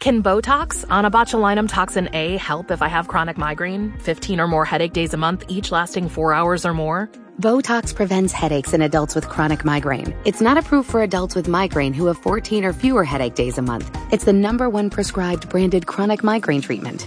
Can Botox, onabotulinum toxin A, help if I have chronic migraine? 15 or more headache days a month, each lasting four hours or more? Botox prevents headaches in adults with chronic migraine. It's not approved for adults with migraine who have 14 or fewer headache days a month. It's the number one prescribed branded chronic migraine treatment.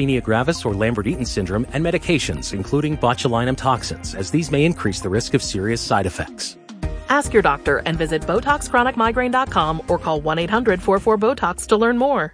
myasthenia gravis or Lambert-Eaton syndrome, and medications, including botulinum toxins, as these may increase the risk of serious side effects. Ask your doctor and visit BotoxChronicMigraine.com or call 1-800-44-BOTOX to learn more.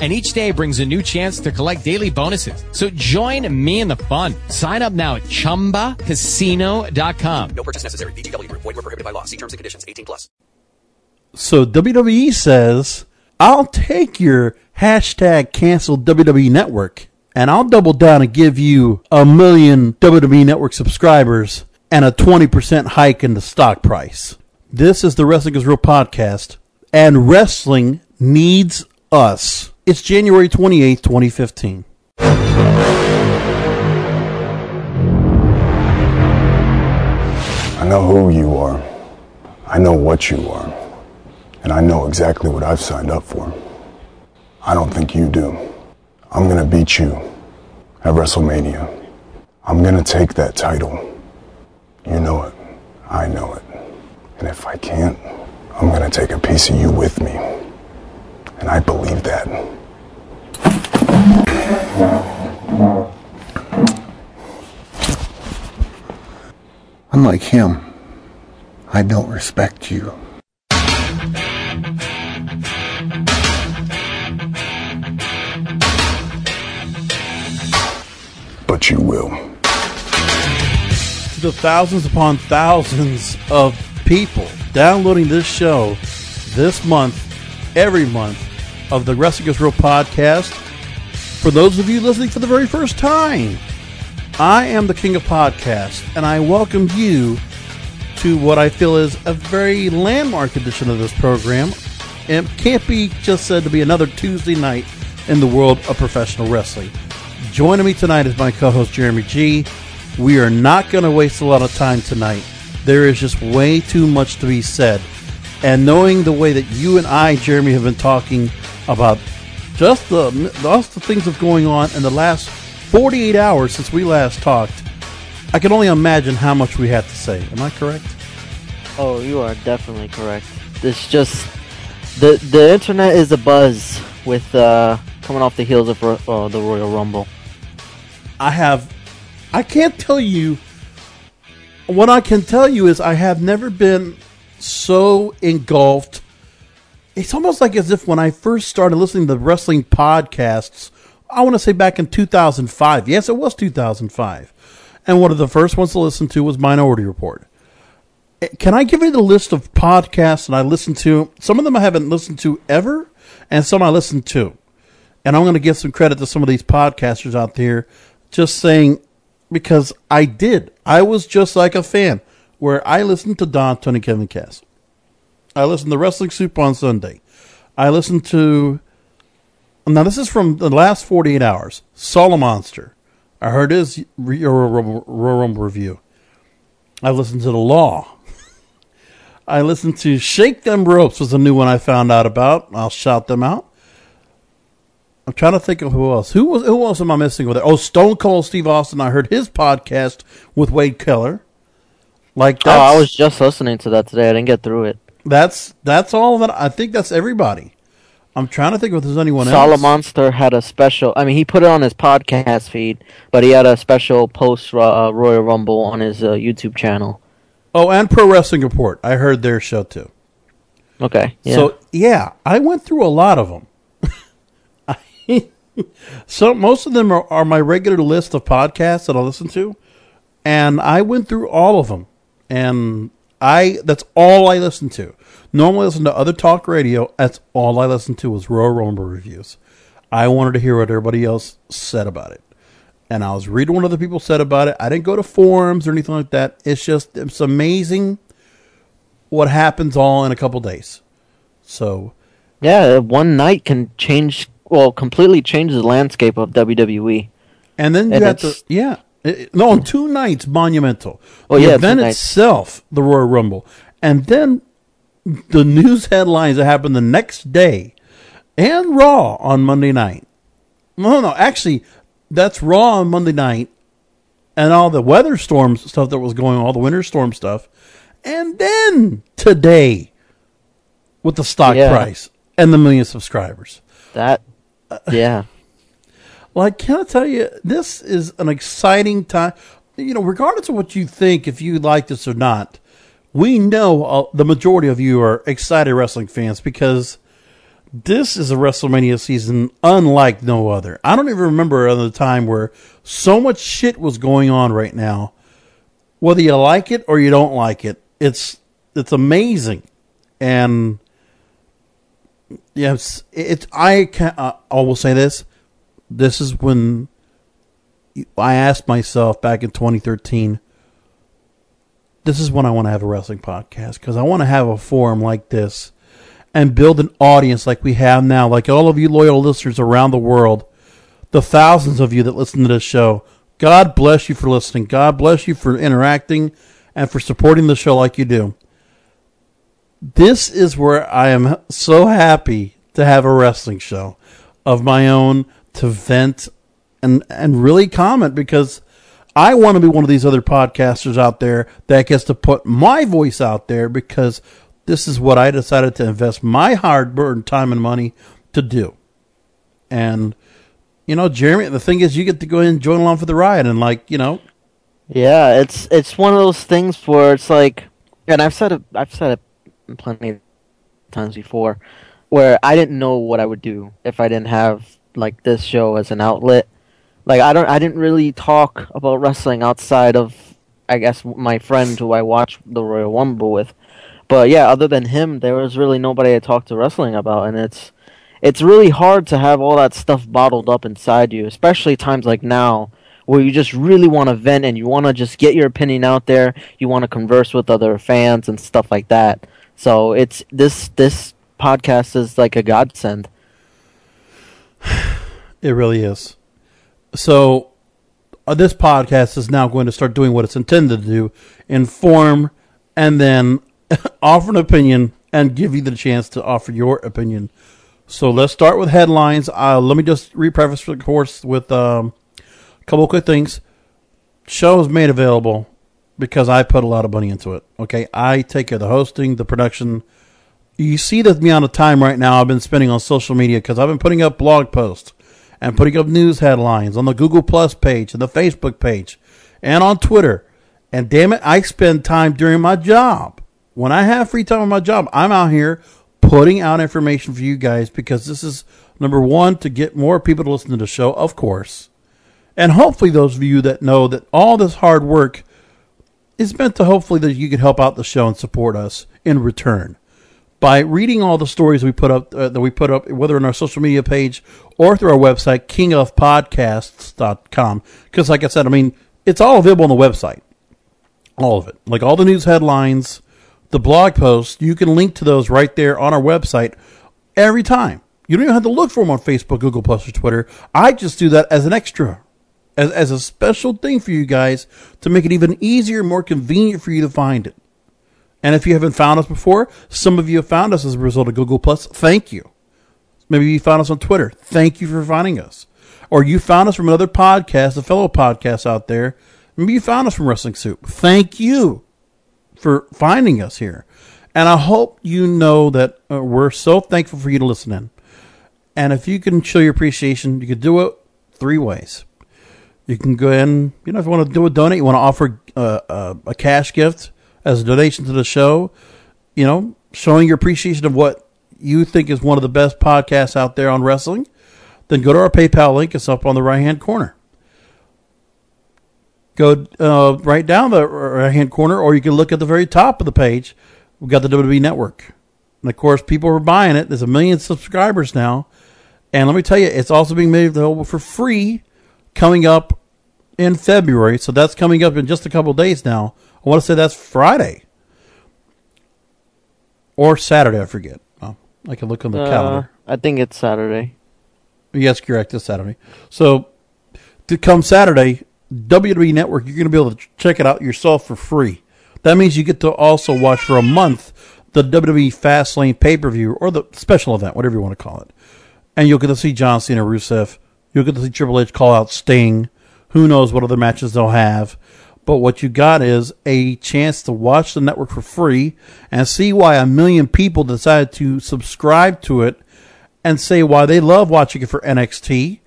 and each day brings a new chance to collect daily bonuses. So join me in the fun. Sign up now at ChumbaCasino.com. No purchase necessary. VGW. Void were prohibited by law. See terms and conditions. 18 plus. So WWE says, I'll take your hashtag cancel WWE network and I'll double down and give you a million WWE network subscribers and a 20% hike in the stock price. This is the Wrestling is Real podcast and wrestling needs us. It's January 28th, 2015. I know who you are. I know what you are. And I know exactly what I've signed up for. I don't think you do. I'm going to beat you at WrestleMania. I'm going to take that title. You know it. I know it. And if I can't, I'm going to take a piece of you with me. And I believe that. Unlike him, I don't respect you. But you will. To the thousands upon thousands of people downloading this show this month, every month, of the Wrestling is Real podcast. For those of you listening for the very first time, I am the king of podcasts, and I welcome you to what I feel is a very landmark edition of this program. It can't be just said to be another Tuesday night in the world of professional wrestling. Joining me tonight is my co host, Jeremy G. We are not going to waste a lot of time tonight. There is just way too much to be said. And knowing the way that you and I, Jeremy, have been talking about just the just the things that's going on in the last 48 hours since we last talked, I can only imagine how much we have to say. Am I correct? Oh, you are definitely correct. It's just the the internet is a buzz with uh, coming off the heels of uh, the Royal Rumble. I have, I can't tell you. What I can tell you is I have never been so engulfed. It's almost like as if when I first started listening to wrestling podcasts, I want to say back in 2005. Yes, it was 2005. And one of the first ones to listen to was Minority Report. Eh, can I give you the list of podcasts that I listened to? Some of them I haven't listened to ever, and some I listened to. And I'm going to give some credit to some of these podcasters out there just saying, because I did. I was just like a fan where I listen to Don, Tony, Kevin Cass. I listen to Wrestling Soup on Sunday. I listen to. Now, this is from the last 48 hours. Solomonster. I heard his review. I listened to The Law. I listened to Shake Them Ropes was a new one I found out about. I'll shout them out. I'm trying to think of who else. Who was who else am I missing with it? Oh, Stone Cold Steve Austin. I heard his podcast with Wade Keller. Like oh, I was just listening to that today. I didn't get through it. That's that's all that I think. That's everybody. I'm trying to think if there's anyone Solid else. Monster had a special. I mean, he put it on his podcast feed, but he had a special post uh, Royal Rumble on his uh, YouTube channel. Oh, and Pro Wrestling Report. I heard their show too. Okay. Yeah. So yeah, I went through a lot of them. I, so most of them are, are my regular list of podcasts that I listen to, and I went through all of them, and I that's all I listen to. Normally, I listen to other talk radio. That's all I listen to was Royal Rumble reviews. I wanted to hear what everybody else said about it, and I was reading what other people said about it. I didn't go to forums or anything like that. It's just it's amazing what happens all in a couple days. So yeah, one night can change. Well, completely change the landscape of WWE. And then you And have to, yeah. It- no, on two nights, monumental. Oh, the yeah, event itself, the Royal Rumble, and then the news headlines that happened the next day, and Raw on Monday night. No, no, actually, that's Raw on Monday night, and all the weather storms stuff that was going on, all the winter storm stuff, and then today with the stock Yeah. price and the million subscribers. That. Uh, yeah. Well, I can't tell you, this is an exciting time. You know, regardless of what you think, if you like this or not, we know uh, the majority of you are excited wrestling fans because this is a WrestleMania season unlike no other. I don't even remember another time where so much shit was going on right now. Whether you like it or you don't like it, it's it's amazing, and yes, it's I can uh, I will say this this is when I asked myself back in 2013 this is when I want to have a wrestling podcast because I want to have a forum like this and build an audience like we have now like all of you loyal listeners around the world the thousands of you that listen to this show. God bless you for listening. God bless you for interacting and for supporting the show like you do. This is where I am so happy to have a wrestling show of my own to vent and and really comment because I want to be one of these other podcasters out there that gets to put my voice out there because this is what I decided to invest my hard earned time and money to do. And you know, Jeremy, the thing is you get to go in and join along for the ride and like, you know, Yeah, it's it's one of those things where it's like, and I've said it, I've said it plenty of times before, where I didn't know what I would do if I didn't have like this show as an outlet. Like I don't, I didn't really talk about wrestling outside of, I guess, my friend who I watched the Royal Rumble with. But yeah, other than him, there was really nobody I talked to wrestling about, and it's it's really hard to have all that stuff bottled up inside you, especially times like now where you just really want to vent and you want to just get your opinion out there. You want to converse with other fans and stuff like that. So it's this this podcast is like a godsend. It really is. So, uh, this podcast is now going to start doing what it's intended to do inform and then offer an opinion and give you the chance to offer your opinion. So, let's start with headlines. Uh, let me just repreface the course with um, a couple quick things. Show is made available because I put a lot of money into it. Okay, I take care of the hosting, the production. You see the amount of time right now I've been spending on social media because I've been putting up blog posts and putting up news headlines on the Google Plus page and the Facebook page and on Twitter. And damn it, I spend time during my job. When I have free time on my job, I'm out here putting out information for you guys because this is number one to get more people to listen to the show, of course. And hopefully, those of you that know that all this hard work is meant to hopefully that you can help out the show and support us in return by reading all the stories we put up uh, that we put up whether on our social media page or through our website kingofpodcasts.com because like i said i mean it's all available on the website. All of it. Like all the news headlines the blog posts you can link to those right there on our website every time. You don't even have to look for them on facebook google plus or twitter. I just do that as an extra as, as a special thing for you guys to make it even easier more convenient for you to find it and if you haven't found us before, some of you have found us as a result of Google Plus. Thank you. Maybe you found us on Twitter. Thank you for finding us. Or you found us from another podcast, a fellow podcast out there. Maybe you found us from Wrestling Soup. Thank you for finding us here. And I hope you know that uh, we're so thankful for you to listen in. And if you can show your appreciation, you can do it three ways. You can go in, you know, if you want to do a donate, you want to offer uh, uh, a cash gift, as a donation to the show, you know, showing your appreciation of what you think is one of the best podcasts out there on wrestling, then go to our PayPal link. It's up on the right hand corner. Go uh, right down the right hand corner, or you can look at the very top of the page. We've got the WWE Network. And of course, people are buying it. There's a million subscribers now. And let me tell you, it's also being made available for free coming up in February. So that's coming up in just a couple days now. I want to say that's Friday or Saturday. I forget. Oh, I can look on the Uh, calendar. I think it's Saturday. Yes, correct. It's Saturday. So to come Saturday, WWE Network, you're going to be able to check it out yourself for free. That means you get to also watch for a month the WWE Fastlane pay per view or the special event, whatever you want to call it. And you'll get to see John Cena, Rusev. You'll get to see Triple H call out Sting. Who knows what other matches they'll have. But what you got is a chance to watch the network for free and see why a million people decided to subscribe to it and say why they love watching it for NXT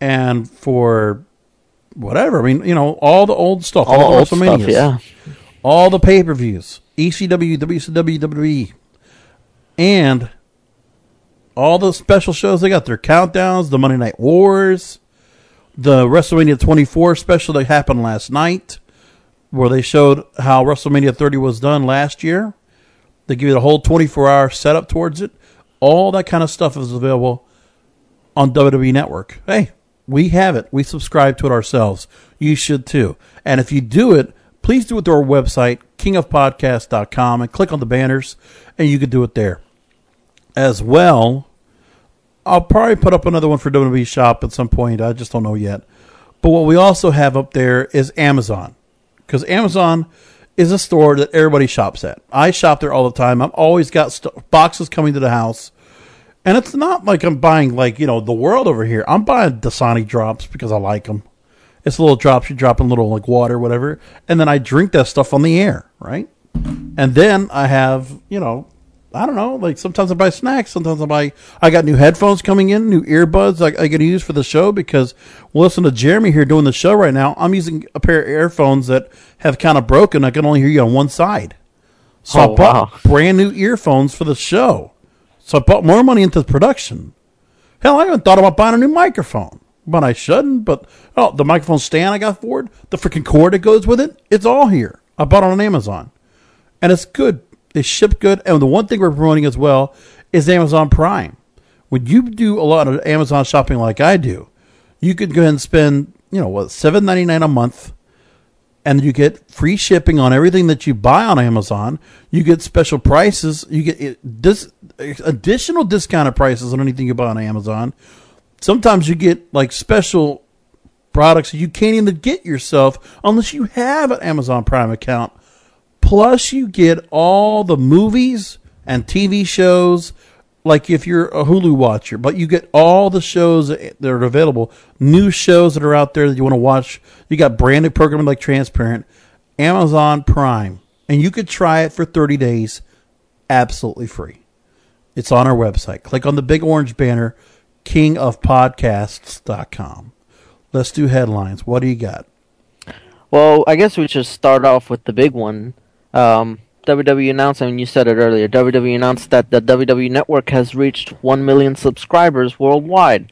and for whatever. I mean, you know, all the old stuff, all, All the old stuff, yeah. all the pay per views, ECW, WCW, WWE, and all the special shows they got. Their countdowns, the Monday Night Wars, the WrestleMania 24 special that happened last night, where they showed how WrestleMania 30 was done last year. They give you the whole 24 hour setup towards it. All that kind of stuff is available on WWE Network. Hey, we have it. We subscribe to it ourselves. You should too. And if you do it, please do it through our website, kingofpodcast.com, and click on the banners, and you can do it there. As well, I'll probably put up another one for WWE Shop at some point. I just don't know yet. But what we also have up there is Amazon. Because Amazon is a store that everybody shops at. I shop there all the time. I've always got st- boxes coming to the house. And it's not like I'm buying, like, you know, the world over here. I'm buying Dasani drops because I like them. It's little drops you drop in little, like, water, whatever. And then I drink that stuff on the air, right? And then I have, you know, I don't know, like sometimes I buy snacks, sometimes I buy, I got new headphones coming in, new earbuds I, I can use for the show because, well, listen to Jeremy here doing the show right now. I'm using a pair of earphones that have kind of broken. I can only hear you on one side. So Oh, I bought wow. brand new earphones for the show. So I put more money into the production. Hell, I even thought about buying a new microphone, but I shouldn't. But oh, the microphone stand I got for it, the freaking cord that goes with it, it's all here. I bought it on Amazon, and it's good. They ship good, and the one thing we're promoting as well is Amazon Prime. When you do a lot of Amazon shopping like I do, you could go ahead and spend you know what seven ninety nine a month and you get free shipping on everything that you buy on Amazon. You get special prices. You get this additional discounted prices on anything you buy on Amazon. Sometimes you get like special products you can't even get yourself unless you have an Amazon Prime account. Plus, you get all the movies and TV shows, like if you're a Hulu watcher, but you get all the shows that are available, new shows that are out there that you want to watch. You got brand new programming like Transparent, Amazon Prime, and you could try it for 30 days absolutely free. It's on our website. Click on the big orange banner, kingofpodcasts.com. Let's do headlines. What do you got? Well, I guess we should start off with the big one. Um, WWE announced, mean, you said it earlier. WWE announced that the WWE Network has reached 1 million subscribers worldwide.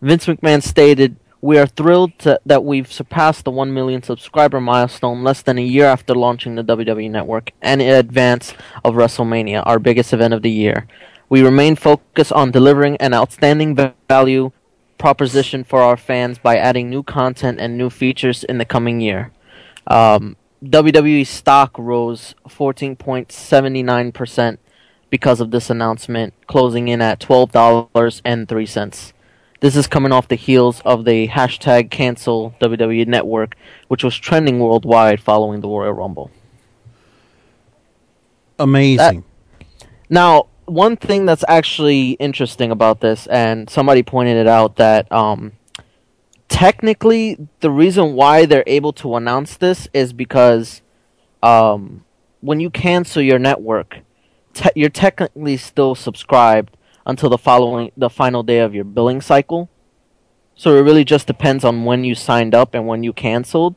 Vince McMahon stated, We are thrilled to, that we've surpassed the 1 million subscriber milestone less than a year after launching the WWE Network and in advance of WrestleMania, our biggest event of the year. We remain focused on delivering an outstanding value proposition for our fans by adding new content and new features in the coming year. Um, WWE stock rose 14.79% because of this announcement, closing in at $12.03. This is coming off the heels of the hashtag cancel WWE Network, which was trending worldwide following the Royal Rumble. Amazing. Now, one thing that's actually interesting about this, and somebody pointed it out, that um, technically the reason why they're able to announce this is because um, when you cancel your network, te- you're technically still subscribed until the following the final day of your billing cycle. So it really just depends on when you signed up and when you canceled.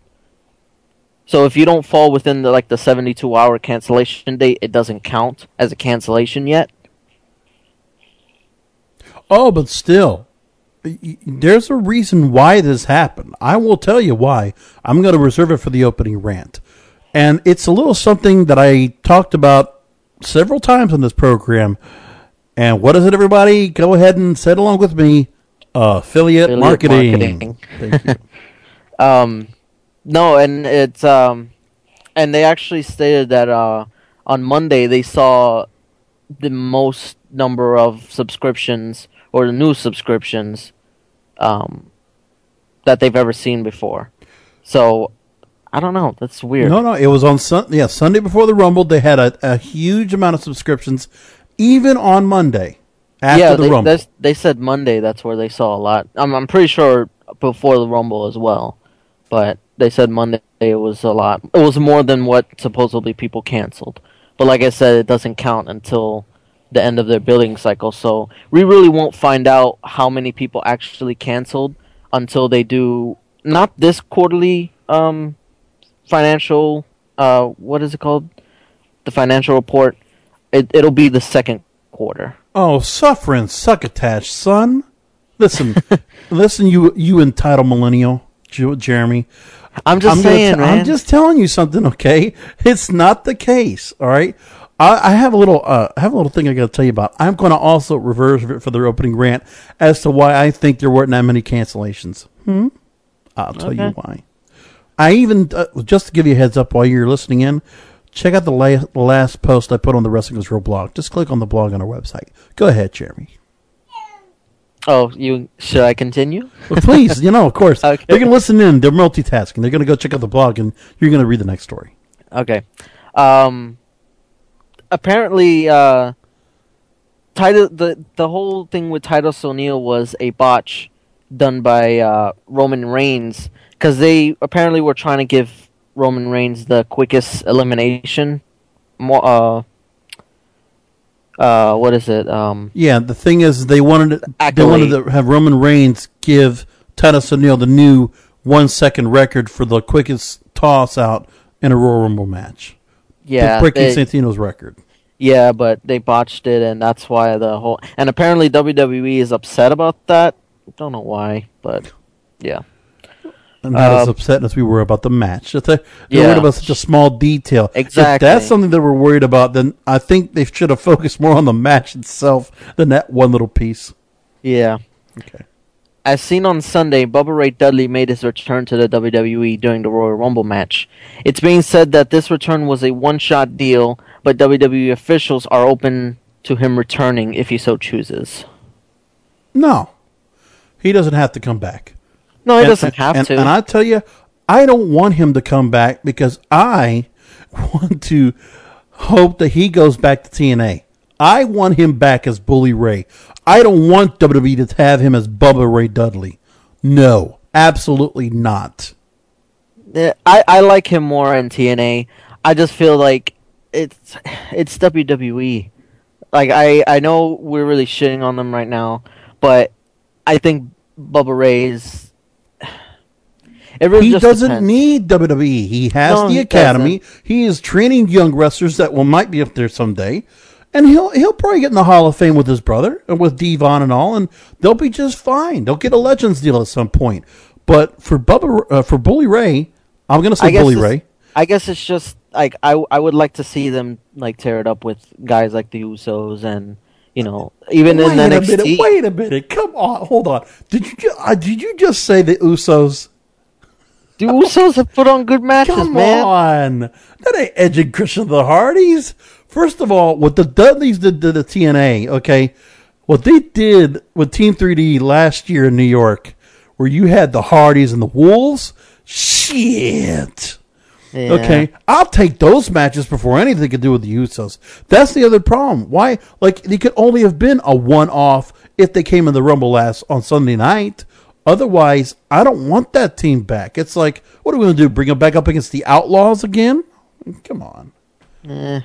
So if you don't fall within the like the 72 hour cancellation date, it doesn't count as a cancellation yet. Oh, but still, there's a reason why this happened. I will tell you why. I'm going to reserve it for the opening rant. And it's a little something that I talked about several times on this program. And what is it, everybody? Go ahead and say it along with me. Uh, affiliate, Affiliate marketing. marketing. Thank you. Um, no, and it's um, and they actually stated that uh, on Monday they saw the most number of subscriptions or the new subscriptions um, that they've ever seen before. So I don't know. That's weird. No, no, it was on Sun. Yeah, Sunday before the Rumble, they had a, a huge amount of subscriptions, even on Monday after yeah, the they, Rumble. they said Monday. That's where they saw a lot. I'm I'm pretty sure before the Rumble as well, but they said Monday it was a lot. It was more than what supposedly people canceled. But like I said, it doesn't count until the end of their billing cycle. So we really won't find out how many people actually canceled until they do not this quarterly um, financial. Uh, what is it called? The financial report. It it'll be the second quarter. Oh, suffering succotash, son. Listen, listen, you you entitled millennial, Jeremy. I'm just I'm saying, t-. I'm just telling you something, okay? It's not the case, all right. I, I have a little, uh, I have a little thing I got to tell you about. I'm going to also reverse it for their opening rant as to why I think there weren't that many cancellations. Hmm. I'll tell you why. I even uh, just to give you a heads up while you're listening in, check out the la- last post I put on the Wrestling is Real blog. Just click on the blog on our website. Go ahead, Jeremy. Oh, you should I continue? Well, please, you know, of course, Okay. they're going to listen in. They're multitasking. They're going to go check out the blog, and you're going to read the next story. Okay. Um apparently uh Titus the the whole thing with Titus O'Neil was a botch done by uh Roman Reigns cuz they apparently were trying to give Roman Reigns the quickest elimination more uh uh what is it? Um Yeah, the thing is, they wanted to, they wanted to have Roman Reigns give Titus O'Neil the new one second record for the quickest toss out in a Royal Rumble match. yeah, breaking Santino's record. Yeah, but they botched it, and that's why the whole. And apparently WWE is upset about that. Don't know why, but yeah. And not as Um, upset as we were about the match. Uh, They're Yeah. worried about such a small detail. Exactly. If that's something that we're worried about, then I think they should have focused more on the match itself than that one little piece. Yeah. Okay. As seen on Sunday, Bubba Ray Dudley made his return to the WWE during the Royal Rumble match. It's being said that this return was a one-shot deal, but WWE officials are open to him returning if he so chooses. No, he doesn't have to come back. No, he And- doesn't have and, to. And I tell you, I don't want him to come back because I want to hope that he goes back to TNA. I want him back as Bully Ray. I don't want WWE to have him as Bubba Ray Dudley. No, absolutely not. Eh, I, I like him more in TNA. I just feel like it's it's WWE. Like I, I know we're really shitting on them right now, but I think Bubba Ray's. really He doesn't depends. need WWE. He has No, the he academy. He is training young wrestlers that will might be up there someday. And he'll he'll probably get in the Hall of Fame with his brother and with Devon and all, and they'll be just fine. They'll get a Legends deal at some point. But for Bubba, uh, for Bully Ray, I'm going to say Bully Ray. I guess it's just like I I would like to see them like tear it up with guys like the Usos and you know even wait in a NXT. minute. Wait a minute. Come on. Hold on. Did you ju- uh, did you just say the Usos? The Usos have put on good matches, Come man. on. That ain't Edge and Christian the Hardys. First of all, what the Dudleys did to the TNA, okay, what they did with Team 3D last year in New York, where you had the Hardys and the Wolves, shit. Yeah. Okay, I'll take those matches before anything to do with the Usos. That's the other problem. Why? Like they could only have been a one-off if they came in the Rumble last on Sunday night. Otherwise, I don't want that team back. It's like, what are we going to do? Bring them back up against the Outlaws again? Come on, Eh,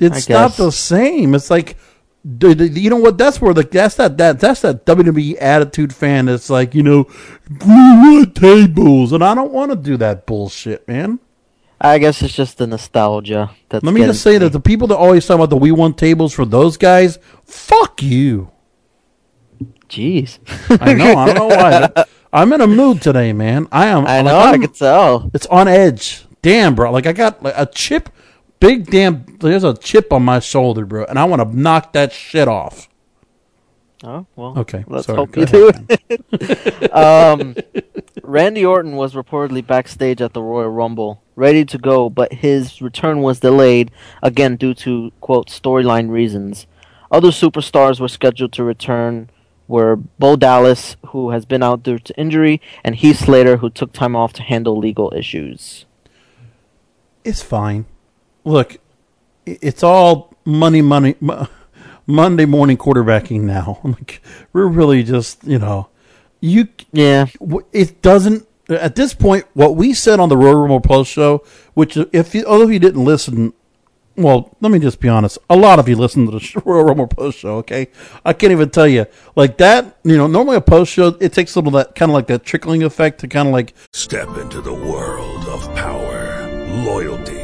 it's not the same. It's like, you know what? That's where the that's that that that's that WWE attitude fan. that's like, you know, we want tables, and I don't want to do that bullshit, man. I guess it's just the nostalgia. That's Let me just say to that the people that always talk about the we won tables for those guys, fuck you. Jeez. I know. I don't know why. I'm in a mood today, man. I am. I know. I I'm- can tell. It's on edge. Damn, bro. Like I got like, a chip, big damn. There's a chip on my shoulder, bro, and I want to knock that shit off. Oh well. Okay, Let's sorry, hope you ahead, do it. um, Randy Orton was reportedly backstage at the Royal Rumble, ready to go, but his return was delayed again due to quote storyline reasons. Other superstars were scheduled to return were Bo Dallas, who has been out due to injury, and Heath Slater, who took time off to handle legal issues. It's fine. Look, it's all money, money, mo- Monday morning quarterbacking now. Like we're really just, you know, you. Yeah. It doesn't. At this point, what we said on the Royal Rumble post show, which if you, although you didn't listen, well, let me just be honest. A lot of you listen to the Royal Rumble post show. Okay, I can't even tell you like that. You know, normally a post show it takes a little that kind of like that trickling effect to kind of like Step into the world of power, loyalty,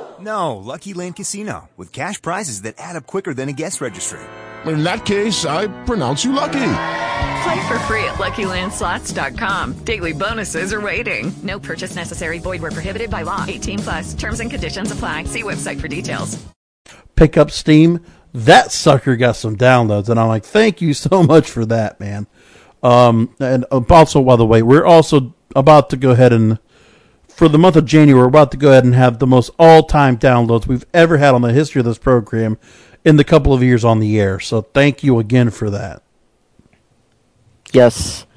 No, Lucky Land Casino, with cash prizes that add up quicker than a guest registry. In that case, I pronounce you lucky. Play for free at LuckyLandSlots.com. Daily bonuses are waiting. No purchase necessary. Void where prohibited by law. 18 plus. Terms and conditions apply. See website for details. pick up steam. That sucker got some downloads, and I'm like, thank you so much for that, man. Um, and also, by the way, we're also about to go ahead and for the month of January, we're about to go ahead and have the most all-time downloads we've ever had on the history of this program in the couple of years on the air. So thank you again for that. Yes.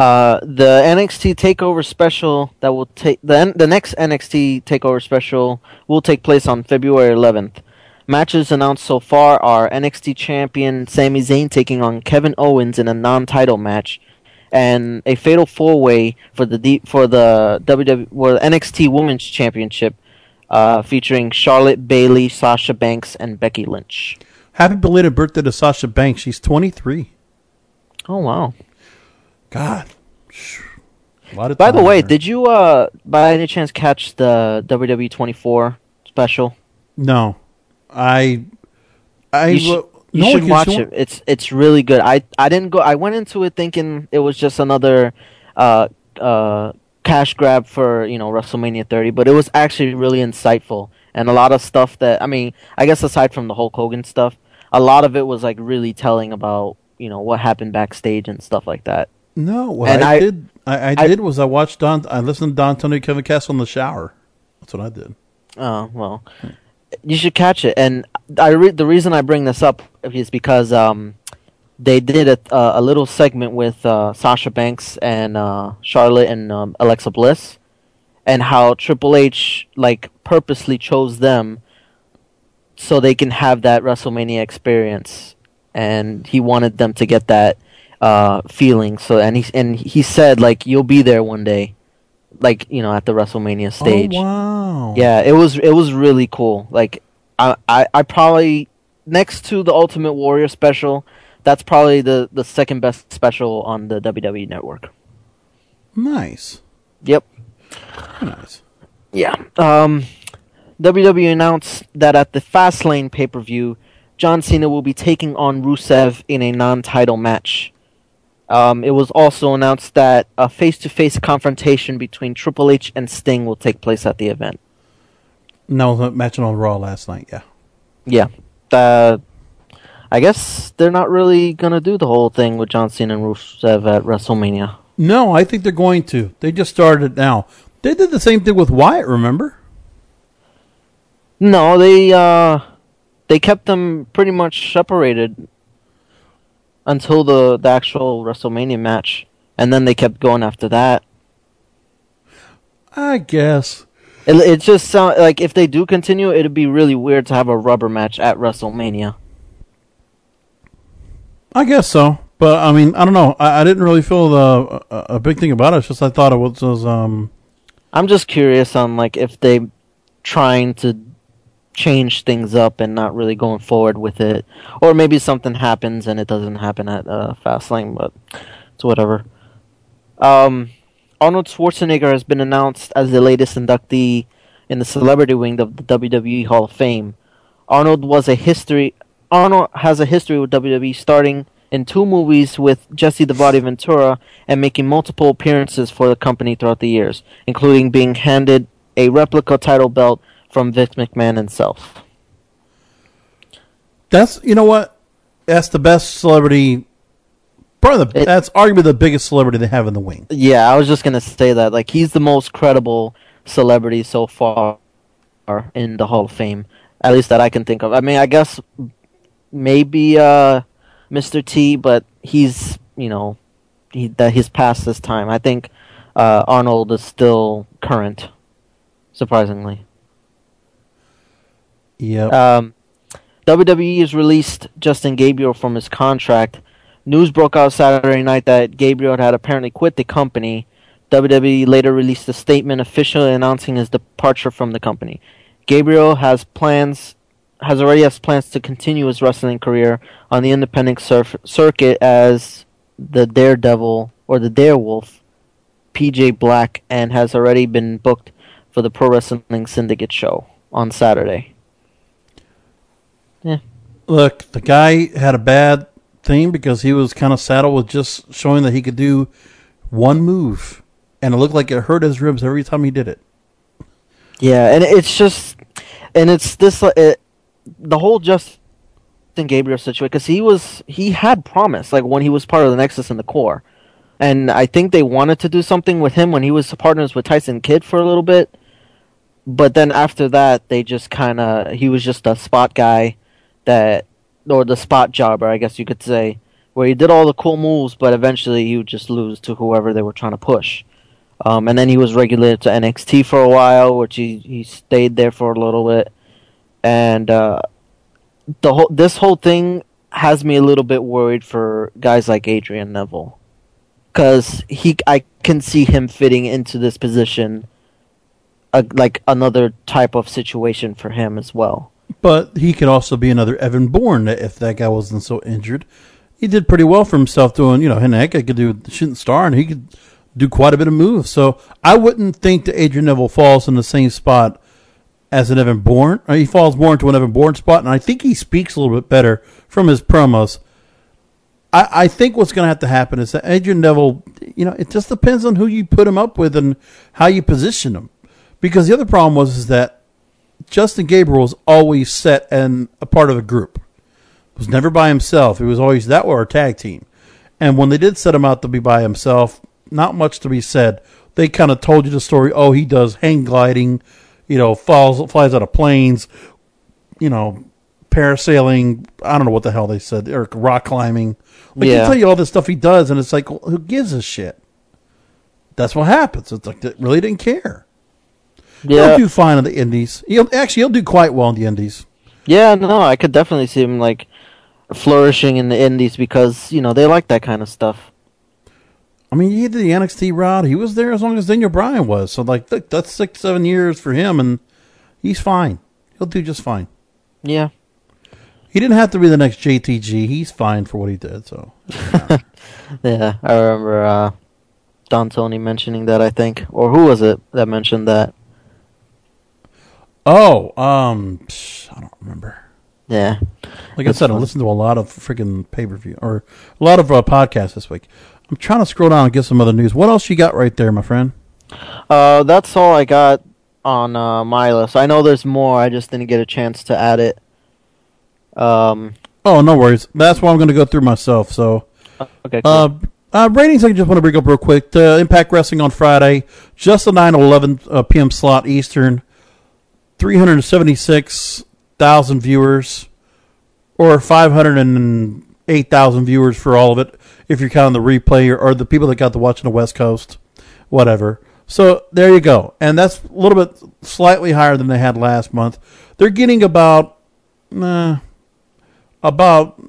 Uh, the NXT Takeover special that will take the the next NXT Takeover special will take place on February 11th. Matches announced so far are NXT champion Sami Zayn taking on Kevin Owens in a non-title match, and a fatal four-way for the D- for the WWE the NXT Women's Championship, uh, featuring Charlotte Bayley, Sasha Banks, and Becky Lynch. Happy belated birthday to Sasha Banks. She's 23. Oh wow! God. A lot of By the way, there. did you uh by any chance catch the WWE 24 special? no, I, I wa- you no, should you watch should- it. It's it's really good. I I didn't go. I went into it thinking it was just another uh uh cash grab for you know WrestleMania 30, but it was actually really insightful and a lot of stuff that I mean, I guess aside from the Hulk Hogan stuff, a lot of it was like really telling about you know what happened backstage and stuff like that. No, what And I, I- did, I, I, I- did was I watched Don. I listened to Don Tony Kevin Castle in the shower. That's what I did. Oh well, you should catch it. And I re- the reason I bring this up is because um, they did a a little segment with uh, Sasha Banks and uh, Charlotte and um, Alexa Bliss, and how Triple H like purposely chose them so they can have that WrestleMania experience, and he wanted them to get that uh, feeling. So and he and he said like you'll be there one day, like you know at the WrestleMania stage. Oh wow! Yeah, it was it was really cool. Like I, I I probably next to the Ultimate Warrior special, that's probably the the second best special on the WWE network. Nice. Yep. Nice. Yeah. Um WWE announced that at the Fastlane pay-per-view, John Cena will be taking on Rusev in a non-title match. Um, it was also announced that a face-to-face confrontation between Triple H and Sting will take place at the event. No, matching on Raw last night. Yeah. Yeah. Uh, I guess they're not really gonna do the whole thing with John Cena and Rusev at WrestleMania. No, I think they're going to. They just started it now. They did the same thing with Wyatt. Remember? No, they uh, they kept them pretty much separated until the the actual WrestleMania match, and then they kept going after that. I guess. It, it just sound like if they do continue, it'd be really weird to have a rubber match at WrestleMania. I guess so, but I mean, I don't know. I, I didn't really feel the a, a big thing about it. It's just I thought it was, was um. I'm just curious on like if they trying to change things up and not really going forward with it, or maybe something happens and it doesn't happen at uh, Fastlane, but it's whatever. Um, Arnold Schwarzenegger has been announced as the latest inductee in the celebrity wing of the WWE Hall of Fame. Arnold was a history. Arnold has a history with WWE, starting in two movies with Jesse the Body Ventura and making multiple appearances for the company throughout the years, including being handed a replica title belt from Vince McMahon himself. That's you know what? That's the best celebrity. Probably the, that's arguably the biggest celebrity they have in the wing. Yeah, I was just gonna say that. Like, he's the most credible celebrity so far in the Hall of Fame, at least that I can think of. I mean, I guess maybe uh, Mr. T, but he's you know he that he's past his time. I think uh, Arnold is still current, surprisingly. Yeah. Um, WWE has released Justin Gabriel from his contract. News broke out Saturday night that Gabriel had apparently quit the company. WWE later released a statement officially announcing his departure from the company. Gabriel has plans has already has plans to continue his wrestling career on the independent surf- circuit as the Daredevil or the Darewolf, PJ Black, and has already been booked for the Pro Wrestling Syndicate show on Saturday. Yeah. Look, the guy had a bad thing because he was kind of saddled with just showing that he could do one move, and it looked like it hurt his ribs every time he did it. Yeah, and it's just, and it's this, uh, it, the whole Justin Gabriel situation because he was he had promise like when he was part of the Nexus and the Core, and I think they wanted to do something with him when he was partners with Tyson Kidd for a little bit, but then after that they just kind of he was just a spot guy that or the spot jobber I guess you could say where he did all the cool moves but eventually he would just lose to whoever they were trying to push. Um, and then he was regulated to NXT for a while, which he, he stayed there for a little bit and uh, the whole this whole thing has me a little bit worried for guys like Adrian Neville because he I can see him fitting into this position, uh, like another type of situation for him as well. But he could also be another Evan Bourne if that guy wasn't so injured. He did pretty well for himself doing, you know, and could do shooting star and he could do quite a bit of moves. So I wouldn't think that Adrian Neville falls in the same spot as an Evan Bourne. Or he falls more into an Evan Bourne spot, and I think he speaks a little bit better from his promos. I, I think what's going to have to happen is that Adrian Neville, you know, it just depends on who you put him up with and how you position him. Because the other problem was is that Justin Gabriel was always set and a part of a group. Was never by himself. He was always that or a tag team. And when they did set him out to be by himself, not much to be said. They kind of told you the story. Oh, he does hang gliding, you know, falls flies out of planes, you know, parasailing. I don't know what the hell they said, or rock climbing. Like Yeah. they tell you all this stuff he does, and it's like, well, who gives a shit? That's what happens. It's like they really didn't care. Yeah. He'll do fine in the Indies. He'll actually he'll do quite well in the Indies. Yeah, no, I could definitely see him like flourishing in the Indies because you know they like that kind of stuff. I mean, he did the NXT route. He was there as long as Daniel Bryan was. So, like, look, that's six, seven years for him, and he's fine. He'll do just fine. Yeah. He didn't have to be the next JTG. He's fine for what he did. So, Yeah, I remember uh, Don Tony mentioning that. I think, or who was it that mentioned that? Oh, um, I don't remember. Yeah, Like I said, I listened to a lot of freaking pay per view or a lot of uh, podcasts this week. I'm trying to scroll down and get some other news. What else you got right there, my friend? Uh, that's all I got on uh, my list. I know there's more. I just didn't get a chance to add it. Um, Oh, no worries. That's what I'm going to go through myself. So, okay. Cool. Uh, uh, ratings, I just want to bring up real quick. Uh, Impact Wrestling on Friday, just a 9 11 uh, p.m. slot Eastern. Three hundred seventy six thousand viewers, or five hundred and eight thousand viewers for all of it, if you're counting the replay or, or the people that got to watch on the West Coast, whatever. So there you go, and that's a little bit slightly higher than they had last month. They're getting about, uh, about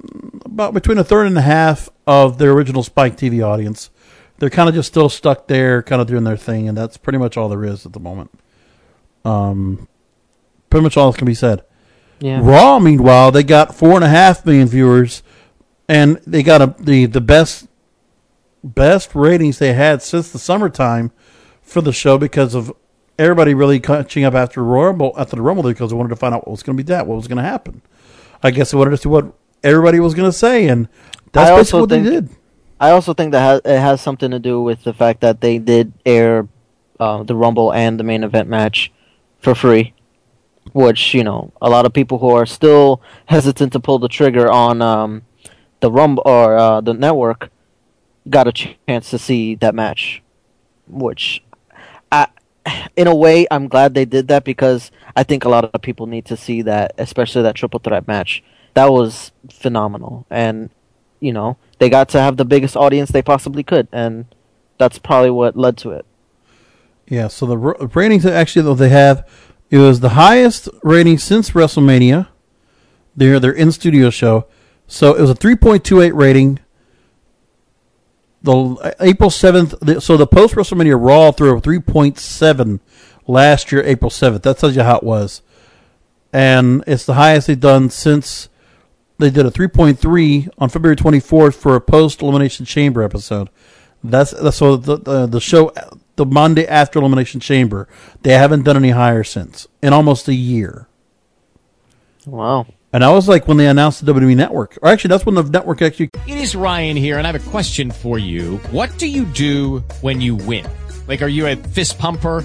about between a third and a half of their original Spike TV audience. They're kind of just still stuck there, kind of doing their thing, and that's pretty much all there is at the moment. Um, pretty much all that can be said. Yeah. Raw, meanwhile, they got four and a half million viewers, and they got a, the the best best ratings they had since the summertime for the show because of everybody really catching up after Rumble after the Rumble because they wanted to find out what was going to be that, what was going to happen. I guess they wanted to see what everybody was going to say, and that's I basically what think, they did. I also think that it has something to do with the fact that they did air uh, the Rumble and the main event match for free, which you know a lot of people who are still hesitant to pull the trigger on um, the Rumble or uh, the network got a chance to see that match, which I, in a way, I'm glad they did that because I think a lot of people need to see that, especially that triple threat match. That was phenomenal, and you know they got to have the biggest audience they possibly could, and that's probably what led to it. Yeah, so the ratings actually though they have it was the highest rating since WrestleMania. Their their in studio show, so it was a three point two eight rating. The uh, April seventh, so the post WrestleMania Raw threw a three point seven last year, April seventh. That tells you how it was, and it's the highest they've done since they did a three point three on February twenty fourth for a post Elimination Chamber episode. That's, that's so the, the the show the Monday after Elimination Chamber. They haven't done any higher since in almost a year. Wow. And I was like when they announced the WWE Network, or actually that's when the network actually. It is Ryan here, and I have a question for you. What do you do when you win? Like, are you a fist pumper?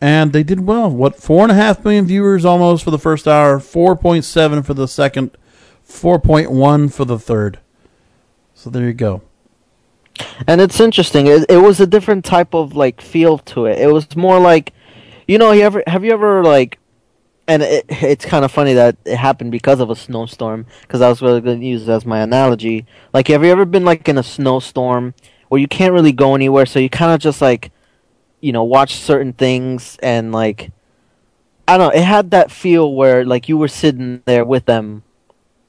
And they did well. What four and a half million viewers almost for the first hour, four point seven for the second, four point one for the third. So there you go. And it's interesting. It, it was a different type of like feel to it. It was more like, you know, you ever have you ever like, and it, it's kind of funny that it happened because of a snowstorm. Because I was really going to use it as my analogy. Like, have you ever been like in a snowstorm where you can't really go anywhere, so you kind of just like, you know, watch certain things and like, I don't know. It had that feel where like you were sitting there with them,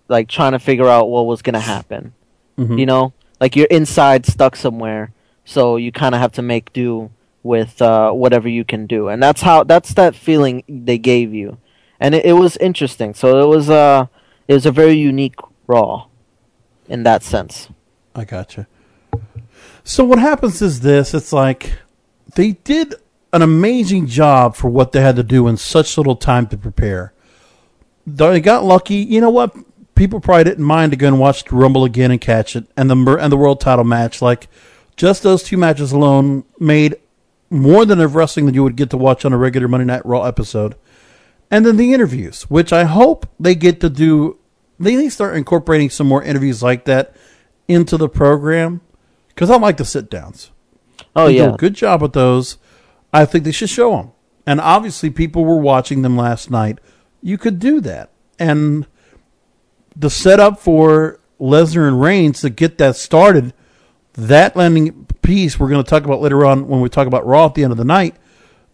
like trying to figure out what was going to happen. Mhm. You know, like you're inside stuck somewhere, so you kind of have to make do with uh, whatever you can do, and that's how that's that feeling they gave you, and it, it was interesting. So it was uh, it was a very unique Raw, in that sense. I gotcha. So what happens is this: it's like they did an amazing job for what they had to do in such little time to prepare. They got lucky. You know what? People probably didn't mind to go and watch the Rumble again and catch it, and the and the world title match. Like just those two matches alone made more than of wrestling that you would get to watch on a regular Monday Night Raw episode. And then the interviews, which I hope they get to do. They start incorporating some more interviews like that into the program because I like the sit downs. Oh They do yeah, a good job with those. I think they should show them. And obviously, people were watching them last night. You could do that, and the setup for Lesnar and Reigns to get that started. That landing piece we're going to talk about later on when we talk about Raw at the end of the night,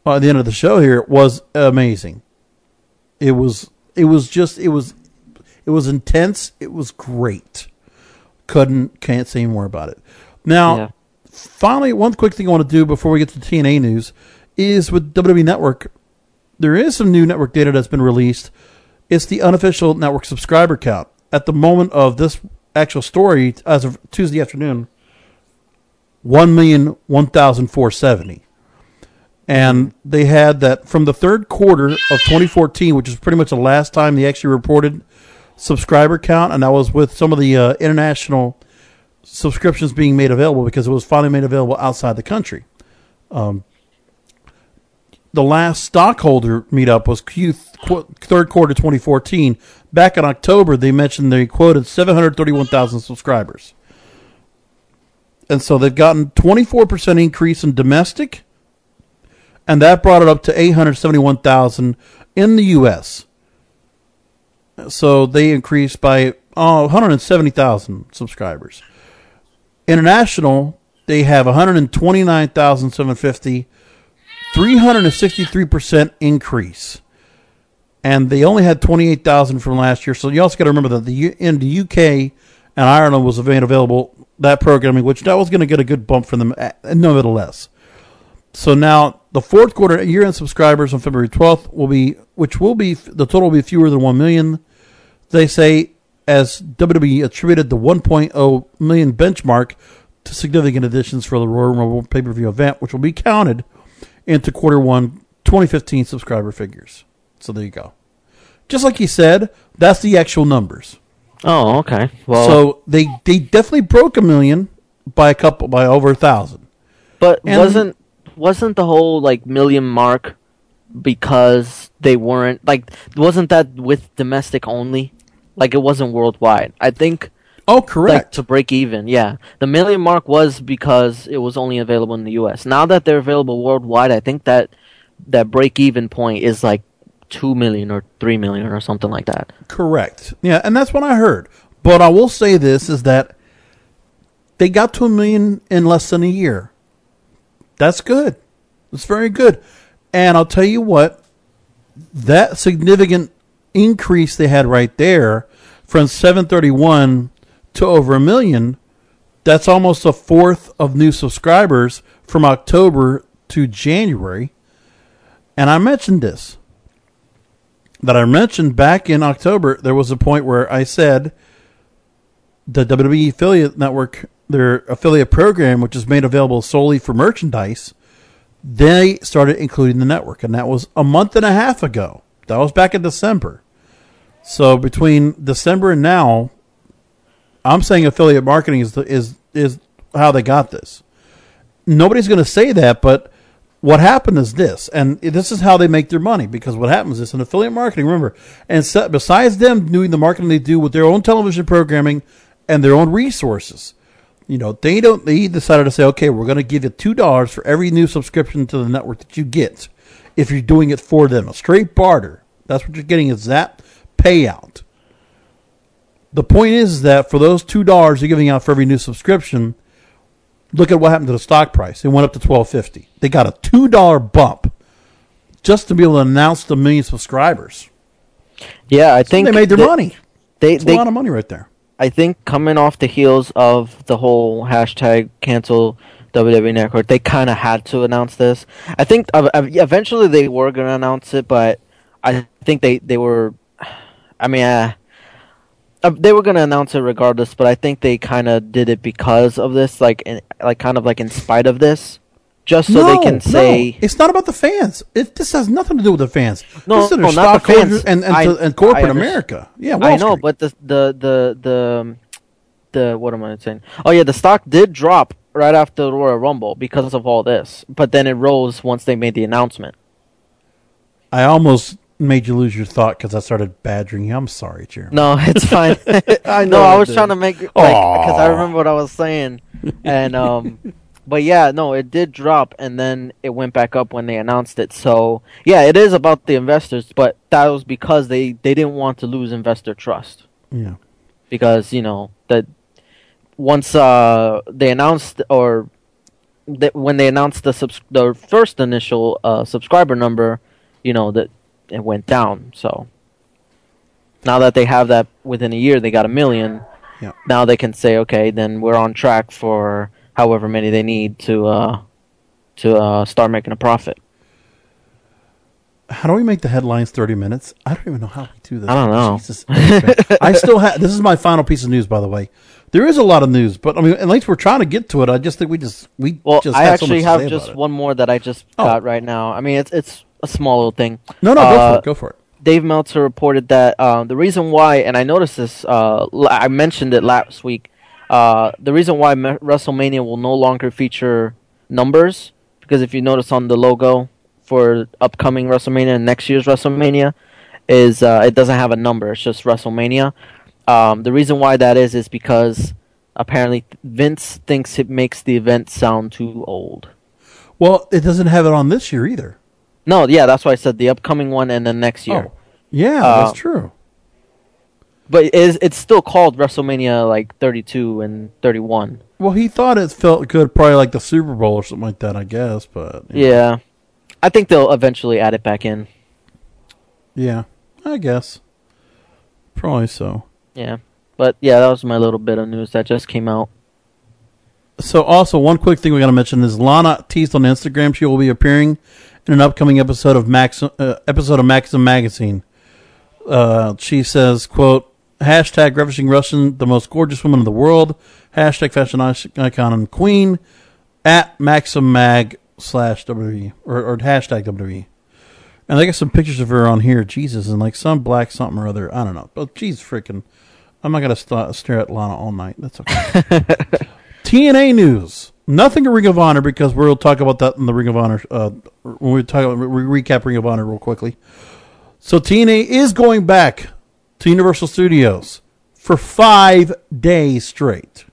uh, at the end of the show here was amazing. It was it was just it was it was intense. It was great. Couldn't can't say more about it. Now, Yeah. Finally, one quick thing I want to do before we get to TNA news is with WWE Network. There is some new network data that's been released. It's the unofficial network subscriber count at the moment of this actual story as of Tuesday afternoon. One million one thousand four seventy. and they had that from the third quarter of 2014, which is pretty much the last time they actually reported subscriber count, and that was with some of the uh, international subscriptions being made available because it was finally made available outside the country. Um, the last stockholder meetup was Q qu- third quarter 2014. Back in October, they mentioned they quoted 731,000 subscribers. And so they've gotten 24% increase in domestic, and that brought it up to 871,000 in the U.S. So they increased by oh, 170,000 subscribers. International, they have 129,750, 363% increase. And they only had 28,000 from last year. So you also got to remember that the in the UK and Ireland was available that programming, which that was going to get a good bump for them, uh, nevertheless. So now the fourth quarter year-end subscribers on February 12th will be, which will be the total will be fewer than one million. They say as WWE attributed the 1.0 million benchmark to significant additions for the Royal Rumble pay-per-view event, which will be counted into quarter one 2015 subscriber figures. So there you go. Just like he said, that's the actual numbers. Oh, okay. Well, so they they definitely broke a million by a couple by over a thousand. But And- wasn't wasn't the whole like million mark because they weren't like wasn't that with domestic only? Like it wasn't worldwide. I think Oh, like correct. to break even. Yeah. The million mark was because it was only available in the US. Now that they're available worldwide, I think that that break even point is like 2 million or 3 million or something like that. Correct. Yeah, and that's what I heard. But I will say this is that they got to a million in less than a year. That's good. It's very good. And I'll tell you what, that significant increase they had right there from 731 to over a million, that's almost a fourth of new subscribers from October to January. And I mentioned this that I mentioned back in October, there was a point where I said the WWE affiliate network, their affiliate program, which is made available solely for merchandise, they started including the network, and that was a month and a half ago. That was back in December. So between December and now, I'm saying affiliate marketing is the, is is how they got this. Nobody's going to say that, but what happened is this, and this is how they make their money. Because what happens is in affiliate marketing, remember, and besides them doing the marketing they do with their own television programming and their own resources, you know, they don't. They decided to say, okay, we're going to give you two dollars for every new subscription to the network that you get, if you're doing it for them, a straight barter. That's what you're getting is that payout. The point is that for those two dollars you're giving out for every new subscription, look at what happened to the stock price. It went up to twelve fifty. They got a two dollar bump just to be able to announce the million subscribers. Yeah, I So think they made their that- money. They It's they a lot of money right there. I think coming off the heels of the whole hashtag cancel WWE Network, they kind of had to announce this. I think uh, uh, eventually they were going to announce it, but I think they, they were. I mean, uh, uh, they were going to announce it regardless, but I think they kind of did it because of this, like, in, like kind of like in spite of this, just so they No, can no. say. it's not about the fans. It, this has nothing to do with the fans. No, this is no, not the fans. and and, I- and corporate America. Yeah, Wall I know, Street. but the the the the um, the what am I saying? Oh yeah, the stock did drop right after the Royal Rumble because of all this, but then it rose once they made the announcement. I almost made you lose your thought because I started badgering you. I'm sorry, Jeremy. No, it's fine. I know I I was trying to make like because I remember what I was saying, and um, but yeah, no, it did drop, and then it went back up when they announced it. So yeah, it is about the investors, but that was because they they didn't want to lose investor trust. Yeah. because you know that once uh, they announced or that when they announced the subs- the first initial uh, subscriber number, you know that it went down. So now that they have that within a year, they got a million. Yeah. Now they can say, okay, then we're on track for however many they need to uh, to uh, start making a profit. How do we make the headlines 30 minutes? I don't even know how we do this. I don't know. Jesus. I still have, this is my final piece of news, by the way. There is a lot of news, but I mean, at least we're trying to get to it. I just think we just we Well, just I so actually much have just one more that I just Oh. got right now. I mean, it's it's a small little thing. No, no, go for Uh, it. Go for it. Dave Meltzer reported that um, the reason why, and I noticed this, uh, I mentioned it last week. Uh, the reason why Me- WrestleMania will no longer feature numbers, because if you notice on the logo for upcoming WrestleMania and next year's WrestleMania, is uh, it doesn't have a number. It's just WrestleMania. Um, the reason why that is is because apparently Vince thinks it makes the event sound too old. Well, it doesn't have it on this year either. No, yeah, that's why I said the upcoming one and then next year. Oh, yeah, Uh, that's true. But it is, it's still called WrestleMania like 32 and 31. Well, he thought it felt good, probably like the Super Bowl or something like that. I guess, but Yeah. I think they'll eventually add it back in. yeah, I guess probably so. Yeah. But yeah, that was my little bit of news that just came out. So, also one quick thing we got to mention is Lana teased on Instagram she will be appearing in an upcoming episode of Max uh, episode of Maxim Magazine. Uh, she says, "quote Hashtag referencing Russian, the most gorgeous woman in the world. Hashtag fashion icon and queen at Maxim Mag slash WWE or, or hashtag WWE." And I got some pictures of her on here. Jesus, and like some black something or other. I don't know, but she's freaking. I'm not gonna st- stare at Lana all night. That's okay. TNA news. Nothing in Ring of Honor because we'll talk about that in the Ring of Honor uh, when we talk we recap Ring of Honor real quickly. So TNA is going back to Universal Studios for five days straight.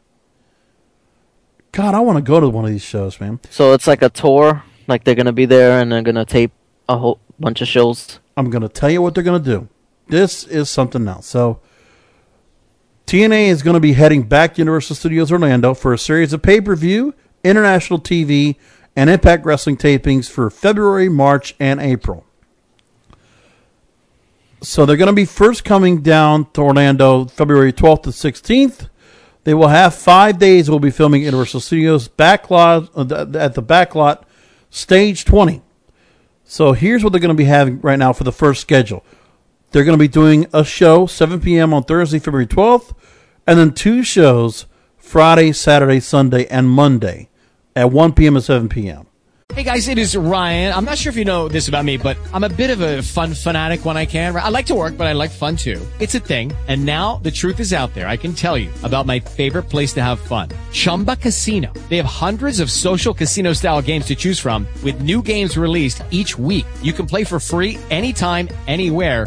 God, I want to go to one of these shows, man. So it's like a tour. Like they're going to be there and they're going to tape a whole bunch of shows. I'm going to tell you what they're going to do. This is something else. So TNA is going to be heading back to Universal Studios Orlando for a series of pay-per-view, international TV, and Impact Wrestling tapings for February, March, and April. So they're going to be first coming down to Orlando February 12th to 16th. They will have five days. We'll be filming Universal Studios backlot uh, at the backlot, stage 20. So here's what they're going to be having right now for the first schedule. They're going to be doing a show 7 p.m. on Thursday, February 12th, and then two shows Friday, Saturday, Sunday, and Monday at 1 p.m. and 7 p.m. Hey guys, it is Ryan. I'm not sure if you know this about me, but I'm a bit of a fun fanatic when I can. I like to work, but I like fun too. It's a thing. And now the truth is out there. I can tell you about my favorite place to have fun. Chumba Casino. They have hundreds of social casino style games to choose from with new games released each week. You can play for free anytime, anywhere.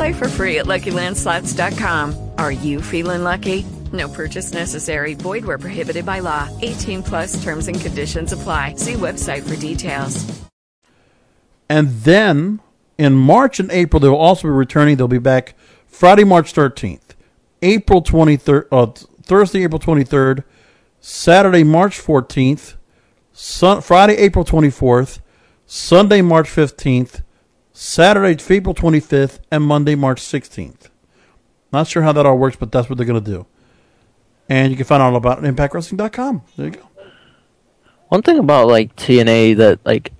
Play for free at LuckyLandSlots.com. Are you feeling lucky? No purchase necessary. Void where prohibited by law. 18 plus terms and conditions apply. See website for details. And then in March and April, they will also be returning. They'll be back Friday, March 13th, April 23rd, uh, Thursday, April 23rd, Saturday, March 14th, Sun- Friday, April 24th, Sunday, March 15th, Saturday, April 25th, and Monday, March 16th. Not sure how that all works, but that's what they're going to do. And you can find out all about it at ImpactWrestling.com. There you go. One thing about like TNA that like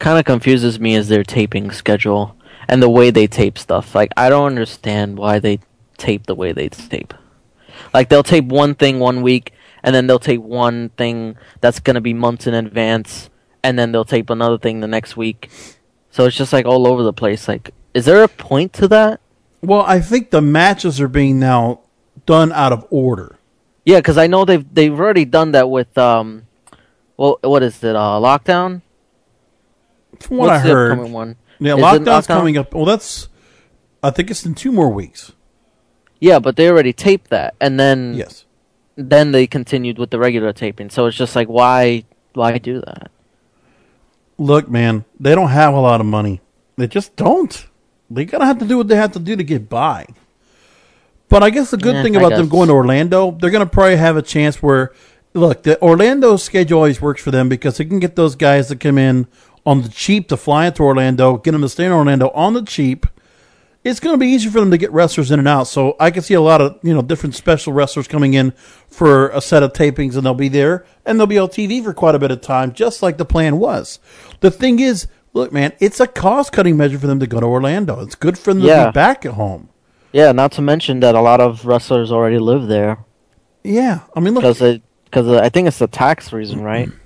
kind of confuses me is their taping schedule and the way they tape stuff. Like I don't understand why they tape the way they tape. Like they'll tape one thing one week and then they'll tape one thing that's going to be months in advance and then they'll tape another thing the next week. So it's just like all over the place. Like is there a point to that? Well, I think the matches are being now done out of order. Yeah, cuz I know they've they've already done that with um well what is it? Uh Lockdown? From what What's I the heard, one? yeah, Is lockdown's Lockdown? coming up. Well, that's I think it's in two more weeks. Yeah, but they already taped that, and then yes, then they continued with the regular taping. So it's just like, why, why do that? Look, man, they don't have a lot of money. They just don't. They gotta have to do what they have to do to get by. But I guess the good Yeah, thing about them going to Orlando, they're going to probably have a chance where, look, the Orlando schedule always works for them because they can get those guys to come in on the cheap to fly into Orlando, get them to stay in Orlando on the cheap. It's going to be easier for them to get wrestlers in and out. So I can see a lot of you know different special wrestlers coming in for a set of tapings, and they'll be there and they'll be on TV for quite a bit of time, just like the plan was. The thing is, look, man, it's a cost cutting measure for them to go to Orlando. It's good for them to be back at home. Yeah, not to mention that a lot of wrestlers already live there. Yeah, I mean, look, because because uh, I think it's the tax reason, right?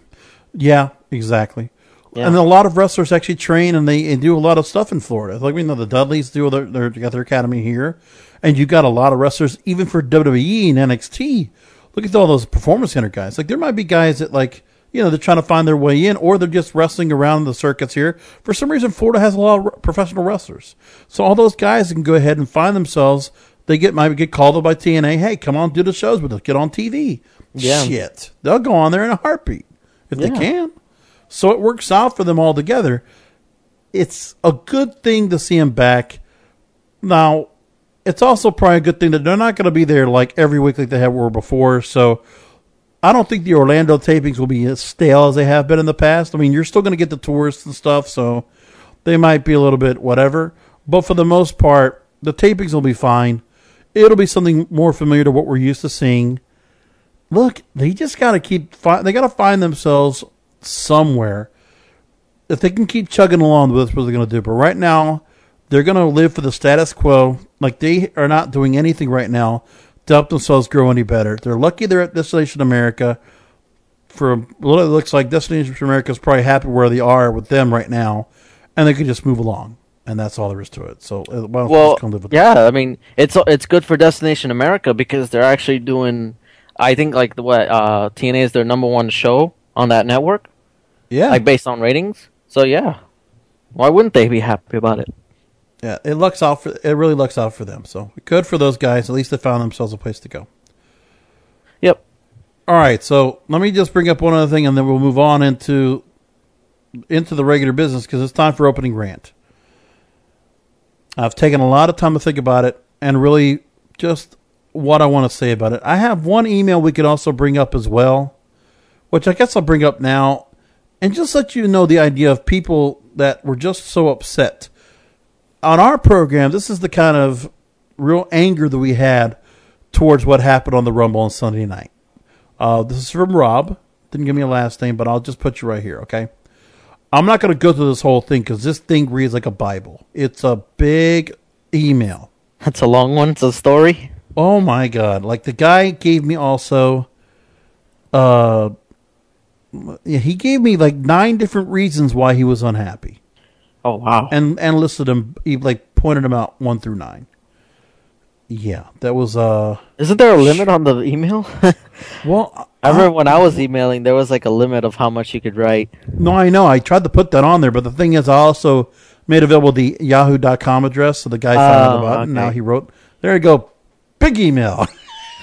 Yeah, exactly. Yeah. And a lot of wrestlers actually train and they and do a lot of stuff in Florida. Like we know the Dudleys do their, their got their academy here, and you got a lot of wrestlers even for WWE and NXT. Look at all those performance center guys. Like there might be guys that like you know they're trying to find their way in, or they're just wrestling around the circuits here. For some reason, Florida has a lot of professional wrestlers, so all those guys can go ahead and find themselves. They get might get called up by TNA. Hey, come on, do the shows with us. Get on TV. Yeah. Shit, they'll go on there in a heartbeat if they Yeah. can. So it works out for them all together. It's a good thing to see them back. Now, it's also probably a good thing that they're not going to be there like every week like they have were before. So I don't think the Orlando tapings will be as stale as they have been in the past. I mean, you're still going to get the tourists and stuff, so they might be a little bit whatever. But for the most part, the tapings will be fine. It'll be something more familiar to what we're used to seeing. Look, they just got to keep. Fi- they got to find themselves somewhere. If they can keep chugging along, that's what they're going to do. But right now, they're going to live for the status quo. Like they are not doing anything right now to help themselves grow any better. They're lucky they're at Destination America. For what it looks like, Destination America is probably happy where they are with them right now, and they can just move along. And that's all there is to it. So, uh, why don't Well, just come live with yeah, I mean it's it's good for Destination America because they're actually doing. I think like the what uh, TNA is their number one show on that network. Yeah, like based on ratings. So yeah, why wouldn't they be happy about it? Yeah, it looks out for it. Really looks out for them. So good for those guys. At least they found themselves a place to go. Yep. All right. So let me just bring up one other thing, and then we'll move on into into the regular business because it's time for opening rant. I've taken a lot of time to think about it and really just what I want to say about it. I have one email we could also bring up as well, which I guess I'll bring up now, and just let you know the idea of people that were just so upset on our program, this is the kind of real anger that we had towards what happened on the Rumble on Sunday night. Uh, this is from Rob. Didn't give me a last name, but I'll just put you right here, okay? I'm not going to go through this whole thing because this thing reads like a Bible. It's a big email. That's a long one. It's a story. Oh my god! Like the guy gave me also, uh, yeah, he gave me like nine different reasons why he was unhappy. Oh wow! And and listed them, he like pointed them out one through nine. Yeah, that was uh. Isn't there a limit on the email? well, I remember when I was emailing, there was like a limit of how much you could write. No, I know. I tried to put that on there, but the thing is, I also made available the Yahoo.com address, so the guy found out Oh, about it. And now he wrote, "There you go, big email."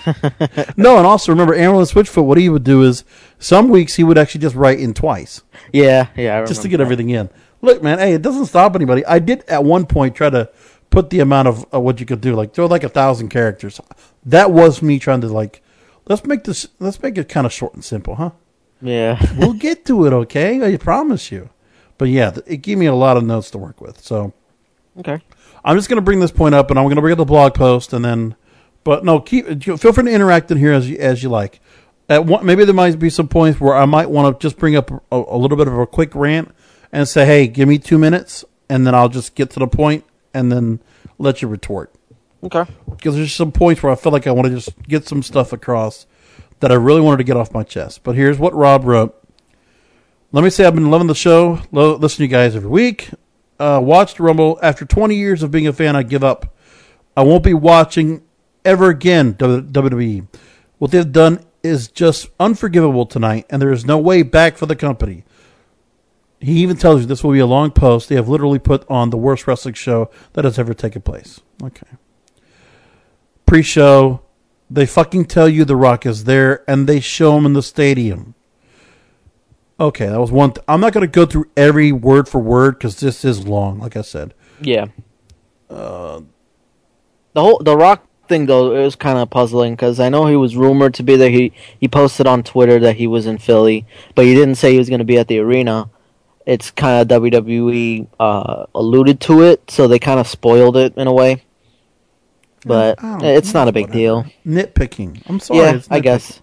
no, and also remember, Aaron Switchfoot. What he would do is, some weeks he would actually just write in twice. Yeah, yeah. I just to get that. everything in. Look, man, hey, it doesn't stop anybody. I did at one point try to put the amount of uh, what you could do, like throw like a thousand characters. That was me trying to like, let's make this, let's make it kind of short and simple, huh? Yeah. we'll get to it, okay? I promise you. But yeah, it gave me a lot of notes to work with. So Okay. I'm just going to bring this point up, and I'm going to bring up the blog post, and then, but no, keep feel free to interact in here as you, as you like. At one, maybe there might be some points where I might want to just bring up a, a little bit of a quick rant and say, "Hey, give me two minutes," and then I'll just get to the point, and then let you retort. Okay. Because there's some points where I feel like I want to just get some stuff across that I really wanted to get off my chest. But here's what Rob wrote. Let me say I've been loving the show. Lo- listen to you guys every week. Uh, watched Rumble. After 20 years of being a fan, I give up. I won't be watching ever again WWE. What they've done is just unforgivable tonight, and there is no way back for the company. He even tells you this will be a long post. They have literally put on the worst wrestling show that has ever taken place. Okay. Pre show, they fucking tell you The Rock is there, and they show him in the stadium. Okay, that was one. Th- I'm not going to go through every word for word because this is long, like I said. Yeah. Uh, The whole The Rock thing though, it was kind of puzzling because I know he was rumored to be there. He he posted on Twitter that he was in Philly, but he didn't say he was going to be at the arena. It's kind of WWE uh, alluded to it, so they kind of spoiled it in a way. But it's not a big deal. Nitpicking. I'm sorry. Yeah, I guess.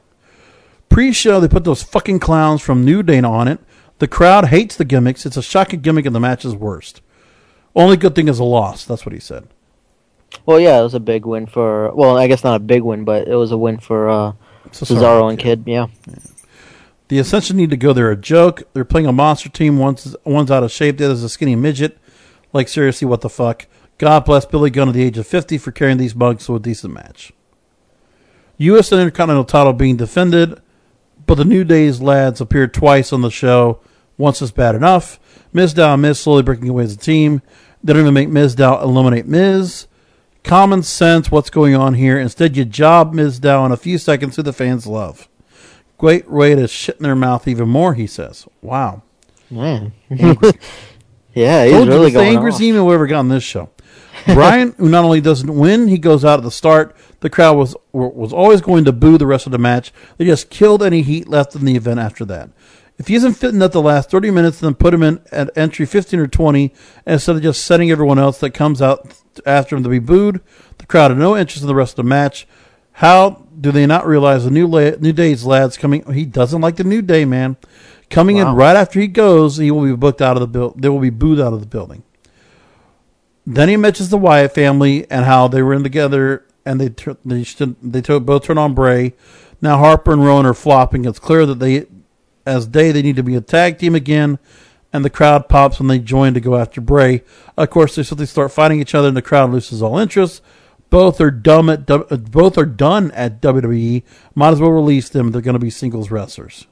Pre-show, they put those fucking clowns from New Day on it. The crowd hates the gimmicks. It's a shocking gimmick, and the match is worst. Only good thing is a loss. That's what he said. Well, yeah, it was a big win for. Well, I guess not a big win, but it was a win for uh, Cesaro Cesaro and Kidd. Yeah. The Ascension need to go. They're a joke. They're playing a monster team. One's one's out of shape. The other's a skinny midget. Like seriously, what the fuck? God bless Billy Gunn at the age of fifty for carrying these mugs to a decent match. U.S. Intercontinental title being defended, but the New Day's lads appeared twice on the show. Once is bad enough. Mizdow and Miz slowly breaking away as a team. They don't even make Mizdow eliminate Miz. Common sense, what's going on here? Instead, you job Mizdow in a few seconds who the fans love. Great way to shit in their mouth even more, he says. Wow. Man. Yeah, he's Told you, really the going angriest off. email we ever got on this show. Bryan, who not only doesn't win, he goes out at the start. The crowd was was always going to boo the rest of the match. They just killed any heat left in the event after that. If he isn't fitting at the last 30 minutes, then put him in at entry 15 or 20 instead of just setting everyone else that comes out after him to be booed. The crowd had no interest in the rest of the match. How do they not realize the new la- new day's lads coming? He doesn't like the new day man coming in right after he goes. He will be booked out of the build. They will be booed out of the building. Then he mentions the Wyatt family and how they were in together and they they they to- both turn on Bray. Now Harper and Rowan are flopping. It's clear that they, as Day, they need to be a tag team again. And the crowd pops when they join to go after Bray. Of course, they suddenly start fighting each other, and the crowd loses all interest. Both are dumb at uh, both are done at WWE. Might as well release them. They're going to be singles wrestlers.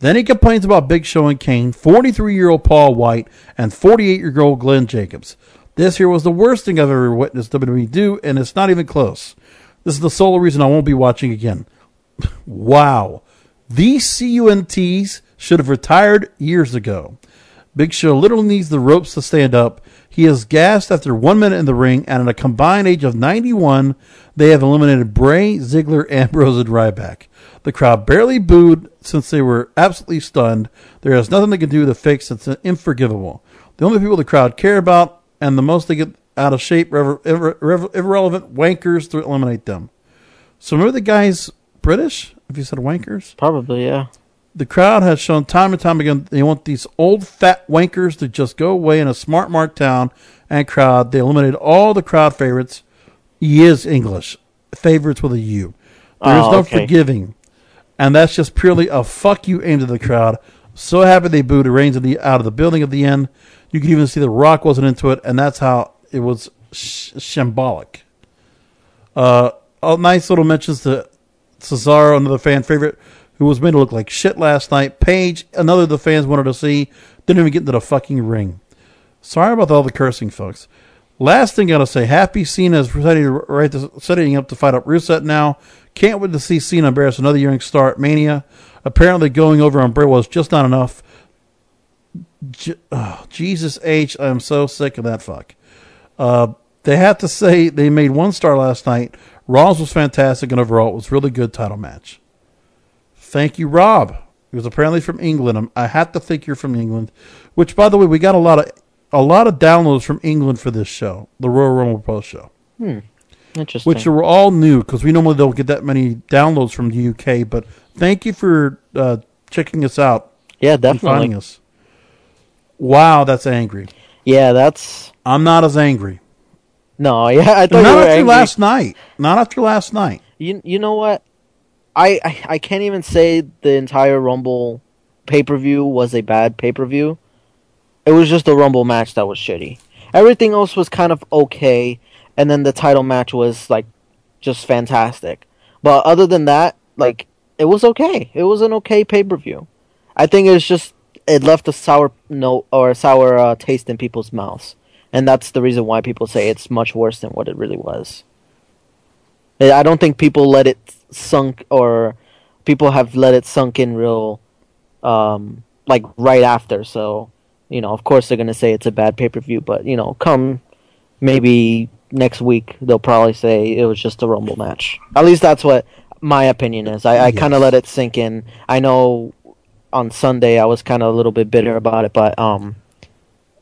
Then he complains about Big Show and Kane, 43 year old Paul White, and 48 year old Glenn Jacobs. This here was the worst thing I've ever witnessed WWE do, and it's not even close. This is the sole reason I won't be watching again. wow. These CUNTs should have retired years ago. Big Show literally needs the ropes to stand up. He is gassed after one minute in the ring, and at a combined age of 91, they have eliminated Bray, Ziggler, Ambrose, and Ryback. The crowd barely booed since they were absolutely stunned. There is nothing they can do to fix it's unforgivable. The only people the crowd care about, and the most they get out of shape, irre- irre- irre- irrelevant wankers to eliminate them. So remember the guy's British? If you said wankers? Probably, yeah. The crowd has shown time and time again they want these old fat wankers to just go away in a smart mark town and crowd. They eliminated all the crowd favorites. He is English. Favorites with a U. There is Oh, no okay. forgiving. And that's just purely a fuck you aimed at the crowd. So happy they booed Reigns in the, out of the building at the end. You could even see The Rock wasn't into it, and that's how it was sh- shambolic. Uh, a nice little mentions to Cesaro, another fan favorite, who was made to look like shit last night. Paige, another the fans wanted to see, didn't even get into the fucking ring. Sorry about all the cursing, folks. Last thing I gotta say, happy Cena is setting, right setting up to fight up Rusev now. Can't wait to see Cena embarrass another young star at Mania. Apparently, going over on Bray was just not enough. Oh, Jesus H, I am so sick of that fuck. Uh, they have to say they made one star last night. Raw's was fantastic, and overall, it was really good title match. Thank you, Rob. He was apparently from England. I'm- have to think you're from England. Which, by the way, we got a lot of a lot of downloads from England for this show, the Royal Rumble post show, Hmm. Interesting. which are all new because we normally don't get that many downloads from the UK. But thank you for uh, checking us out. Yeah, and definitely. finding us. Wow, that's angry. Yeah, that's. I'm not as angry. No, yeah, I thought not you were after angry. last night. Not after last night. You you know what? I, I I can't even say the entire Rumble pay per view was a bad pay per view. It was just the Rumble match that was shitty. Everything else was kind of okay, and then the title match was like just fantastic. But other than that, like it was okay. It was an okay pay per view. I think it's just it left a sour note or a sour uh, taste in people's mouths, and that's the reason why people say it's much worse than what it really was. I don't think people let it sunk or people have let it sunk in real, um, like right after. So you know, of course they're gonna say it's a bad pay per view, but you know, come maybe next week they'll probably say it was just a Rumble match. At least that's what my opinion is. I, I Yes. kind of let it sink in. I know on Sunday I was kind of a little bit bitter about it, but um,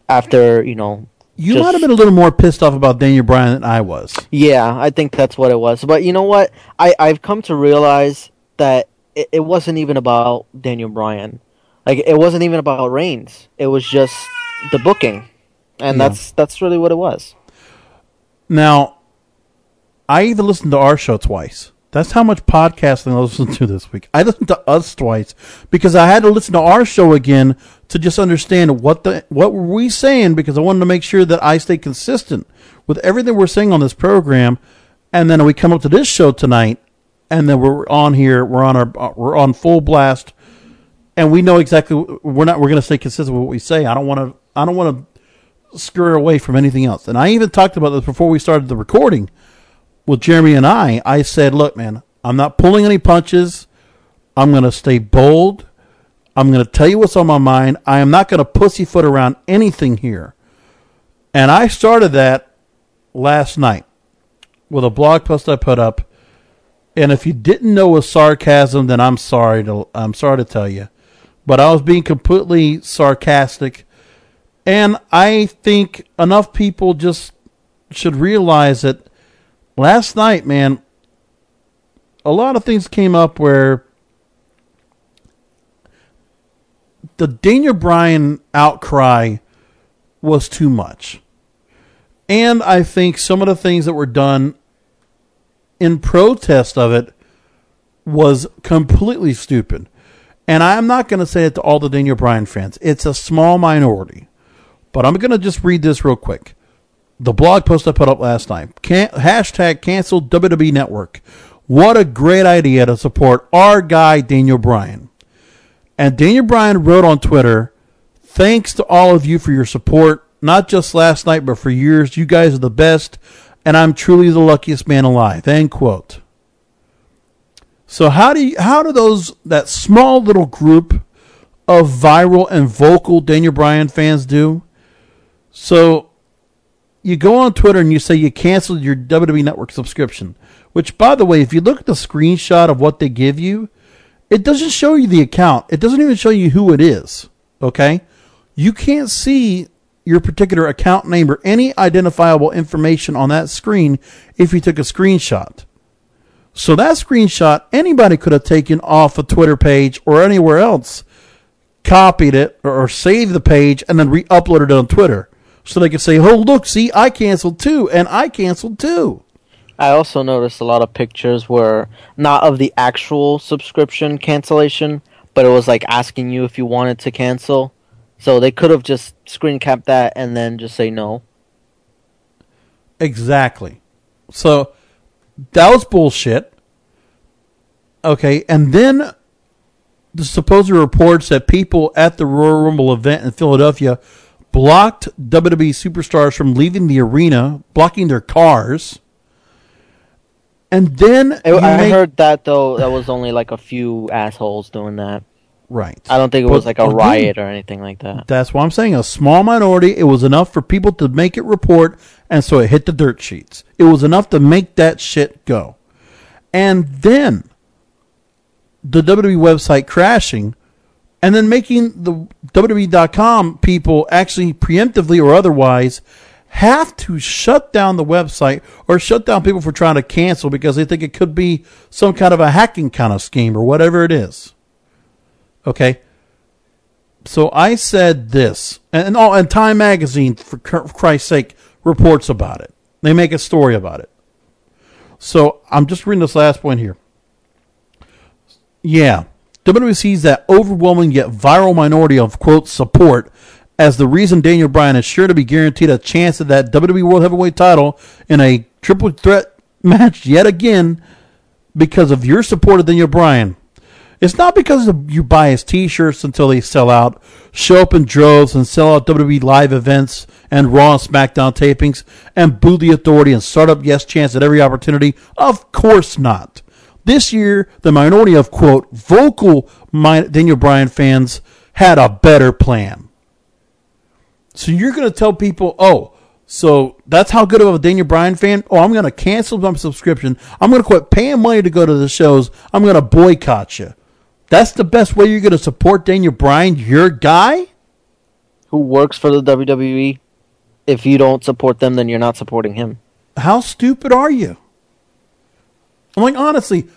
after you know, You just- might have been a little more pissed off about Daniel Bryan than I was. yeah, I think that's what it was. But you know what? I I've come to realize that it, it wasn't even about Daniel Bryan. Like it wasn't even about Reigns. It was just the booking, and Yeah. that's that's really what it was. Now, I even listened to our show twice. That's how much podcasting I listened to this week. I listened to us twice because I had to listen to our show again to just understand what the what were we saying because I wanted to make sure that I stay consistent with everything we're saying on this program. And then we come up to this show tonight, and then we're on here. We're on our we're on full blast, and we know exactly we're not we're going to stay consistent with what we say. I don't want to I don't want to scurry away from anything else. And I even talked about this before we started the recording with Jeremy and I. I said, look, man, I'm not pulling any punches. I'm going to stay bold. I'm going to tell you what's on my mind. I am not going to pussyfoot around anything here. And I started that last night with a blog post I put up. And if you didn't know it was sarcasm, then I'm sorry to I'm sorry to tell you. But I was being completely sarcastic. And I think enough people just should realize that last night, man, a lot of things came up where the Daniel Bryan outcry was too much. And I think some of the things that were done in protest of it was completely stupid. And I'm not going to say it to all the Daniel Bryan fans. It's a small minority. But I'm going to just read this real quick. The blog post I put up last night. Can, hashtag cancel WWE Network. What a great idea to support our guy, Daniel Bryan. And Daniel Bryan wrote on Twitter, Thanks to all of you for your support, not just last night, but for years. You guys are the best, and I'm truly the luckiest man alive. End quote. So how do you, how do those that small little group of viral and vocal Daniel Bryan fans do? So you go on Twitter and you say you canceled your WWE Network subscription, which by the way, if you look at the screenshot of what they give you, it doesn't show you the account. It doesn't even show you who it is. Okay? You can't see your particular account name or any identifiable information on that screen if you took a screenshot. So that screenshot anybody could have taken off a Twitter page or anywhere else, copied it or, saved the page and then re-uploaded it on Twitter. So they could say, "Oh, look, see, I canceled too, and I canceled too." I also noticed a lot of pictures were not of the actual subscription cancellation, but it was like asking you if you wanted to cancel. So they could have just screen capped that and then just say no. Exactly. So that was bullshit. Okay, and then the supposed reports that people at the Royal Rumble event in Philadelphia blocked WWE superstars from leaving the arena, blocking their cars. And then I- I make- heard that though that was only like a few assholes doing that. Right. I don't think it But was like a again, riot or anything like that. That's why I'm saying a small minority. It was enough for people to make it report, and so it hit the dirt sheets. It was enough to make that shit go. And then the WWE website crashing, and then making the WWE.com people actually preemptively or otherwise have to shut down the website or shut down people for trying to cancel because they think it could be some kind of a hacking kind of scheme or whatever it is. Okay. So I said this, and oh, and Time Magazine, for for Christ's sake, reports about it. They make a story about it. So I'm just reading this last point here. Yeah, WWE sees that overwhelming yet viral minority of quote support as the reason Daniel Bryan is sure to be guaranteed a chance at that WWE World Heavyweight title in a triple threat match yet again because of your support of Daniel Bryan. It's not because of you buy his t-shirts until they sell out, show up in droves and sell out WWE live events and Raw and SmackDown tapings and boo the authority and start up Yes chants at every opportunity. Of course not. This year, the minority of quote vocal Daniel Bryan fans had a better plan. So you're going to tell people, oh, So that's how good of a Daniel Bryan fan. Oh, I'm going to cancel my subscription. I'm going to quit paying money to go to the shows. I'm going to boycott you. That's the best way you're going to support Daniel Bryan, your guy? Who works for the WWE? If you don't support them, then you're not supporting him. How stupid are you? I'm like, honestly,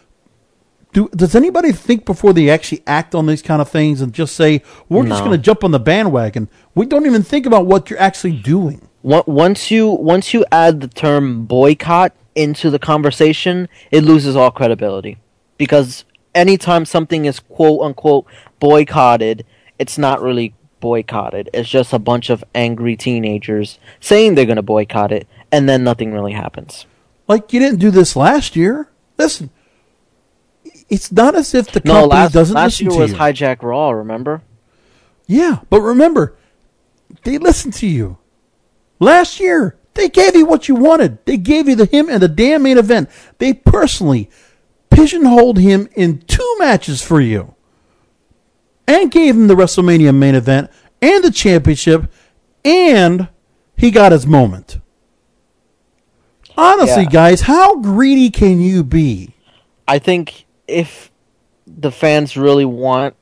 do, does anybody think before they actually act on these kind of things and just say, we're just going to jump on the bandwagon? We don't even think about what you're actually doing. Once you once you add the term boycott into the conversation, it loses all credibility. Because anytime something is quote unquote boycotted, it's not really boycotted. It's just a bunch of angry teenagers saying they're going to boycott it, and then nothing really happens. Like, you didn't do this last year. Listen, it's not as if the No, company last, doesn't last listen year to was you. Hijack Raw. Remember? Yeah, but remember, they listened to you. Last year, they gave you what you wanted. They gave you the him and the damn main event. They personally pigeonholed him in two matches for you. And gave him the WrestleMania main event and the championship, and he got his moment. Honestly, Yeah. guys, how greedy can you be? I think if the fans really want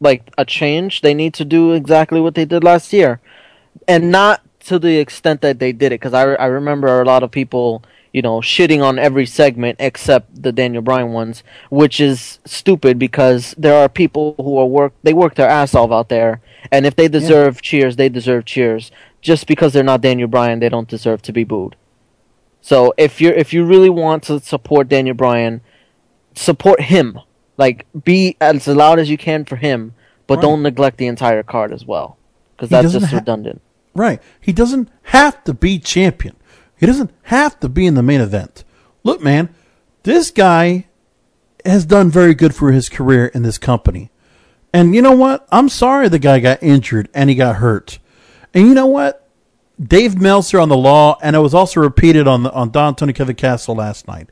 like a change, they need to do exactly what they did last year, and not to the extent that they did it. Because I I remember a lot of people you know shitting on every segment except the Daniel Bryan ones, which is stupid because there are people who are work they work their ass off out there, and if they deserve cheers, they deserve cheers. Just because they're not Daniel Bryan, they don't deserve to be booed. So if you're if you really want to support Daniel Bryan, support him. Like be as loud as you can for him, but Right. don't neglect the entire card as well, because that's just ha- redundant. Right. He doesn't have to be champion. He doesn't have to be in the main event. Look, man, this guy has done very good for his career in this company. And you know what? I'm sorry the guy got injured and he got hurt. And you know what? Dave Meltzer on the law, and it was also repeated on the, on Don Tony Kevin Castle last night.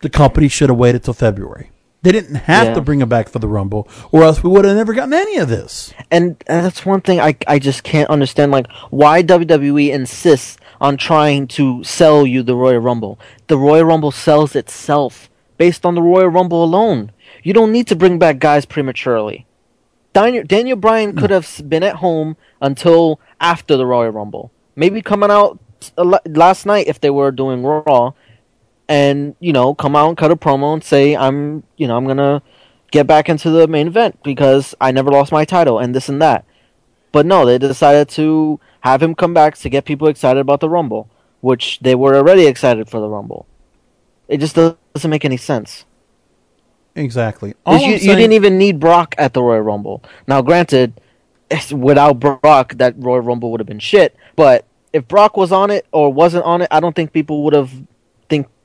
The company should have waited till February. They didn't have Yeah. to bring him back for the Rumble, or else we would have never gotten any of this. And uh, that's one thing I I just can't understand. Like why WWE insists on trying to sell you the Royal Rumble. The Royal Rumble sells itself based on the Royal Rumble alone. You don't need to bring back guys prematurely. Daniel, Daniel Bryan could have been at home until after the Royal Rumble. Maybe coming out last night if they were doing Raw, and you know come out and cut a promo and say I'm you know I'm gonna get back into the main event because I never lost my title and this and that. But no, they decided to have him come back to get people excited about the Rumble, which they were already excited for the Rumble. It just doesn't make any sense. Exactly. You, I'm you didn't even need Brock at the Royal Rumble. Now, granted, without Brock, that Royal Rumble would have been shit. But if Brock was on it or wasn't on it, I don't think people would have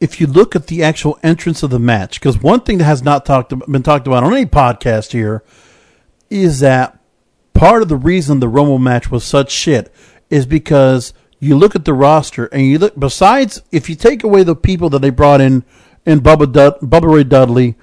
If you look at the actual entrance of the match, because one thing that has not talked been talked about on any podcast here is that part of the reason the Rumble match was such shit is because you look at the roster and you look. Besides, if you take away the people that they brought in, in Bubba Dud, Bubba Ray Dudley,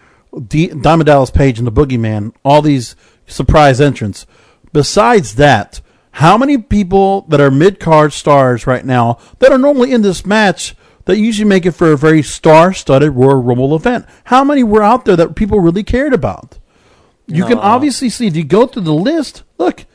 D, Diamond Dallas Page, and the Boogeyman, all these surprise entrants. Besides that, how many people that are mid card stars right now that are normally in this match that usually make it for a very star studded Royal Rumble event? How many were out there that people really cared about? You can obviously see if you go through the list. Look,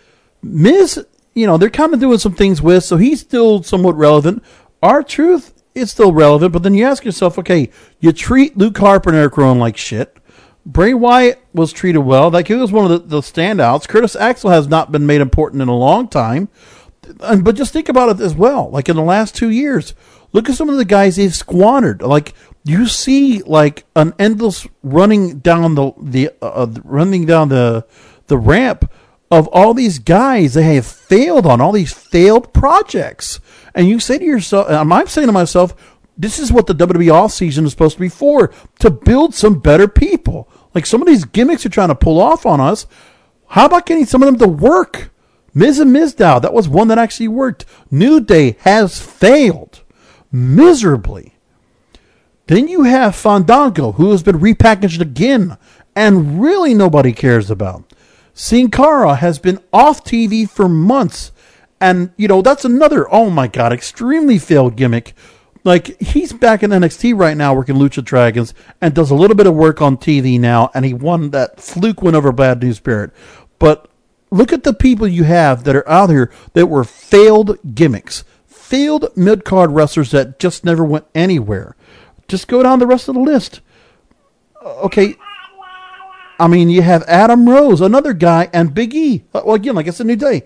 Miz, you know they're kind of doing some things with, so he's still somewhat relevant. R-Truth is still relevant, but then you ask yourself, okay, you treat Luke Harper and Eric Rowan like shit. Bray Wyatt was treated well. Like he was one of the, the standouts. Curtis Axel has not been made important in a long time. And, but just think about it as well. Like in the last two years, look at some of the guys they've squandered. Like you see, like an endless running down the the uh, running down the the ramp of all these guys they have failed on all these failed projects. And you say to yourself, I'm saying to myself, this is what the WWE off season is supposed to be for to build some better people. Like some of these gimmicks you're trying to pull off on us. How about getting some of them to work? Miz and Mizdow, that was one that actually worked. New Day has failed miserably. Then you have Fandango, who has been repackaged again and really nobody cares about. Sin Cara has been off TV for months. And, you know, that's another, oh my God, extremely failed gimmick. Like, he's back in NXT right now working Lucha Dragons and does a little bit of work on TV now. And he won that fluke win over Bad News Barrett. But look at the people you have that are out here that were failed gimmicks, failed mid card wrestlers that just never went anywhere. Just go down the rest of the list. Okay. I mean, you have Adam Rose, another guy, and Big E. Uh, Well, again, like it's a new day.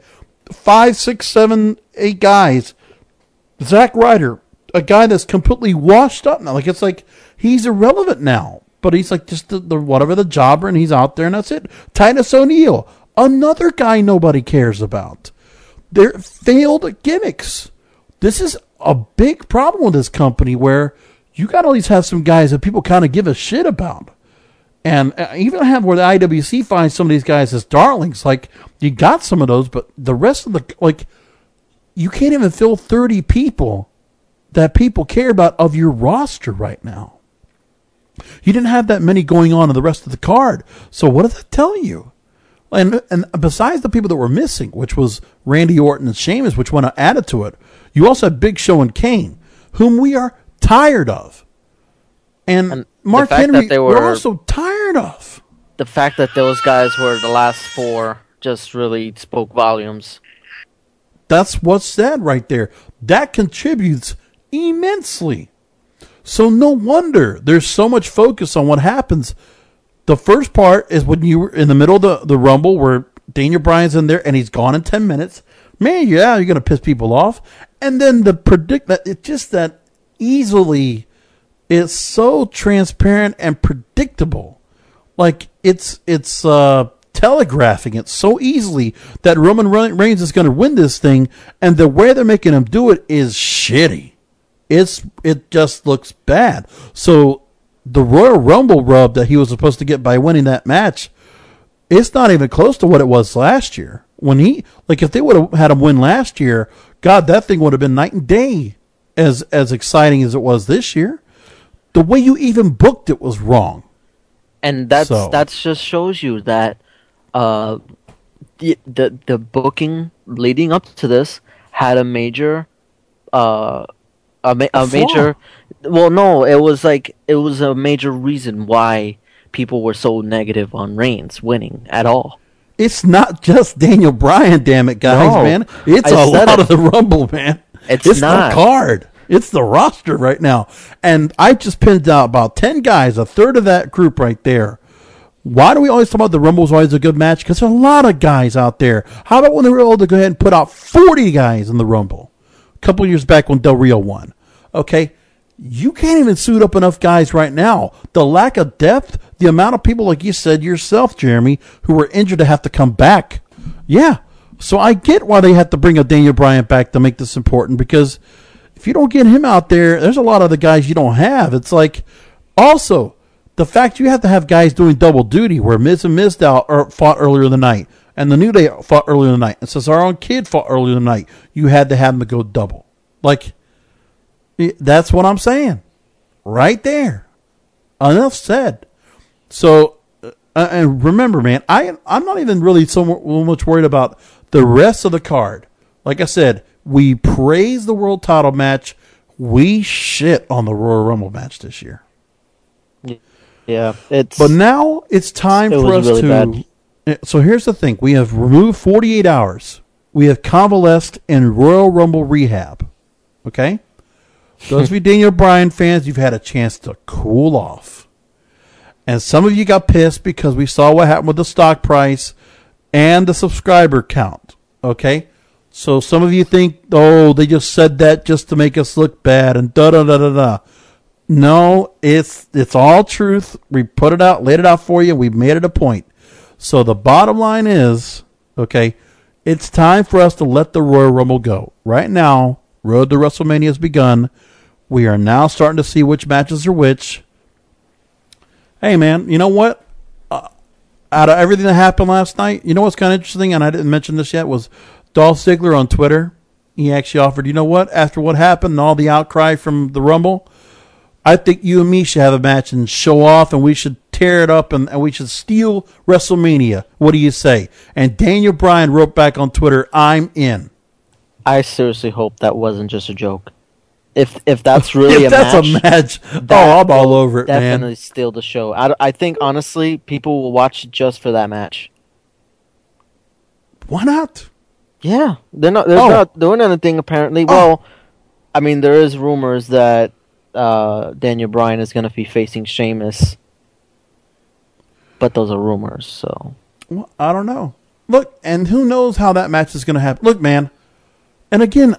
Five, six, seven, eight guys. Zack Ryder, a guy that's completely washed up now. Like it's like he's irrelevant now. But he's like just the, the whatever the jobber, and he's out there, and that's it. Titus O'Neil, another guy nobody cares about. They're failed gimmicks. This is a big problem with this company where you got to at least have some guys that people kind of give a shit about. And uh, even have where the IWC finds some of these guys as darlings. Like you got some of those, but the rest of the like you can't even fill thirty people that people care about of your roster right now. You didn't have that many going on in the rest of the card. So what does that tell you? And and besides the people that were missing, which was Randy Orton and Sheamus, which went to added to it, you also had Big Show and Kane, whom we are tired of. And, Mark fact Henry, that they we're were- also tired of. The fact that those guys were the last four just really spoke volumes. That's what's said right there. That contributes immensely. So no wonder there's so much focus on what happens. The first part is when you were in the middle of the, the rumble where Daniel Bryan's in there and he's gone in 10 minutes. Man, yeah, you're going to piss people off. And then the predict that it's just that easily it's so transparent and predictable. Like it's it's uh telegraphing it so easily that Roman Reigns is going to win this thing and the way they're making him do it is shitty. It's it just looks bad. So the Royal Rumble rub that he was supposed to get by winning that match, it's not even close to what it was last year. When he like if they would have had him win last year, God, that thing would have been night and day as as exciting as it was this year. The way you even booked it was wrong. and that's So- that's just shows you that uh the, the the booking leading up to this had a major uh a, ma- A a major well no it was like it was a major reason why people were so negative on Reigns winning at all It's not just Daniel Bryan, damn it, guys, No, man. It's I a lot it. of the Rumble, man. It's not. the card. It's the roster right now. And I just pinned out about 10 guys, a third of that group right there. Why do we always talk about the Rumble's always a good match? Because there's a lot of guys out there. How about when they were able to go ahead and put out 40 guys in the Rumble? A couple years back when Del Rio won. Okay? You can't even suit up enough guys right now. The lack of depth, the amount of people, like you said yourself, Jeremy, who were injured to have to come back. Yeah. So I get why they have to bring a Daniel Bryan back to make this important because if you don't get him out there, there's a lot of the guys you don't have. It's like also the fact you have to have guys doing double duty where Miz and Mizdow are er, fought earlier in the night and the New Day fought earlier in the night and Cesaro and Kidd fought earlier in the night. You had to have them go double. Like that's what I'm saying. Right there. Enough said. So, uh, and remember, man, I I'm not even really so much worried about the rest of the card. Like I said, we praise the world title match. We shit on the Royal Rumble match this year. yeah it's But now it's time It for us really to bad. Uh, So here's the thing: we have removed 48 hours. We have convalesced in Royal Rumble rehab. Okay, those of you Daniel Bryan fans, you've had a chance to cool off, and some of you got pissed because we saw what happened with the stock price and the subscriber count. Okay, so some of you think, oh, they just said that just to make us look bad and da da da da da. No, it's it's all truth. We put it out, laid it out for you. We made it a point. So the bottom line is, okay, it's time for us to let the Royal Rumble go. Right now, Road to WrestleMania has begun. We are now starting to see which matches are which. Hey, man, you know what? Uh, out of everything that happened last night, you know what's kind of interesting, and I didn't mention this yet, was Dolph Ziggler on Twitter. He actually offered, you know what? After what happened and all the outcry from the Rumble, I think you and me should have a match and show off, and we should tear it up, and, and we should steal WrestleMania. What do you say? And Daniel Bryan wrote back on Twitter, "I'm in." I seriously hope that wasn't just a joke. If if that's really If a that's a match, match, that oh, I'm all over it, man. Definitely steal the show. I, I think honestly, people will watch just for that match. Why not? Yeah, they're not. They're Oh. not doing anything apparently. Well, I mean, there is rumors that uh, Daniel Bryan is going to be facing Sheamus, but those are rumors. So Well, I don't know. Look, and who knows how that match is going to happen. Look, man, and again,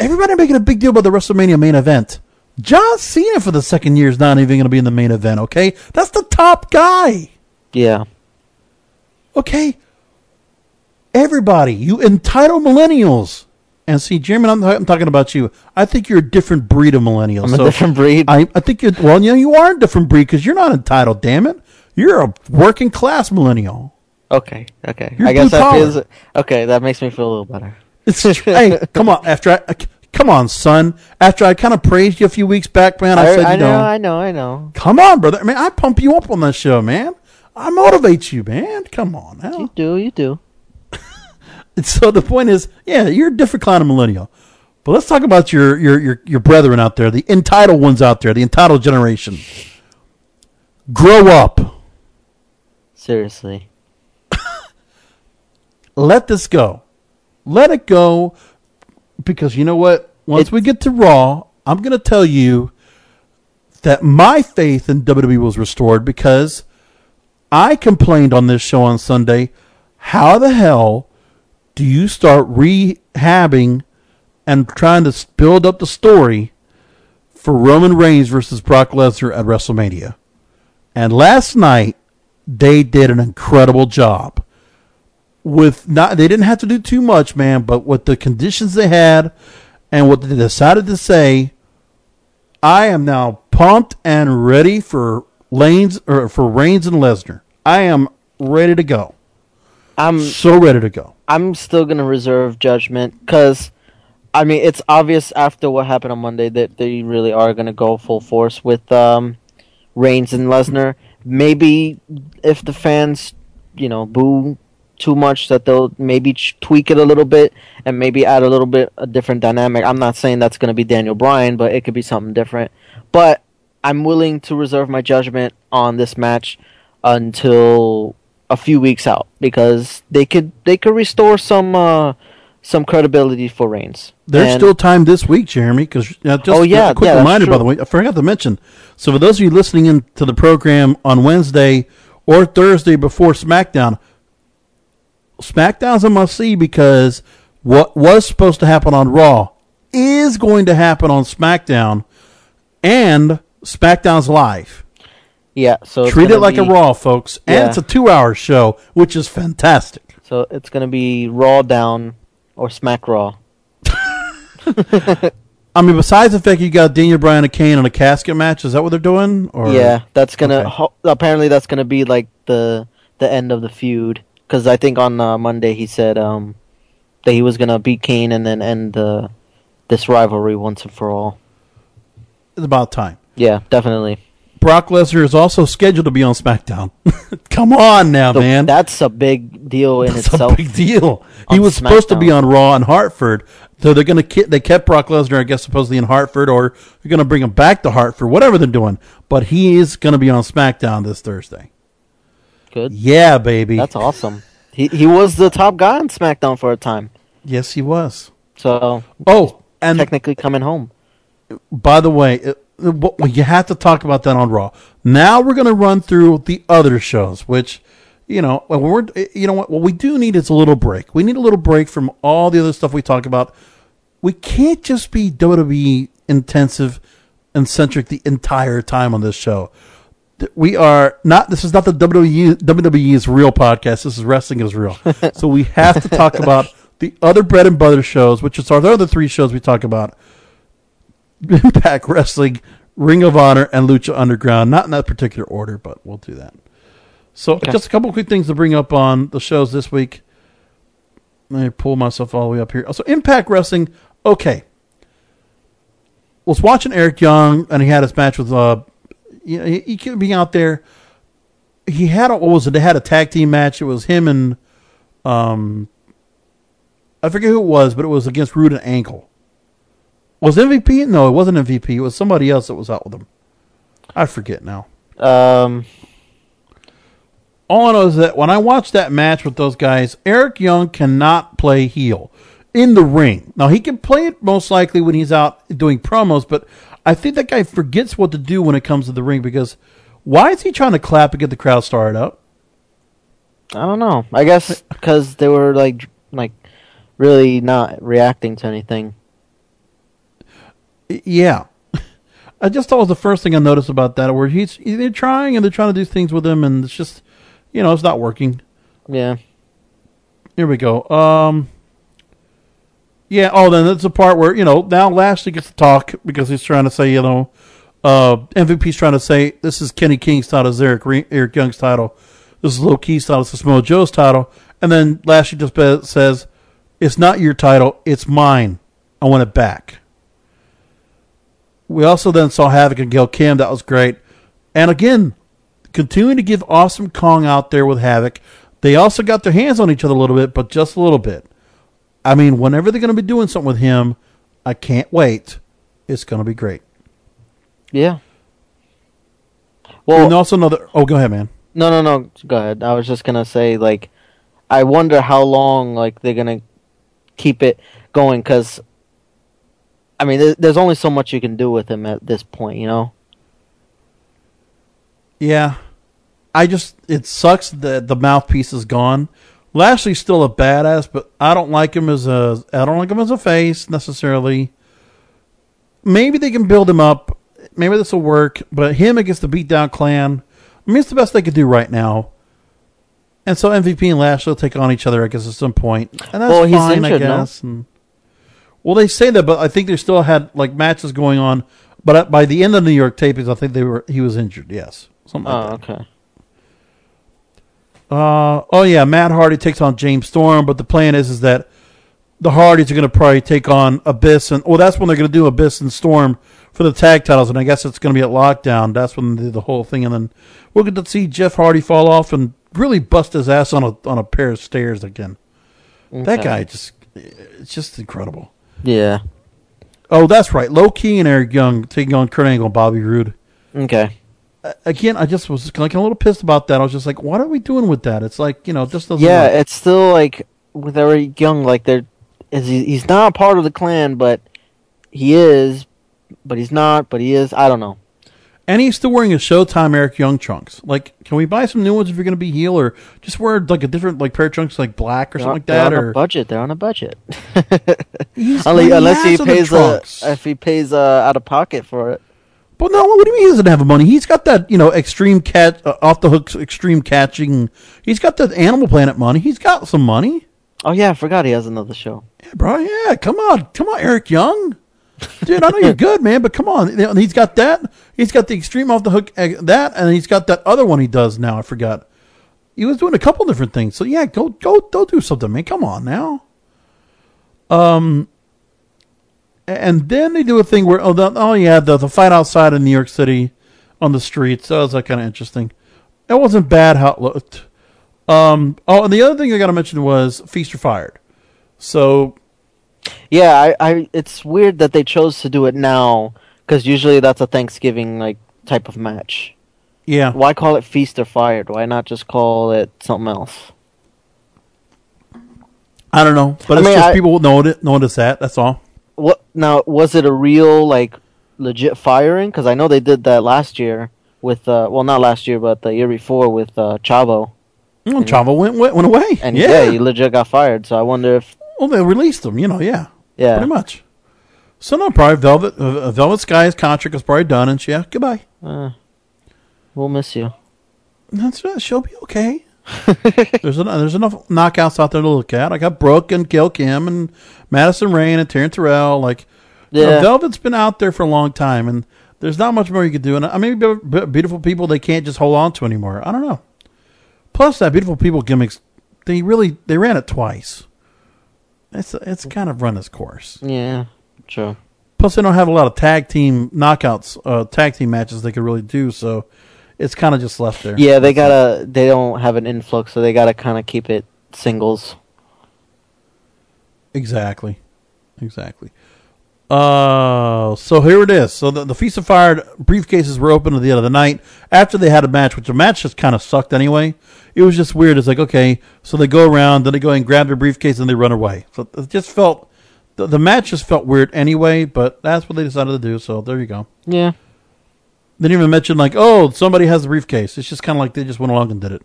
everybody making a big deal about the WrestleMania main event. John Cena for the second year is not even going to be in the main event. Okay, that's the top guy. yeah, Okay, everybody, you entitled millennials. And see, Jeremy, I'm, I'm talking about you. I think you're a different breed of millennial. I'm a different breed. I, I think you're well. You know, you are a different breed because you're not entitled. Damn it, you're a working class millennial. okay, okay. You're I guess that feels okay. That makes me feel a little better. It's just, hey, come on. After I, uh, come on, son. After I kind of praised you a few weeks back, man, I, I, said, I you know, know, I know, I know. come on, brother. I mean, I pump you up on this show, man. I motivate you, man. Come on now. You do, you do. So the point is, yeah, you're a different kind of millennial. But let's talk about your your your, your brethren out there, the entitled ones out there, the entitled generation. Grow up. Seriously. Let this go. Let it go because you know what? Once we get to Raw, I'm going to tell you that my faith in WWE was restored because I complained on this show on Sunday. How the hell do you start rehabbing and trying to build up the story for Roman Reigns versus Brock Lesnar at WrestleMania? And last night, they did an incredible job with not they didn't have to do too much, man, but with the conditions they had and what they decided to say, I am now pumped and ready for Lanes or for Reigns and Lesnar. I am ready to go. I'm so ready to go. I'm still gonna reserve judgment because, I mean, it's obvious after what happened on Monday that they really are gonna go full force with um, Reigns and Lesnar. Maybe if the fans, you know, boo too much, that they'll maybe ch- tweak it a little bit and maybe add a little bit a different dynamic. I'm not saying that's gonna be Daniel Bryan, but it could be something different. But I'm willing to reserve my judgment on this match until a few weeks out because they could they could restore some uh, some credibility for Reigns. There's And- still time this week, Jeremy. Because just Oh, yeah, a quick yeah, reminder, by the way, I forgot to mention. So for those of you listening in to the program on Wednesday or Thursday before SmackDown, SmackDown's a must see because what was supposed to happen on Raw is going to happen on SmackDown, and SmackDown's live. yeah, so Treat it like a Raw, folks, and Yeah. it's a two-hour show, which is fantastic. So it's gonna be Raw down or Smack Raw. I mean, besides the fact you got Daniel Bryan and Kane in a casket match, is that what they're doing? Or yeah, that's gonna Okay. ho- apparently that's gonna be like the the end of the feud because I think on uh, Monday he said um that he was gonna beat Kane and then end uh, this rivalry once and for all. it's about time. Yeah, definitely. Brock Lesnar is also scheduled to be on SmackDown. Come on now, So man. That's a big deal in That's itself. a big deal. He was supposed to be on Raw in Hartford, so they're gonna ki- they kept Brock Lesnar, I guess, supposedly in Hartford, or they're gonna bring him back to Hartford, whatever they're doing. But he is gonna be on SmackDown this Thursday. Good. Yeah, baby. That's awesome. He he was the top guy on SmackDown for a time. Yes, he was. So oh, and technically coming home. By the way, uh, it, well, you have to talk about that on Raw. Now we're going to run through the other shows, which you know, we're uh, you know what, what we do need is a little break. We need a little break from all the other stuff we talk about. We can't just be WWE intensive and centric the entire time on this show. We are not. This is not the WWE WWE's real podcast. This is wrestling is real. so we have to talk about the other bread and butter shows, which is our other three shows we talk about: Impact Wrestling, Ring of Honor, and Lucha Underground. Not in that particular order, but we'll do that. So, Okay. just a couple quick things to bring up on the shows this week. Let me pull myself all the way up here. So, Impact Wrestling, okay. Was watching Eric Young, and he had his match with, uh, you know, he, he could be out there. He had a, what was it? They had a tag team match. It was him and, um, I forget who it was, but it was against Roode and Angle. Was MVP? No, it wasn't MVP. It was somebody else that was out with him. I forget now. Um, All I know is that when I watched that match with those guys, Eric Young cannot play heel in the ring. Now he can play it most likely when he's out doing promos, but I think that guy forgets what to do when it comes to the ring because why is he trying to clap and get the crowd started up? I don't know. I guess because they were like like really not reacting to anything. Yeah. I just thought it was the first thing I noticed about that, where he's they're trying and they're trying to do things with him, and it's just, you know, it's not working. Yeah. Here we go. Um. Yeah. Oh, then that's the part where you know now Lashley gets to talk because he's trying to say you know, uh, MVP's trying to say this is Kenny King's title, this is Eric Eric Young's title, this is Low Ki's title, this is Samoa Joe's title, and then Lashley just be- says, "It's not your title, it's mine. I want it back." We also then saw Havok and Gail Kim. That was great. And again, continuing to give Awesome Kong out there with Havok. They also got their hands on each other a little bit, but just a little bit. I mean, whenever they're going to be doing something with him, I can't wait. It's going to be great. Yeah. Well, and also another. Oh, go ahead, man. No, no, no. Go ahead. I was just gonna say, like, I wonder how long, like, they're gonna keep it going. Because, I mean, there's only so much you can do with him at this point, you know. Yeah, I just it sucks that the mouthpiece is gone. Lashley's still a badass, but I don't like him as a I don't like him as a face necessarily. Maybe they can build him up. Maybe this will work. But him against the beatdown clan, I mean, it's the best they could do right now. And so MVP and Lashley will take on each other, I guess, at some point. and that's Well, he's fine, injured, I no? guess. And, well, they say that, but I think they still had like matches going on. But by the end of the New York tapings, I think they were he was injured. Yes, something like Oh, that. okay. Uh, oh yeah, Matt Hardy takes on James Storm, but the plan is is that the Hardys are going to probably take on Abyss, and well, that's when they're going to do Abyss and Storm for the tag titles, and I guess it's going to be at Lockdown. That's when they do the whole thing, and then we'll get to see Jeff Hardy fall off and really bust his ass on a on a pair of stairs again. That guy just it's just incredible. Yeah. Oh, that's right. Low Ki and Eric Young taking on Kurt Angle and Bobby Roode. Okay. Uh, Again, I just was like a little pissed about that. I was just like, what are we doing with that? It's like you know, just doesn't. Yeah, work. it's still like with Eric Young, like they're is he, he's not a part of the clan, but he is, but he's not, but he is. I don't know. And he's still wearing his Showtime Eric Young trunks. Like, can we buy some new ones if you're going to be heel, or just wear like a different like pair of trunks, like black or They're, something like they're that? on or a budget. They're on a budget. Unless, he unless he has them in pays uh, trunks. if he pays uh, out of pocket for it. But no, what do you mean he doesn't have money? He's got that you know extreme cat uh, off the hook extreme catching. He's got that Animal Planet money. He's got some money. Oh yeah, I forgot he has another show. Yeah, bro. Yeah, come on, come on, Eric Young. Dude, I know you're good, man, but come on. He's got that. He's got the extreme off the hook uh, that, and he's got that other one he does now. I forgot. He was doing a couple different things. So yeah, go go go do something, man. Come on now. Um, and then they do a thing where oh the, oh yeah the the fight outside in New York City on the streets. That was like kind of interesting. That wasn't bad how it looked. Um. Oh, and the other thing I got to mention was Feast or Fired. So Yeah, I, I it's weird that they chose to do it now because usually that's a Thanksgiving like type of match. Yeah. Why call it feast or fired? Why not just call it something else? I don't know, but I it's mean, just I- people notice notice that. That's all. What now? Was it a real like legit firing? Because I know they did that last year with uh, well, not last year, but the year before with uh, Chavo. Mm, Chavo went, went went away. And yeah. yeah. he legit got fired. So I wonder if well, they released him. You know, yeah, yeah, pretty much. So no, probably Velvet uh, Velvet Sky's contract is probably done, and she, yeah, goodbye. Uh, we'll miss you. That's right. She'll be okay. there's enough, there's enough knockouts out there to look at. I got Brooke and Gail Kim and Madison Rayne and Taryn Terrell. Like, you know, Velvet's been out there for a long time, and there's not much more you could do. And I mean, be- be- beautiful people they can't just hold on to anymore. I don't know. Plus, that beautiful people gimmicks, they really they ran it twice. It's it's kind of run its course. Yeah, true. Plus, they don't have a lot of tag team knockouts, uh, tag team matches they could really do. So, it's kind of just left there. Yeah, they gotta. They don't have an influx, so they gotta kind of keep it singles. Exactly. Exactly. Uh, so here it is. So the, the Feast of Fire briefcases were open at the end of the night after they had a match, which the match just kind of sucked anyway. It was just weird. It's like, okay, so they go around, then they go and grab their briefcase and they run away. So it just felt, the, the match just felt weird anyway, but that's what they decided to do. So there you go. Yeah. They didn't even mention like, oh, somebody has the briefcase. It's just kind of like they just went along and did it.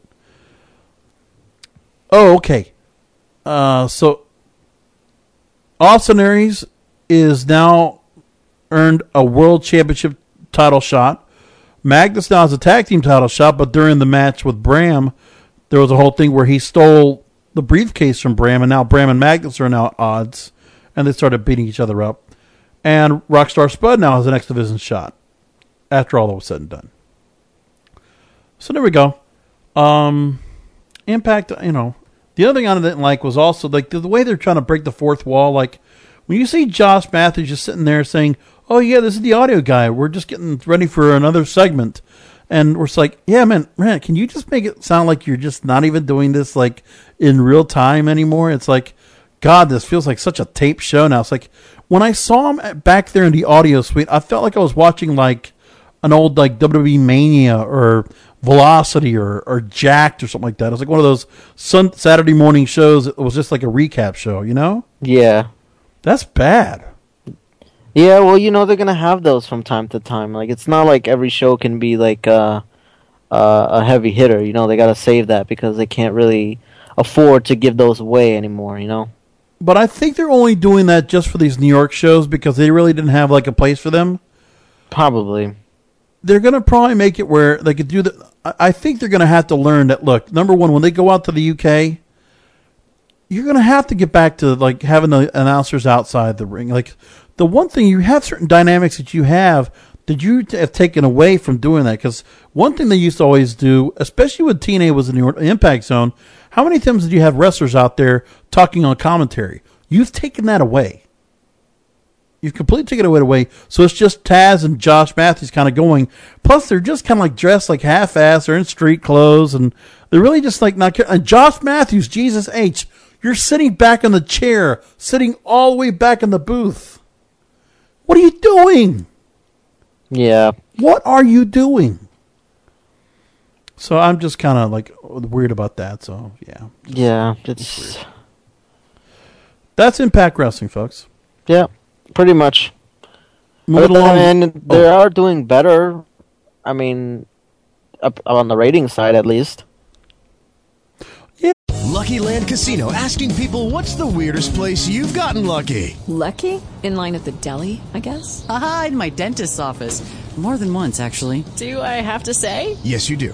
Oh, okay. Uh, so Austin Aries is now earned a world championship title shot. Magnus now has a tag team title shot, but during the match with Bram, there was a whole thing where he stole the briefcase from Bram, and now Bram and Magnus are now at odds, and they started beating each other up. And Rockstar Spud now has an X Division shot after all that was said and done. So there we go. Um, Impact, you know, the other thing I didn't like was also like the, the way they're trying to break the fourth wall. Like when you see Josh Matthews just sitting there saying, "Oh yeah, this is the audio guy. We're just getting ready for another segment," and we're just like, "Yeah, man, man, can you just make it sound like you're just not even doing this like in real time anymore?" It's like, God, this feels like such a tape show now. It's like when I saw him back there in the audio suite, I felt like I was watching like an old like WWE Mania or Velocity or, or Jakked or something like that. It was like one of those sun, Saturday morning shows. It was just like a recap show, you know? Yeah. That's bad. Yeah, well, you know they're gonna have those from time to time. Like it's not like every show can be like uh, uh, a heavy hitter. You know they gotta save that because they can't really afford to give those away anymore. You know. But I think they're only doing that just for these New York shows because they really didn't have like a place for them. Probably. They're gonna probably make it where they could do the. I think they're gonna have to learn that. Look, number one, when they go out to the UK, you're gonna have to get back to like having the announcers outside the ring. Like the one thing you have certain dynamics that you have that you have taken away from doing that. Because one thing they used to always do, especially when TNA was in the Impact Zone, how many times did you have wrestlers out there talking on commentary? You've taken that away. You've completely taken it away. So it's just Taz and Josh Matthews kind of going. Plus, they're just kind of like dressed like half-ass. They're in street clothes, and they're really just like not. care- And Josh Matthews, Jesus H, you're sitting back in the chair, sitting all the way back in the booth. What are you doing? Yeah. What are you doing? So I'm just kind of like weird about that. So yeah, Yeah. It's. that's Impact Wrestling, folks. Yeah. Pretty much. Moving along. And oh. they Oh. are doing better. I mean, up on the rating side at least. Yeah. Lucky Land Casino asking people what's the weirdest place you've gotten lucky? Lucky? In line at the deli, I guess? Aha, in my dentist's office. More than once, actually. Do I have to say? Yes, you do.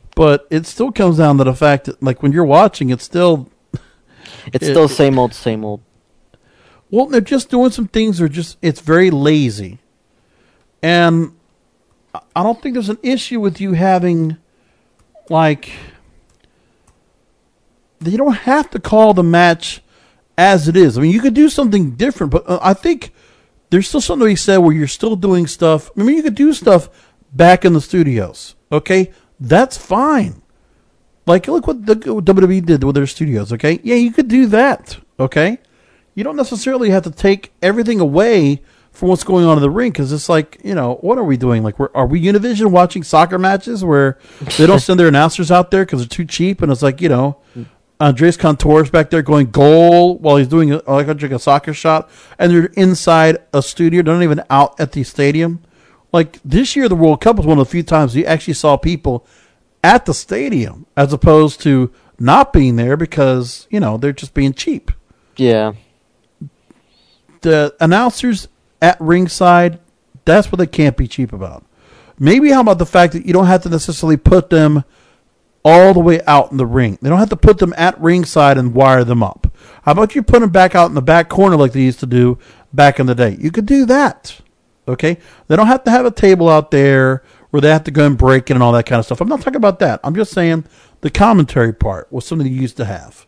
But it still comes down to the fact that, like, when you're watching, it's still. It's it- still same old, same old. Well, they're just doing some things. That are just it's very lazy, and I- don't think there's an issue with you having like you don't have to call the match as it is. I mean, you could do something different, but uh, I think there's still something to be said where you're still doing stuff. I mean, you could do stuff back in the studios. Okay, that's fine. Like, look what the WWE did with their studios. Okay, yeah, you could do that. Okay, you don't necessarily have to take everything away from what's going on in the ring because it's like, you know, what are we doing? Like, are we Univision watching soccer matches where they don't send their announcers out there because they're too cheap? And it's like, you know, Andres Cantor's back there going goal while he's doing like a, a soccer shot, and they're inside a studio. They're not even out at the stadium. Like this year, the World Cup was one of the few times you actually saw people at the stadium as opposed to not being there because you know they're just being cheap. Yeah. The announcers at ringside, that's what they can't be cheap about. Maybe how about the fact that you don't have to necessarily put them all the way out in the ring. They don't have to put them at ringside and wire them up. How about you put them back out in the back corner like they used to do back in the day? You could do that. Okay? They don't have to have a table out there where they have to go and break it and all that kind of stuff. I'm not talking about that. I'm just saying the commentary part was something you used to have.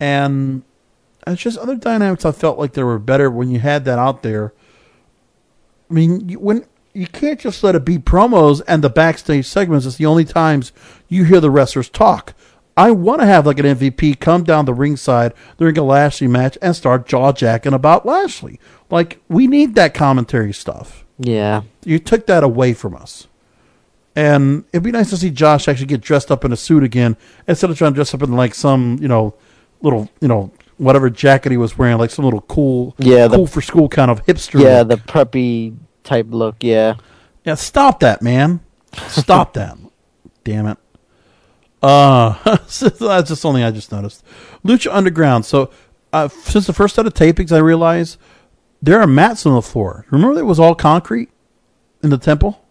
And it's just other dynamics I felt like they were better when you had that out there. I mean, you, when you can't just let it be promos and the backstage segments. It's the only times you hear the wrestlers talk. I want to have like an MVP come down the ringside during a Lashley match and start jaw jacking about Lashley. Like we need that commentary stuff. Yeah. You took that away from us. And it'd be nice to see Josh actually get dressed up in a suit again instead of trying to dress up in like some, you know, little, you know, whatever jacket he was wearing, like some little cool, Yeah, the- cool for school kind of hipster. Yeah, look. the preppy type look. Yeah. Yeah, stop that, man. Stop that. Damn it. Uh, so that's just something I just noticed. Lucha Underground. So, uh, since the first set of tapings, I realized there are mats on the floor. Remember, it was all concrete in the temple.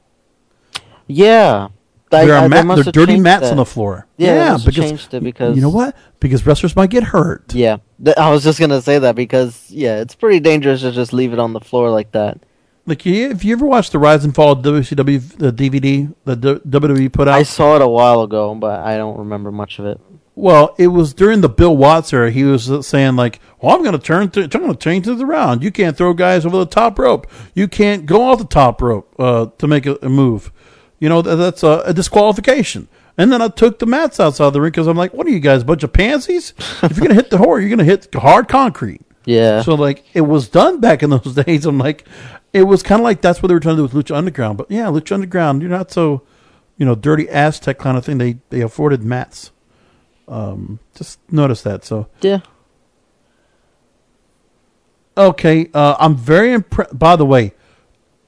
Yeah. I- there are uh, they mat, must there are dirty mats that. on the floor. Yeah, they yeah because changed it because- you know what? Because wrestlers might get hurt. Yeah. I was just gonna say that because yeah, it's pretty dangerous to just leave it on the floor like that. Like, if you ever watched the Rise and Fall of WCW the DVD the D- WWE put out, I saw it a while ago, but I don't remember much of it. Well, it was during the Bill Watts era. He was saying like, "Well, I'm going to turn, to, I'm going to change it around. You can't throw guys over the top rope. You can't go off the top rope uh, to make a, a move. You know, that, that's a, a disqualification." And then I took the mats outside the ring because I'm like, "What are you guys, a bunch of pansies? if you're going to hit the whore, you're going to hit hard concrete." Yeah. So like, it was done back in those days. I'm like, it was kind of like that's what they were trying to do with Lucha Underground. But yeah, Lucha Underground, you're not so, you know, dirty Aztec kind of thing. They they afforded mats. Um, just notice that. So Yeah. okay, uh, I'm very impressed. By the way,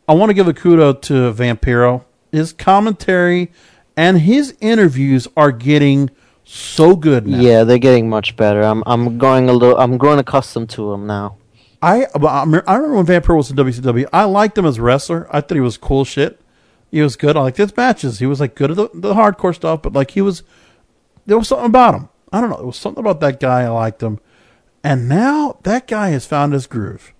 I want to give a kudo to Vampiro. His commentary and his interviews are getting so good now. Yeah, they're getting much better. I'm I'm growing a little. I'm growing accustomed to him now. I I remember I remember when Vampiro was in WCW. I liked him as a wrestler. I thought he was cool shit. He was good. I liked his matches. He was like good at the, the hardcore stuff, but like he was, there was something about him. I don't know. There was something about that guy. I liked him. And now that guy has found his groove.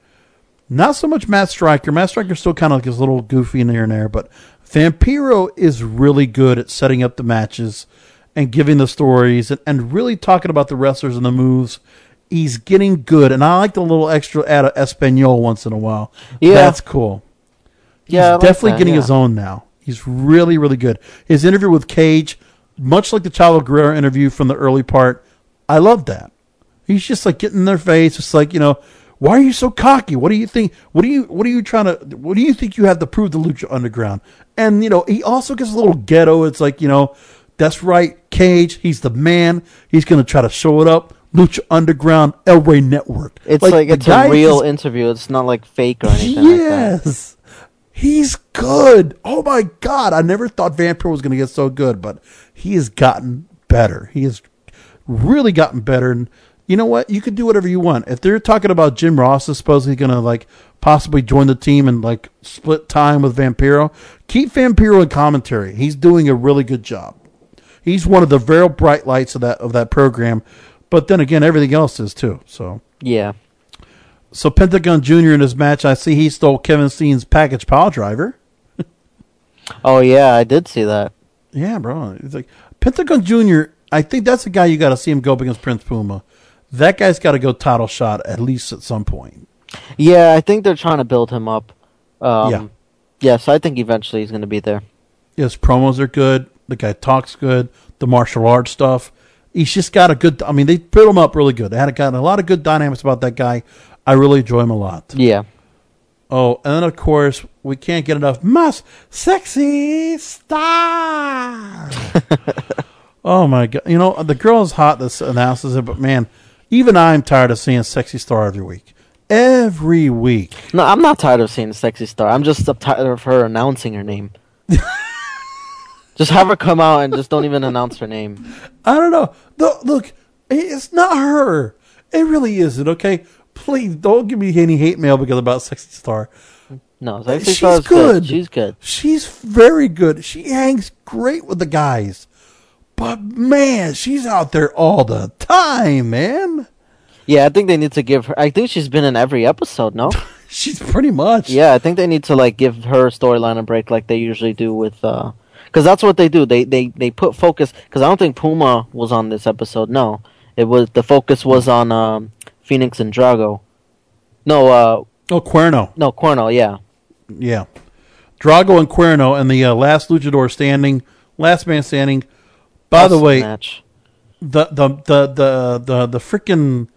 Not so much Matt Striker. Matt Striker's still kind of like his little goofy in here and there, but Vampiro is really good at setting up the matches and giving the stories and, and really talking about the wrestlers and the moves. He's getting good, and I like the little extra add of Espanol once in a while. Yeah. that's cool. He's Yeah, like definitely that, getting yeah. his own now. He's really, really good. His interview with Cage, much like the Chavo Guerrero interview from the early part, I love that. He's just like getting in their face. It's like you know, why are you so cocky? What do you think? What do you What are you trying to? What do you think you have to prove to Lucha Underground? And you know, he also gets a little ghetto. It's like you know, that's right, Cage. He's the man. He's going to try to show it up. Lucha Underground, El Rey Network. It's like, the it's a real is- interview. It's not like fake or anything like that. Yes. He's good. Oh my God. I never thought Vampiro was going to get so good, but he has gotten better. He has really gotten better. And you know what? You can do whatever you want. If they're talking about Jim Ross is supposedly going to like possibly join the team and like split time with Vampiro, keep Vampiro in commentary. He's doing a really good job. He's one of the very bright lights of that of that program. But then again, everything else is too. So Yeah. So Pentagon Jr. in his match, I see he stole Kevin Steen's package piledriver. Oh yeah, I did see that. Yeah, bro. It's like Pentagon Jr. I think that's the guy you got to see him go up against Prince Puma. That guy's got to go title shot at least at some point. Yeah, I think they're trying to build him up. Um, Yeah. Yeah, so I think eventually he's going to be there. His promos are good. The guy talks good. The martial arts stuff. He's just got a good. I mean, they built him up really good. They had a, got a lot of good dynamics about that guy. I really enjoy him a lot. Yeah. Oh, and then of course we can't get enough Mas sexy star. oh my god! You know the girl is hot This announces it, but man, even I'm tired of seeing sexy star every week. Every week. No, I'm not tired of seeing Sexy Star. I'm just tired of her announcing her name. just have her come out and just don't even announce her name. I don't know. No, look, it's not her. It really isn't. Okay, please don't give me any hate mail because about sexy star. No, Sexy She's Star's good. She's good. She's very good. She hangs great with the guys. But man, she's out there all the time, man. Yeah, I think they need to give her. I think she's been in every episode. No, she's pretty much. Yeah, I think they need to like give her storyline a break, like they usually do with. uh Because that's what they do. They they they put focus. Because I don't think Puma was on this episode. No, it was the focus was on um, Phoenix and Drago. No, uh, Oh, Cuerno. no Corno. Yeah, Yeah. Drago and Cuerno and the uh, last luchador standing, last man standing. By the way, match. the the the the the the freaking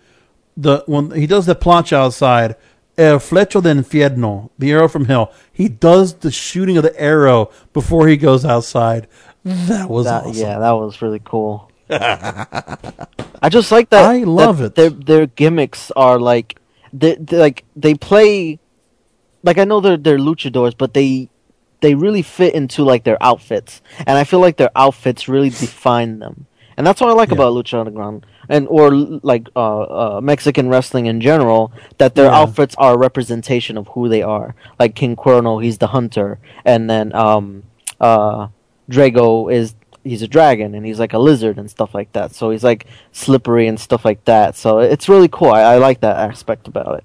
the when he does the plancha outside, El Flecho de Infierno, the arrow from hell. He does the shooting of the arrow before he goes outside. That was That- awesome. Yeah, that was really cool. I just like that. I love that it. Their their gimmicks are like they like they play like I know they're they're luchadors, but they they really fit into like their outfits, and I feel like their outfits really define them, and that's what I like about Lucha Underground and or like uh, uh, Mexican wrestling in general. That their Yeah. outfits are a representation of who they are. Like King Cuerno, he's the hunter, and then um uh Drago is he's a dragon and he's like a lizard and stuff like that. So he's like slippery and stuff like that. So it's really cool. I, I like that aspect about it.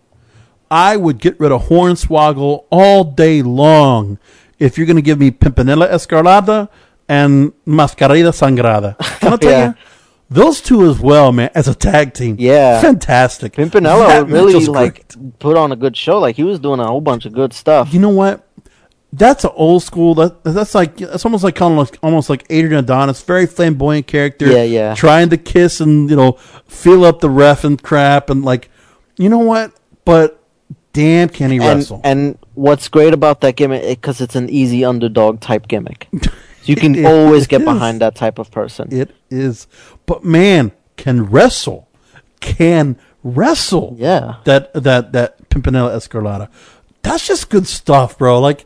I would get rid of Hornswoggle all day long if you're going to give me Pimpinela Escarlata and Mascarita Sagrada. Can I tell Yeah. you? Those two as well, man, as a tag team. Yeah. Fantastic. Pimpinela really like put on a good show. Like he was doing a whole bunch of good stuff. You know what? That's an old school. That that's like that's almost like kind of like almost like Adrian Adonis, very flamboyant character. Yeah, yeah. Trying to kiss and you know feel up the ref and crap and like, you know what? But damn, can he and, wrestle? and what's great about that gimmick because it's an easy underdog type gimmick. So you can It- always it get is. behind that type of person. It is, but man, can wrestle, can wrestle. Yeah. That that that Pimpinela Escarlata, that's just good stuff, bro. Like,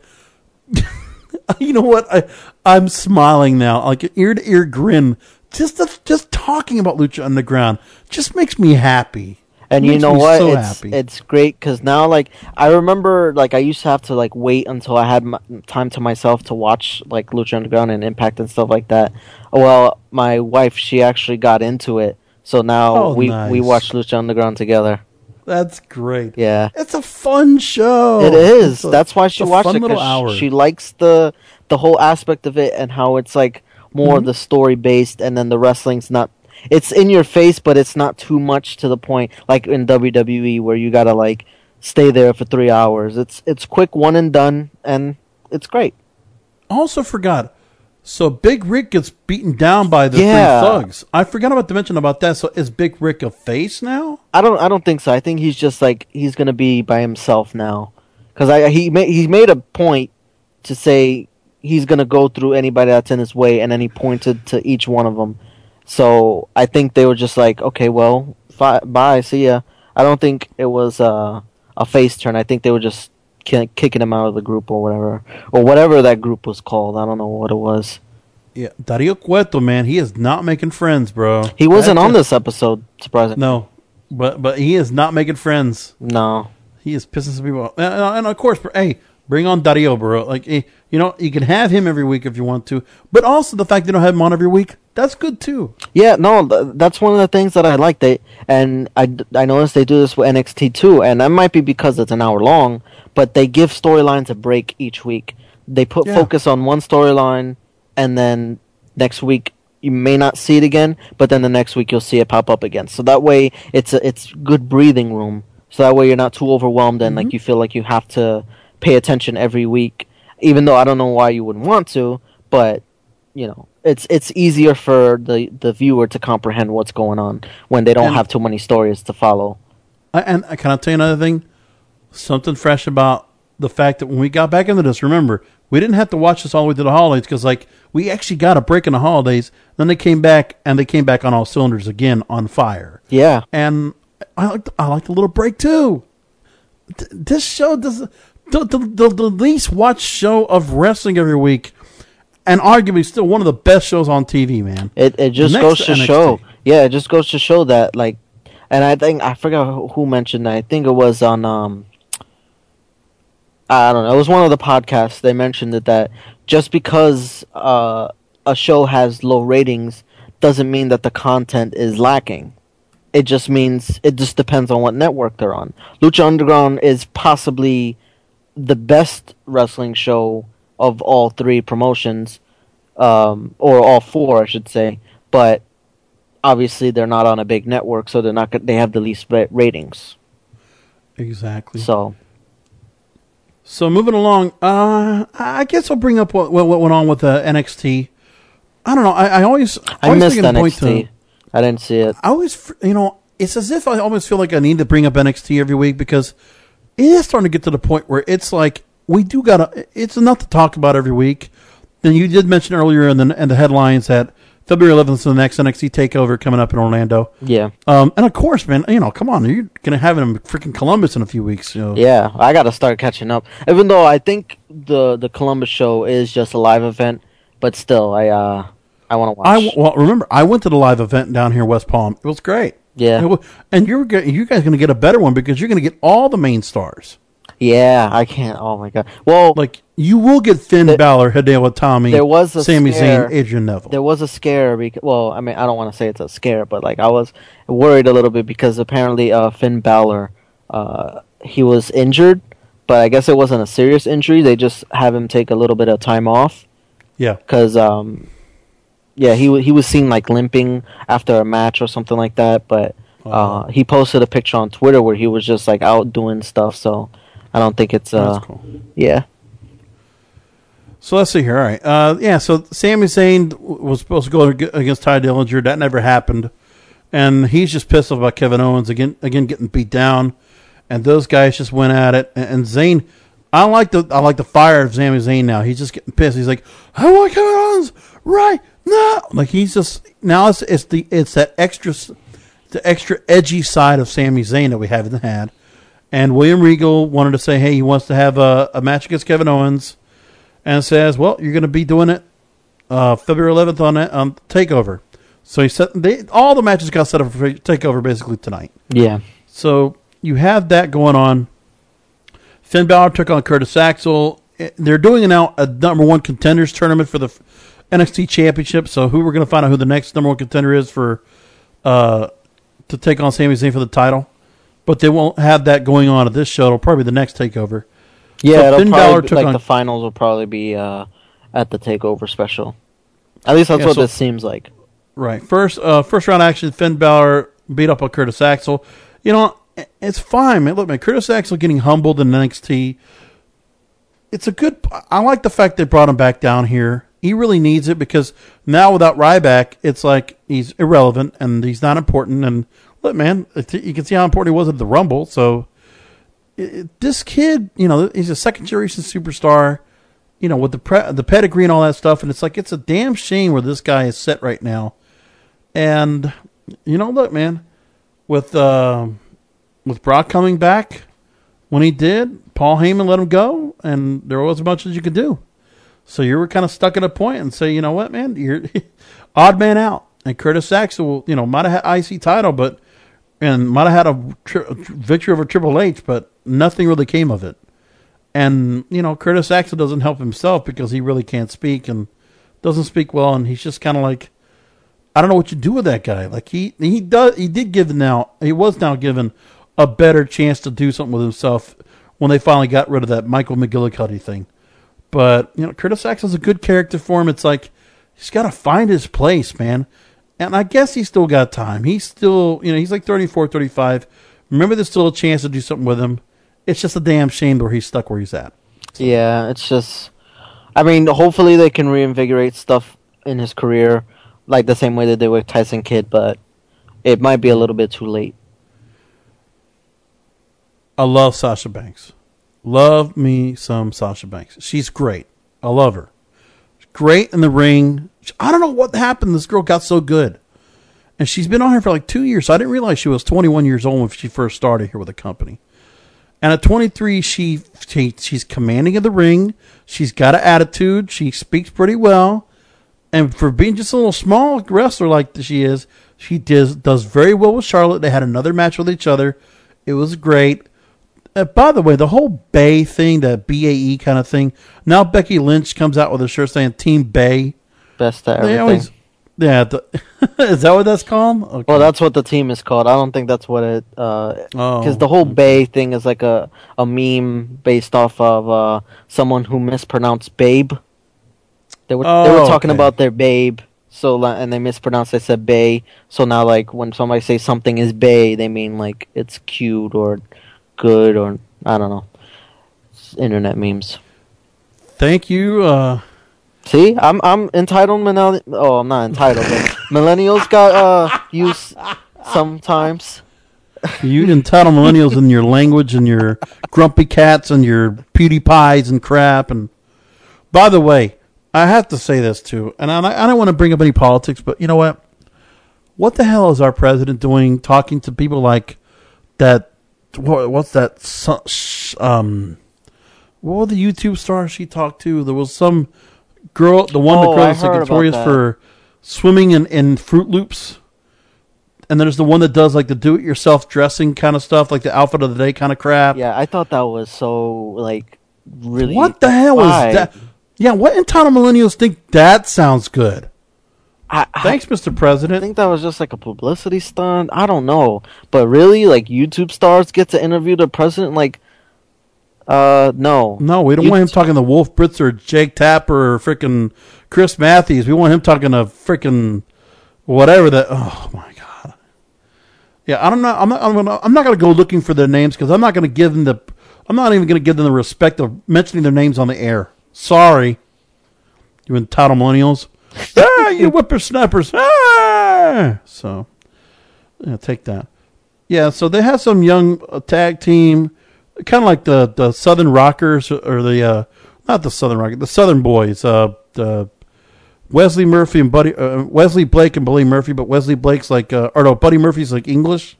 you know what? I I'm smiling now, like an ear to ear grin. Just the, just talking about Lucha Underground just makes me happy. And you know what? So it's it's great because now, like, I remember, like, I used to have to like wait until I had m time to myself to watch like Lucha Underground and Impact and stuff like that. Well, my wife, she actually got into it, so now Oh, we nice. we watch Lucha Underground together. That's great. Yeah, It's a fun show. it is. It's a- That's why she watched it little hour. she likes the the whole aspect of it and how it's like more Mhm. the story based, and then the wrestling's not. It's in your face, but it's not too much to the point, like in WWE, where you gotta like stay there for three hours. It's it's quick, one and done, and it's great. also forgot. So Big Rick gets beaten down by the Yeah. three thugs. I forgot about to mention about that. So is Big Rick a face now? I don't I don't think so. I think he's just like he's gonna be by himself now, because I he made he made a point to say he's gonna go through anybody that's in his way, and then he pointed to each one of them. So I think they were just like, okay, well, fi- bye, see ya. I don't think it was uh, a face turn. I think they were just kicking him out of the group or whatever, or whatever that group was called. I don't know what it was. Yeah, Dario Cueto, man, he is not making friends, bro. He wasn't on this episode, surprisingly. No, but but he is not making friends. No, he is pissing some people off. And, and of course, hey, bring on Dario, bro. Like, eh, you know, you can have him every week if you want to, but also the fact they don't have him on every week, that's good too. Yeah, no, th- that's one of the things that I like. They and I, d- I noticed they do this with NXT too, and that might be because it's an hour long, but they give storylines a break each week. They put Yeah. focus on one storyline, and then next week you may not see it again, but then the next week you'll see it pop up again. So that way it's a, it's good breathing room. So that way you're not too overwhelmed and like mm-hmm. you feel like you have to pay attention every week. Even though I don't know why you wouldn't want to, but you know it's it's easier for the the viewer to comprehend what's going on when they don't And- have too many stories to follow. I, and I can I tell you another thing? Something fresh about the fact that when we got back into this, remember, we didn't have to watch this all the way to the holidays because, like, we actually got a break in the holidays. Then they came back and they came back on all cylinders again on fire. Yeah, and I like I like the little break too. Th- This show does the, the, the, the least watched show of wrestling every week, and arguably still one of the best shows on TV. Man, It it just Next goes to to show. Yeah, it just goes to show that like, and I think I forgot who- mentioned that. I think it was on um. I don't know. It was one of the podcasts. They mentioned it that just because uh, a show has low ratings doesn't mean that the content is lacking. It just means it just depends on what network they're on. Lucha Underground is possibly the best wrestling show of all three promotions, um, or all four, I should say. But obviously, they're not on a big network, so they're not. They have the least ratings. exactly. So So moving along, uh, I guess I'll bring up what, what, what went on with uh, NXT. I don't know. I, I always I always missed NXT. to- I didn't see it. I always, you know, it's as if I almost feel like I need to bring up NXT every week because it is starting to get to the point where it's like we do gotta. It's enough to talk about every week. Then you did mention earlier in the in the headlines that February 11th is the next NXT takeover coming up in Orlando. Yeah. Um, and of course, man, you know, come on, you're gonna have it in freaking Columbus in a few weeks. You know. Yeah, I got to start catching up. Even though I think the the Columbus show is just a live event, but still, I uh I want to watch. I well remember I went to the live event down here in West Palm. It was great. Yeah. And you're you guys going to get a better one because you're going to get all the main stars. Yeah, I can't. Oh my god. Well, Like you will get Finn Balor, Hideo Itami, there was a Sami scare. Zayn, Adrian Neville. There was a scare because, well, I mean, I don't want to say it's a scare, but like I was worried a little bit because apparently uh, Finn Balor, uh, he was injured, but I guess it wasn't a serious injury. They just have him take a little bit of time off yeah. because, um, yeah, he he was seen like limping after a match or something like that. But uh, he posted a picture on Twitter where he was just like out doing stuff. So I don't think it's uh, That's cool. yeah. So let's see here. All right. Uh, yeah. So Sami Zayn was supposed to go against Tye Dillinger. That never happened, and he's just pissed off about Kevin Owens again. Again, getting beat down, and those guys just went at it. And, and Zayn, I like the I like the fire of Sami Zayn now. He's just getting pissed. He's like, I want Kevin Owens right now. Like he's just now it's it's the it's that extra the extra edgy side of Sami Zayn that we haven't had. And William Regal wanted to say, hey, he wants to have a, a match against Kevin Owens and says, "Well, you're going to be doing it uh, February 11th on on Takeover." So he said they, all the matches got set up for Takeover basically tonight. Yeah. So you have that going on. Finn Balor took on Curtis Axel. Eh, They're doing now a number one contenders tournament for the NXT Championship. So who we're going to find out who the next number one contender is for uh, to take on Sami Zayn for the title. But they won't have that going on at this show. It'll probably be the next Takeover. Yeah, So it'll Finn probably Balor be, took like on the finals will probably be uh, at the takeover special. At least that's Yeah, what so- this seems like. Right. First uh first round action, Finn Balor beat up on Curtis Axel. You know, it's fine, man. Look, man, Curtis Axel getting humbled in NXT. It's a good I like the fact they brought him back down here. He really needs it because now without Ryback, it's like he's irrelevant and he's not important. And look, man, you can see how important he was at the Rumble. So it, this kid, you know, he's a second generation superstar. You know, with the pre- the pedigree and all that stuff, and it's like it's a damn shame where this guy is set right now. And you know, look, man, with uh, with Brock coming back when he did, Paul Heyman let him go, and there wasn't much that you could do. So you were kind of stuck at a point and say, you know what, man, you're odd man out. And Curtis Axel, you know, might have had IC title, but and might have had a tri- victory over Triple H, but nothing really came of it. And you know, Curtis Axel doesn't help himself because he really can't speak and doesn't speak well, and he's just kind of like, I don't know what you do with that guy. Like he he does he did give now he was now given a better chance to do something with himself when they finally got rid of that Michael McGillicutty thing. But you know, Curtis Axel's a good character for him. It's like he's got to find his place, man. And I guess he's still got time. He's still, you know, he's like 34, 35. Remember, there's still a chance to do something with him. It's just a damn shame where he's stuck where he's at. Yeah, it's just. I mean, hopefully they can reinvigorate stuff in his career, like the same way they did with Tyson Kidd, but it might be a little bit too late. I love Sasha Banks. Love me some Sasha Banks. She's great. I love her. Great in the ring. I don't know what happened. This girl got so good. And she's been on here for like two years. So I didn't realize she was 21 years old when she first started here with the company. And at 23, she, she she's commanding in the ring. She's got an attitude. She speaks pretty well. And for being just a little small wrestler like she is, she does does very well with Charlotte. They had another match with each other. It was great. Uh, by the way, the whole Bay thing, that BAE kind of thing. Now Becky Lynch comes out with a shirt saying Team Bay. Best at They everything. always, yeah. The, is that what that's called? Okay. Well, that's what the team is called. I don't think that's what it. Because Oh, the whole Bay thing is like a, a meme based off of uh, someone who mispronounced Babe. They were they were Oh, talking okay. about their Babe, so and they mispronounced. They said Bay. So now, like when somebody says something is Bay, they mean like it's cute or good or I don't know. It's internet memes. Thank you. Uh, See, I'm I'm entitled. Millennial- oh, I'm not entitled. millennials got uh use sometimes. you entitle millennials in your language and your grumpy cats and your PewDiePies and crap. And by the way, I have to say this too, and I, I don't want to bring up any politics, but you know what? What the hell is our president doing talking to people like that? What, what's that? Um, what were the YouTube stars she talked to? There was some girl, the one Oh, that I girl's like notorious for swimming in, in Fruit Loops. And there's the one that does like the do-it-yourself dressing kind of stuff, like the outfit of the day kind of crap. Yeah, I thought that was so like really. What the hell is that? Yeah, what entitled millennials think that sounds good? I, Thanks, Mr. President. I think that was just like a publicity stunt. I don't know, but really, like YouTube stars get to interview the president. Like, uh, no, No, we don't You- want him talking to Wolf Blitzer or Jake Tapper or freaking Chris Matthews. We want him talking to freaking whatever that. Oh my god. Yeah, I don't know. I'm not. I'm, gonna, I'm not going to go looking for their names because I'm not going to give them the. I'm not even going to give them the respect of mentioning their names on the air. Sorry, you entitled millennials. ah, you whippersnappers. Ah! So, yeah, take that. Yeah, so they have some young uh, tag team, kind of like the the Southern Rockers or the uh, not the Southern Rockers, the Southern Boys. Uh, the Wesley Murphy and Buddy uh, Wesley Blake and Buddy Murphy, but Wesley Blake's like uh, or no, Buddy Murphy's like English,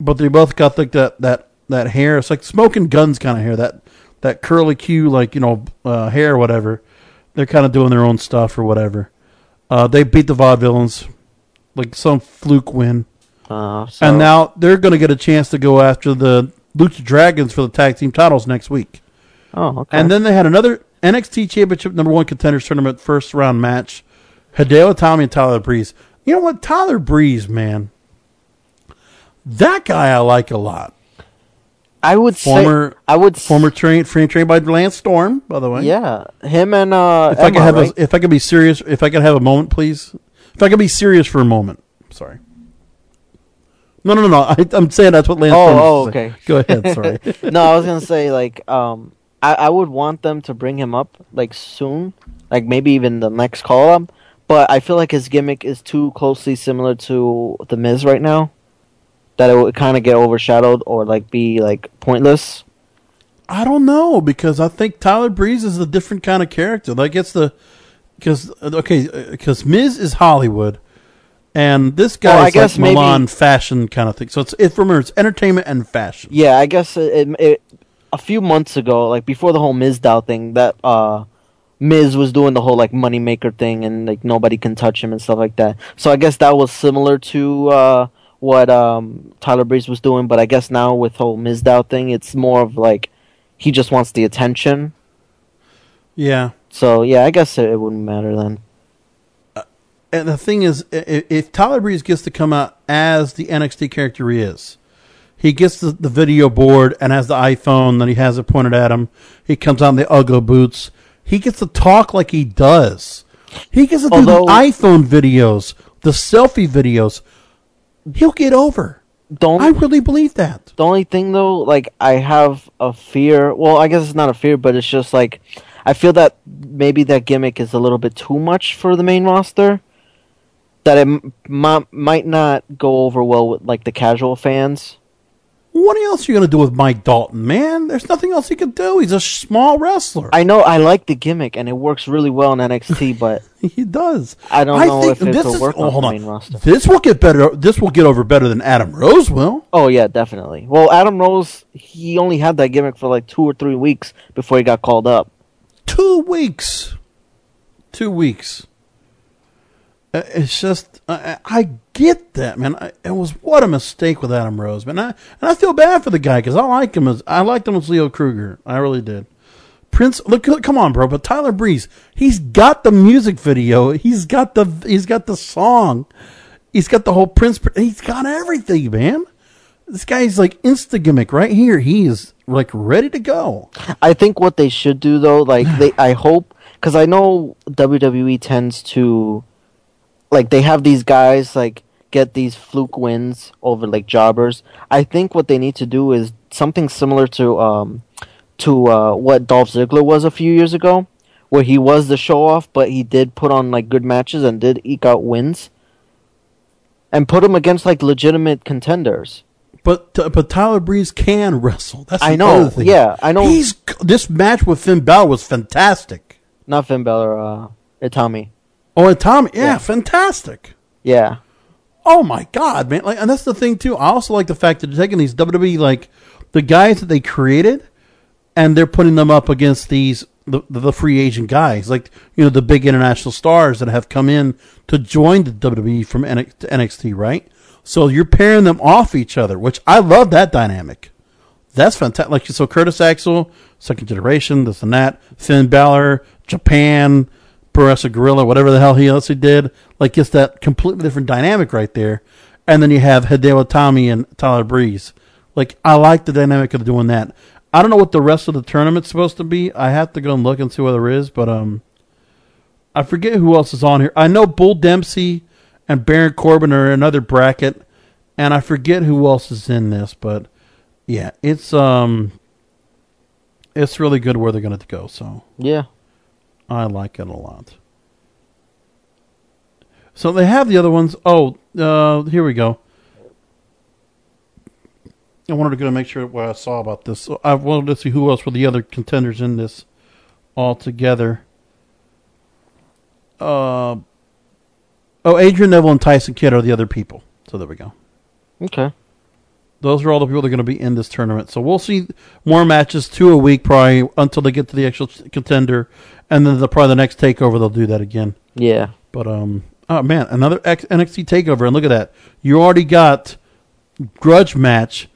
but they both got like that that that hair. It's like smoking guns kind of hair. That that curly Q like you know uh, hair or whatever. They're kind of doing their own stuff or whatever. Uh, they beat the Vaudevillains like some fluke win. Uh, so, And now they're going to get a chance to go after the Lucha Dragons for the tag team titles next week. oh, okay. And then they had another NXT Championship number one contenders tournament first round match. Hideo Itami and Tyler Breeze. You know what? Tyler Breeze, man. That guy I like a lot. I would Former, say I would former train, train trained by Lance Storm, by the way. Yeah, him and uh, If I Emma, could have, right? a, if I could be serious, if I could have a moment, please. If I could be serious for a moment, sorry. No, no, no, no. I, I'm saying that's what Lance. Oh, oh, okay. Go ahead. Sorry. no, I was gonna say like um, I I would want them to bring him up like soon, like maybe even the next call up. But I feel like his gimmick is too closely similar to the Miz right now, that it would kind of get overshadowed or like be like pointless. I don't know because I think Tyler Breeze is a different kind of character. Like it's the because okay because Miz is Hollywood, and this Well, guy's I guess like maybe- Milan fashion kind of thing. So it's it remember it's entertainment and fashion. Yeah, I guess it, it, it a few months ago, like before the whole Mizdow thing, that uh Miz was doing the whole like moneymaker thing and like nobody can touch him and stuff like that. So I guess that was similar to uh what um Tyler Breeze was doing, but I guess now with whole Mizdow thing, it's more of like he just wants the attention. Yeah. So yeah, I guess it, it wouldn't matter then. And the thing is, if Tyler Breeze gets to come out as the NXT character he is, he gets the, the video board and has the iPhone that he has it pointed at him. He comes out in the Uggo boots. He gets to talk like he does. He gets to do the iPhone videos, the selfie videos. He'll get over. Don't I really believe that. The only thing though, like I have a fear. Well, I guess it's not a fear, but it's just like I feel that maybe that gimmick is a little bit too much for the main roster. That it m- mi- might not go over well with like the casual fans. What else are you going to do with Mike Dalton, man? There's nothing else he can do. He's a small wrestler. I know I like the gimmick and it works really well in NXT, but he does. I don't I know think if this will is- work oh, on on. main roster. This will get better. This will get over better than Adam Rose will. Oh yeah, definitely. Well, Adam Rose, he only had that gimmick for like two or three weeks before he got called up. Two weeks. Two weeks. Uh, It's just I, I get that, man. I, it was what a mistake with Adam Rose, man. I, and I feel bad for the guy because I like him as I liked him as Leo Kruger. I really did. Prince, look, look, come on, bro. But Tyler Breeze, he's got the music video. He's got the he's got the song. He's got the whole Prince. He's got everything, man. This guy's like insta gimmick right here. He is like ready to go. I think what they should do though, like they, I hope, because I know WWE tends to, like they have these guys like get these fluke wins over like jobbers. I think what they need to do is something similar to um to uh, what Dolph Ziggler was a few years ago, where he was the show off, but he did put on like good matches and did eke out wins, and put him against like legitimate contenders. But but Tyler Breeze can wrestle. That's I know, thing. yeah, I know. He's this match with Finn Balor was fantastic. Not Finn Balor, uh, Itami. Oh, and Tommy, yeah, fantastic. Yeah. Oh my god, man! Like, and that's the thing too. I also like the fact that they're taking these WWE like the guys that they created, and they're putting them up against these the, the free agent guys, like you know the big international stars that have come in to join the WWE from NXT, right? So you're pairing them off each other, which I love that dynamic. That's fantastic. Like so, Curtis Axel, second generation, this and that. Finn Balor, Japan, Baressa Gorilla, whatever the hell he else he did. Like it's that completely different dynamic right there. And then you have Hideo Itami and Tyler Breeze. Like I like the dynamic of doing that. I don't know what the rest of the tournament's supposed to be. I have to go and look and see what there is, but um, I forget who else is on here. I know Bull Dempsey and Baron Corbin are in another bracket, and I forget who else is in this, but yeah, it's um, it's really good where they're going to go. So Yeah. I like it a lot. So they have the other ones. Oh, uh, here we go. I wanted to go make sure what I saw about this. So I wanted to see who else were the other contenders in this all together. Uh, oh, Adrian Neville and Tyson Kidd are the other people. So there we go. Okay. Those are all the people that are going to be in this tournament. So we'll see more matches, two a week probably until they get to the actual contender, and then the probably the next takeover they'll do that again. Yeah. But um, oh man, another X- NXT takeover, and look at that. You already got grudge match,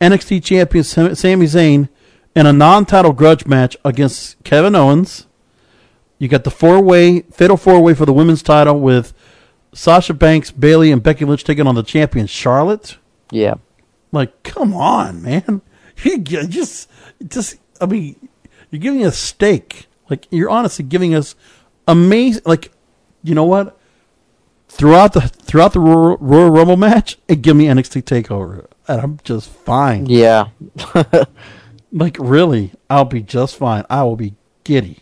NXT champion Sam- Sami Zayn in a non-title grudge match against Kevin Owens. You got the four-way fatal four-way for the women's title with Sasha Banks, Bayley, and Becky Lynch taking on the champion Charlotte. Yeah. Like, come on, man. You just, just, I mean, you're giving us steak. Like, you're honestly giving us amazing. Like, you know what? Throughout the throughout the Royal, Royal Rumble match, it give me NXT Takeover, and I'm just fine. Yeah. like, really, I'll be just fine. I will be giddy.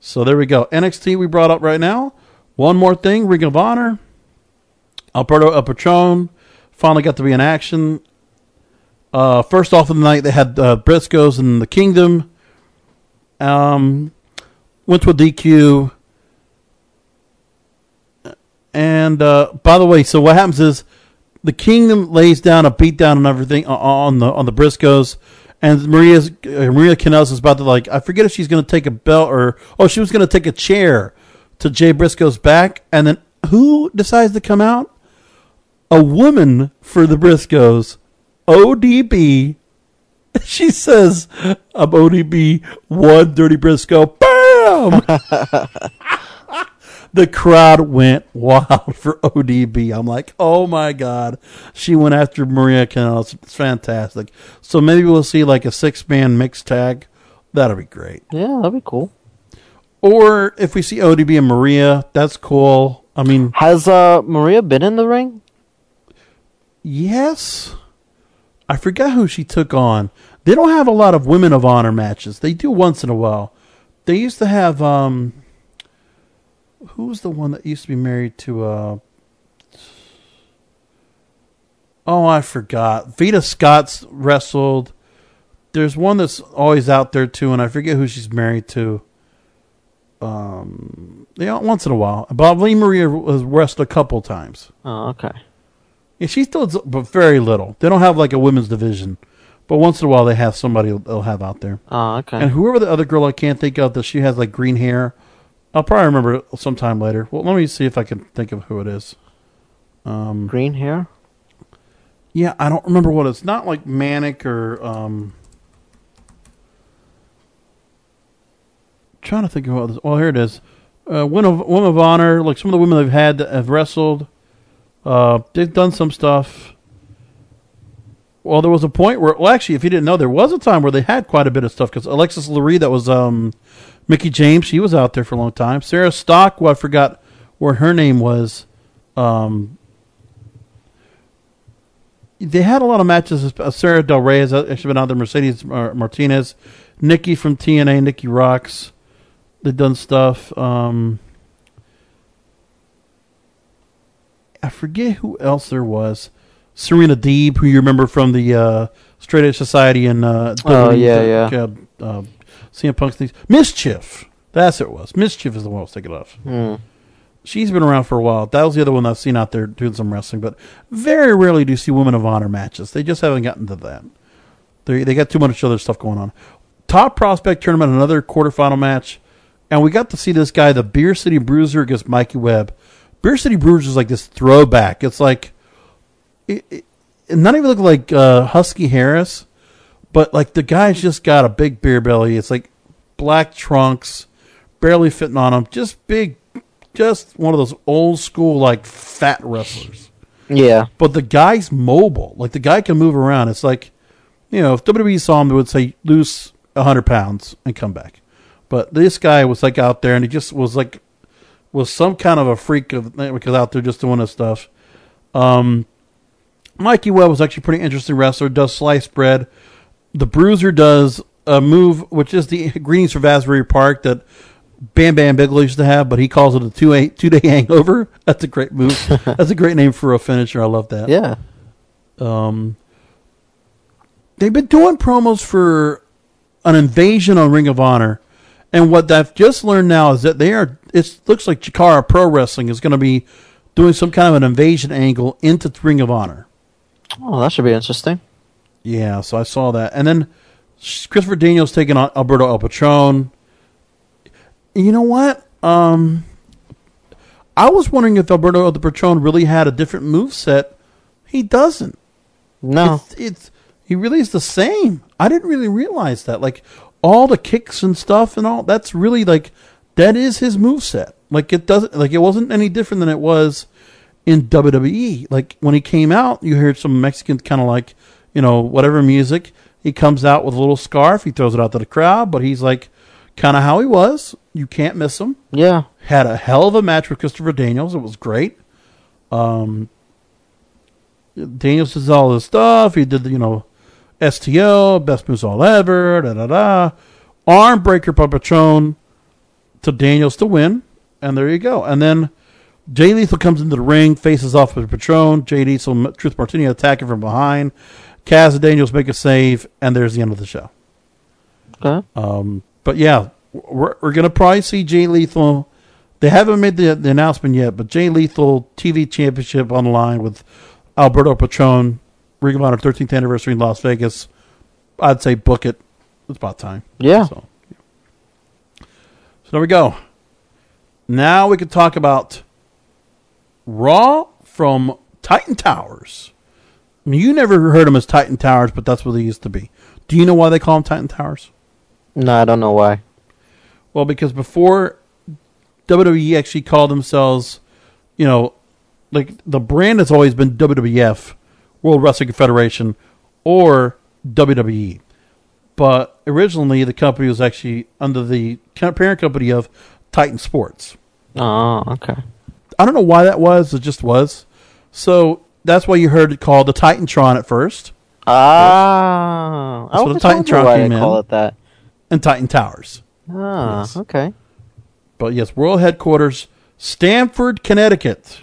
So there we go. NXT we brought up right now. One more thing, Ring of Honor. Alberto El Patron finally got to be in action. Uh, first off of the night, they had uh, Briscoes and the Kingdom. Um, went to a DQ. And uh, by the way, so what happens is the kingdom lays down a beatdown and everything on the on the Briscoes, and Maria's uh, Maria Kanellis is about to like I forget if she's going to take a belt or oh she was going to take a chair to Jay Briscoe's back, and then who decides to come out? A woman for the Briscoes, ODB. She says, "I'm ODB one dirty Briscoe." Bam! the crowd went wild for ODB. I'm like, oh my god, she went after Maria Kanellis. It's fantastic. So maybe we'll see like a six man mixed tag. That'll be great. Yeah, that'd be cool. Or if we see ODB and Maria, that's cool. I mean, Has uh, Maria been in the ring? yes. I forgot who she took on. They don't have a lot of women of honor matches. They do once in a while. They used to have um who was the one that used to be married to uh Oh, I forgot. Veda Scott's wrestled. There's one that's always out there too, and I forget who she's married to. Um, yeah, once in a while. Bob Lee Maria has wrestled a couple times. Oh, okay. Yeah, she still, does- but very little. They don't have like a women's division, but once in a while they have somebody they'll have out there. Oh, okay. And whoever the other girl I can't think of that she has like green hair, I'll probably remember it sometime later. Well, let me see if I can think of who it is. Um, green hair. Yeah, I don't remember what it's not like manic or um. Trying to think of what this. Well, here it is. Uh, women of women of honor, like some of the women they've had that have wrestled. Uh, they've done some stuff. Well, there was a point where, well, actually, if you didn't know, there was a time where they had quite a bit of stuff because Alexis Laree, that was um, Mickie James, she was out there for a long time. Sarah Stock, well, I forgot where her name was. Um, they had a lot of matches. Uh, Sara Del Rey has actually been out there. Mercedes uh, Martinez, Nikki from TNA, Nikki Roxx. They've done stuff. Um, I forget who else there was. Serena Deeb, who you remember from the uh, Straight Edge Society and uh, Oh, yeah, yeah. Uh, uh, CM Punk's things. MsChif. That's what it was. MsChif is the one I was thinking of. Hmm. She's been around for a while. That was the other one I've seen out there doing some wrestling, but very rarely do you see women of honor matches. They just haven't gotten to that. They they got too much other stuff going on. Top prospect tournament, another quarterfinal match, and we got to see this guy, the Beer City Bruiser against Mikey Webb. Beer City Bruiser is like this throwback. It's like it, it, it not even look like uh, Husky Harris, but like the guy's just got a big beer belly. It's like black trunks, barely fitting on him. Just big, just one of those old school like fat wrestlers. Yeah. But the guy's mobile. Like the guy can move around. It's like, you know, if WWE saw him, they would say lose hundred pounds and come back. But this guy was like out there, and he just was like was some kind of a freak of because out there just doing his stuff. Um, Mikey Webb was actually a pretty interesting wrestler. Does slice bread. The Bruiser does a move which is the greetings from Asbury Park that Bam Bam Bigelow used to have, but he calls it a two eight two day hangover. That's a great move. That's a great name for a finisher. I love that. Yeah. Um, they've been doing promos for an invasion on Ring of Honor, and what I've just learned now is that they are. It looks like Chikara Pro Wrestling is going to be doing some kind of an invasion angle into Ring of Honor. Oh, that should be interesting. Yeah, so I saw that, and then Christopher Daniels taking on Alberto El Patron. You know what? Um, I was wondering if Alberto El Patron really had a different move set. He doesn't. No, it's, it's he really is the same. I didn't really realize that. Like all the kicks and stuff and all that's really like that is his move set. Like it doesn't like it wasn't any different than it was in WWE. Like when he came out, you heard some Mexican kind of like you know whatever music. He comes out with a little scarf. He throws it out to the crowd, but he's like kind of how he was. You can't miss him. Yeah. Had a hell of a match with Christopher Daniels. It was great. Um, Daniels does all this stuff. He did the, you know, STO, Best Moonsault Ever, da da da. Arm breaker by Patron to Daniels to win. And there you go. And then Jay Lethal comes into the ring, faces off with Patron. Jay Lethal, Truth Martini attacking from behind. Kaz and Daniels make a save, and there's the end of the show. Okay. Um, but yeah, we're, we're going to probably see Jay Lethal They haven't made the, the announcement yet, but Jay Lethal TV Championship on the line with Alberto Patron, Ring of Honor 13th anniversary in Las Vegas. I'd say book it. It's about time. Yeah. So, so there we go. Now we can talk about Raw from Titan Towers. I mean, you never heard them as Titan Towers, but that's what they used to be. Do you know why they call them Titan Towers? No, I don't know why. Well, because before WWE actually called themselves, you know, like the brand has always been WWF, World Wrestling Federation, or WWE. But originally, the company was actually under the parent company of Titan Sports. Oh, okay. I don't know why that was. It just was. So that's why you heard it called the Titantron at first. Ah, That's I what the Titantron why came they in. call it that. And Titan Towers. Ah, Yes. okay. But yes, world headquarters, Stamford, Connecticut.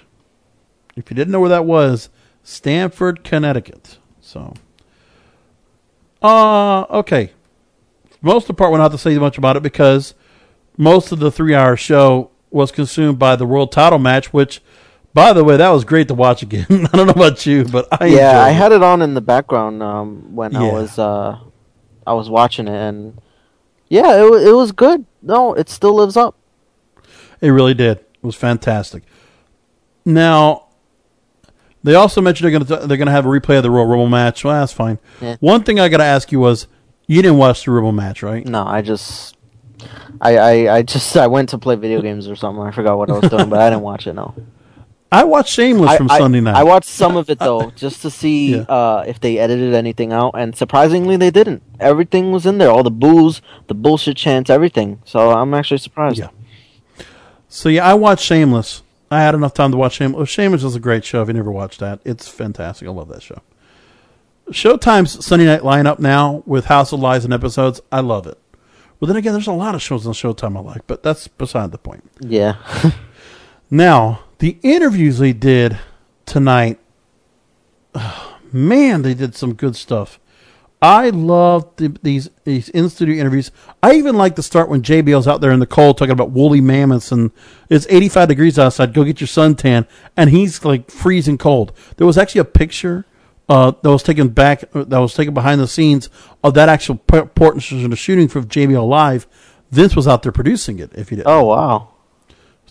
If you didn't know where that was, Stamford, Connecticut. So, uh, okay. Most of the part, we're not to say much about it because most of the three-hour show was consumed by the world title match. Which, by the way, that was great to watch again. I don't know about you, but I yeah, I had it on in the background um, when I was uh, I was watching it, and yeah, it it was good. No, it still lives up. It really did. It was fantastic. Now, they also mentioned they're going to they're going to have a replay of the Royal Rumble match. Well, that's fine. Yeah. One thing I got to ask you was, you didn't watch the Rumble match, right? No, I just I, I I just I went to play video games or something. I forgot what I was doing, but I didn't watch it. No. I watched Shameless I- from I- Sunday night. I watched some of it though, just to see Yeah. uh, if they edited anything out, and surprisingly, they didn't. Everything was in there, all the booze, the bullshit chants, everything. So I'm actually surprised. Yeah. So yeah, I watched Shameless. I had enough time to watch Shameless. Oh, Shameless is a great show. If you never watched that, it's fantastic. I love that show. Showtime's Sunday night lineup now with House of Lies and episodes. I love it. Well, then again, there's a lot of shows on Showtime I like, but that's beside the point. Yeah. Now, the interviews they did tonight, man, they did some good stuff. I love the, these these in studio interviews. I even like to start when JBL's out there in the cold talking about woolly mammoths and it's 85 degrees outside. Go get your suntan, and he's like freezing cold. There was actually a picture uh, that was taken back that was taken behind the scenes of that actual portion of the shooting for JBL Live. Vince was out there producing it. If you did, Oh wow.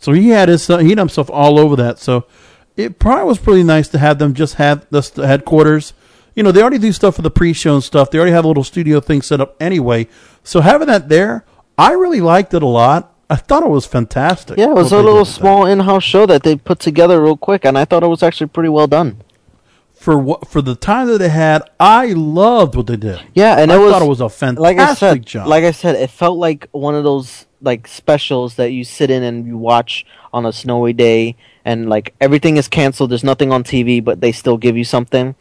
so he had his he had himself all over that. So it probably was pretty nice to have them just have the headquarters. You know, they already do stuff for the pre-show and stuff. They already have a little studio thing set up anyway. So having that there, I really liked it a lot. I thought it was fantastic. Yeah, it was a little small in-house show that they put together real quick, and I thought it was actually pretty well done. for what for the time that they had. I loved what they did. Yeah, and I it was thought it was a fantastic like I said, job. Like I said, it felt like one of those like specials that you sit in and you watch on a snowy day, and like everything is canceled. There's nothing on TV, but they still give you something.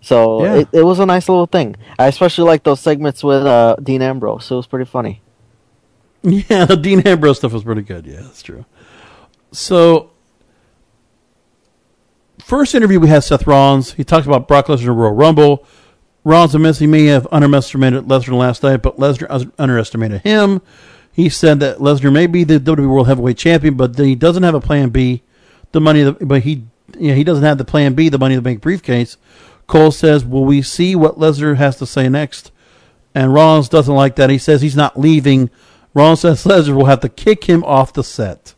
So Yeah. it, it was a nice little thing. I especially like those segments with uh, Dean Ambrose. It was pretty funny. Yeah, the Dean Ambrose stuff was pretty good. Yeah, that's true. So, first interview we had Seth Rollins. He talked about Brock Lesnar Royal Rumble. Rollins admits he may have underestimated Lesnar last night, but Lesnar underestimated him. He said that Lesnar may be the WWE World Heavyweight Champion, but he doesn't have a Plan B. The money, but he, you know, he doesn't have the Plan B, the Money in the Bank briefcase. Cole says, "Will we see what Lesnar has to say next?" And Rollins doesn't like that. He says he's not leaving. Rollins says Lesnar will have to kick him off the set.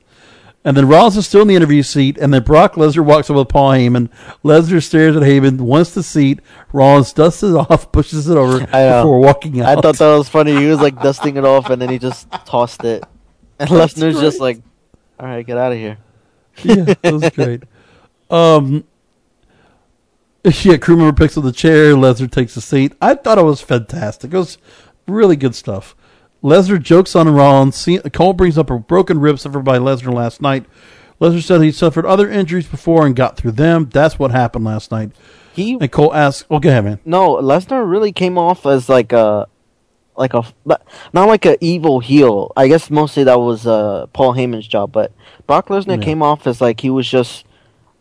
And then Rollins is still in the interview seat, and then Brock Lesnar walks up with Paul Heyman. Lesnar stares at Heyman, wants the seat. Rollins dusts it off, pushes it over before walking out. I thought that was funny. He was like dusting it off, and then he just tossed it, and Lesnar's just like, "All right, get out of here." yeah, that was great. Um, yeah, crew member picks up the chair. Lesnar takes a seat. I thought it was fantastic. It was really good stuff. Lesnar jokes on Rollins. Cole brings up a broken rib suffered by Lesnar last night. Lesnar said he suffered other injuries before and got through them. That's what happened last night. He and Cole asks, "Oh, go ahead, man." No, Lesnar really came off as like a, like a, not like a evil heel. I guess mostly that was uh, Paul Heyman's job, but Brock Lesnar Yeah. came off as like he was just,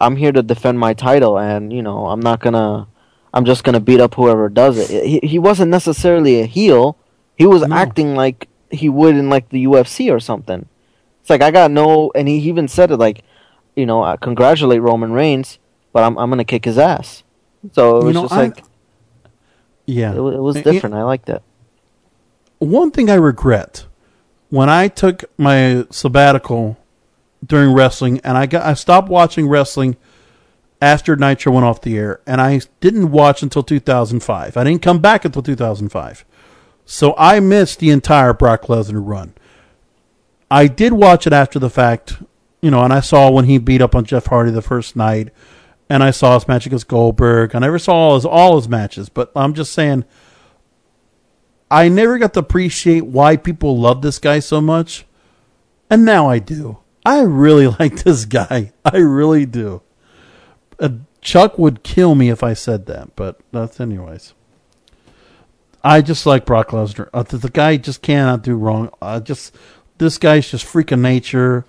I'm here to defend my title, and you know I'm not gonna, I'm just gonna beat up whoever does it. He he wasn't necessarily a heel. He was acting like he would in like the UFC or something. It's like I got no, and he even said it like, you know, I congratulate Roman Reigns, but I'm I'm gonna kick his ass. So it You was know, just I- like Yeah, it, it was different. I liked it. one thing I regret when I took my sabbatical during wrestling, and I got I stopped watching wrestling after Nitro went off the air, and I didn't watch until 2005. I didn't come back until 2005, so I missed the entire Brock Lesnar run. I did watch it after the fact, you know, and I saw when he beat up on Jeff Hardy the first night, and I saw his match against Goldberg. I never saw all his all his matches, but I'm just saying. I never got to appreciate why people love this guy so much. And now I do. I really like this guy. I really do. Uh, Chuck would kill me if I said that, but that's anyways. I just like Brock Lesnar. Uh, the, the guy just cannot do wrong. Uh, just this guy's just freaking nature.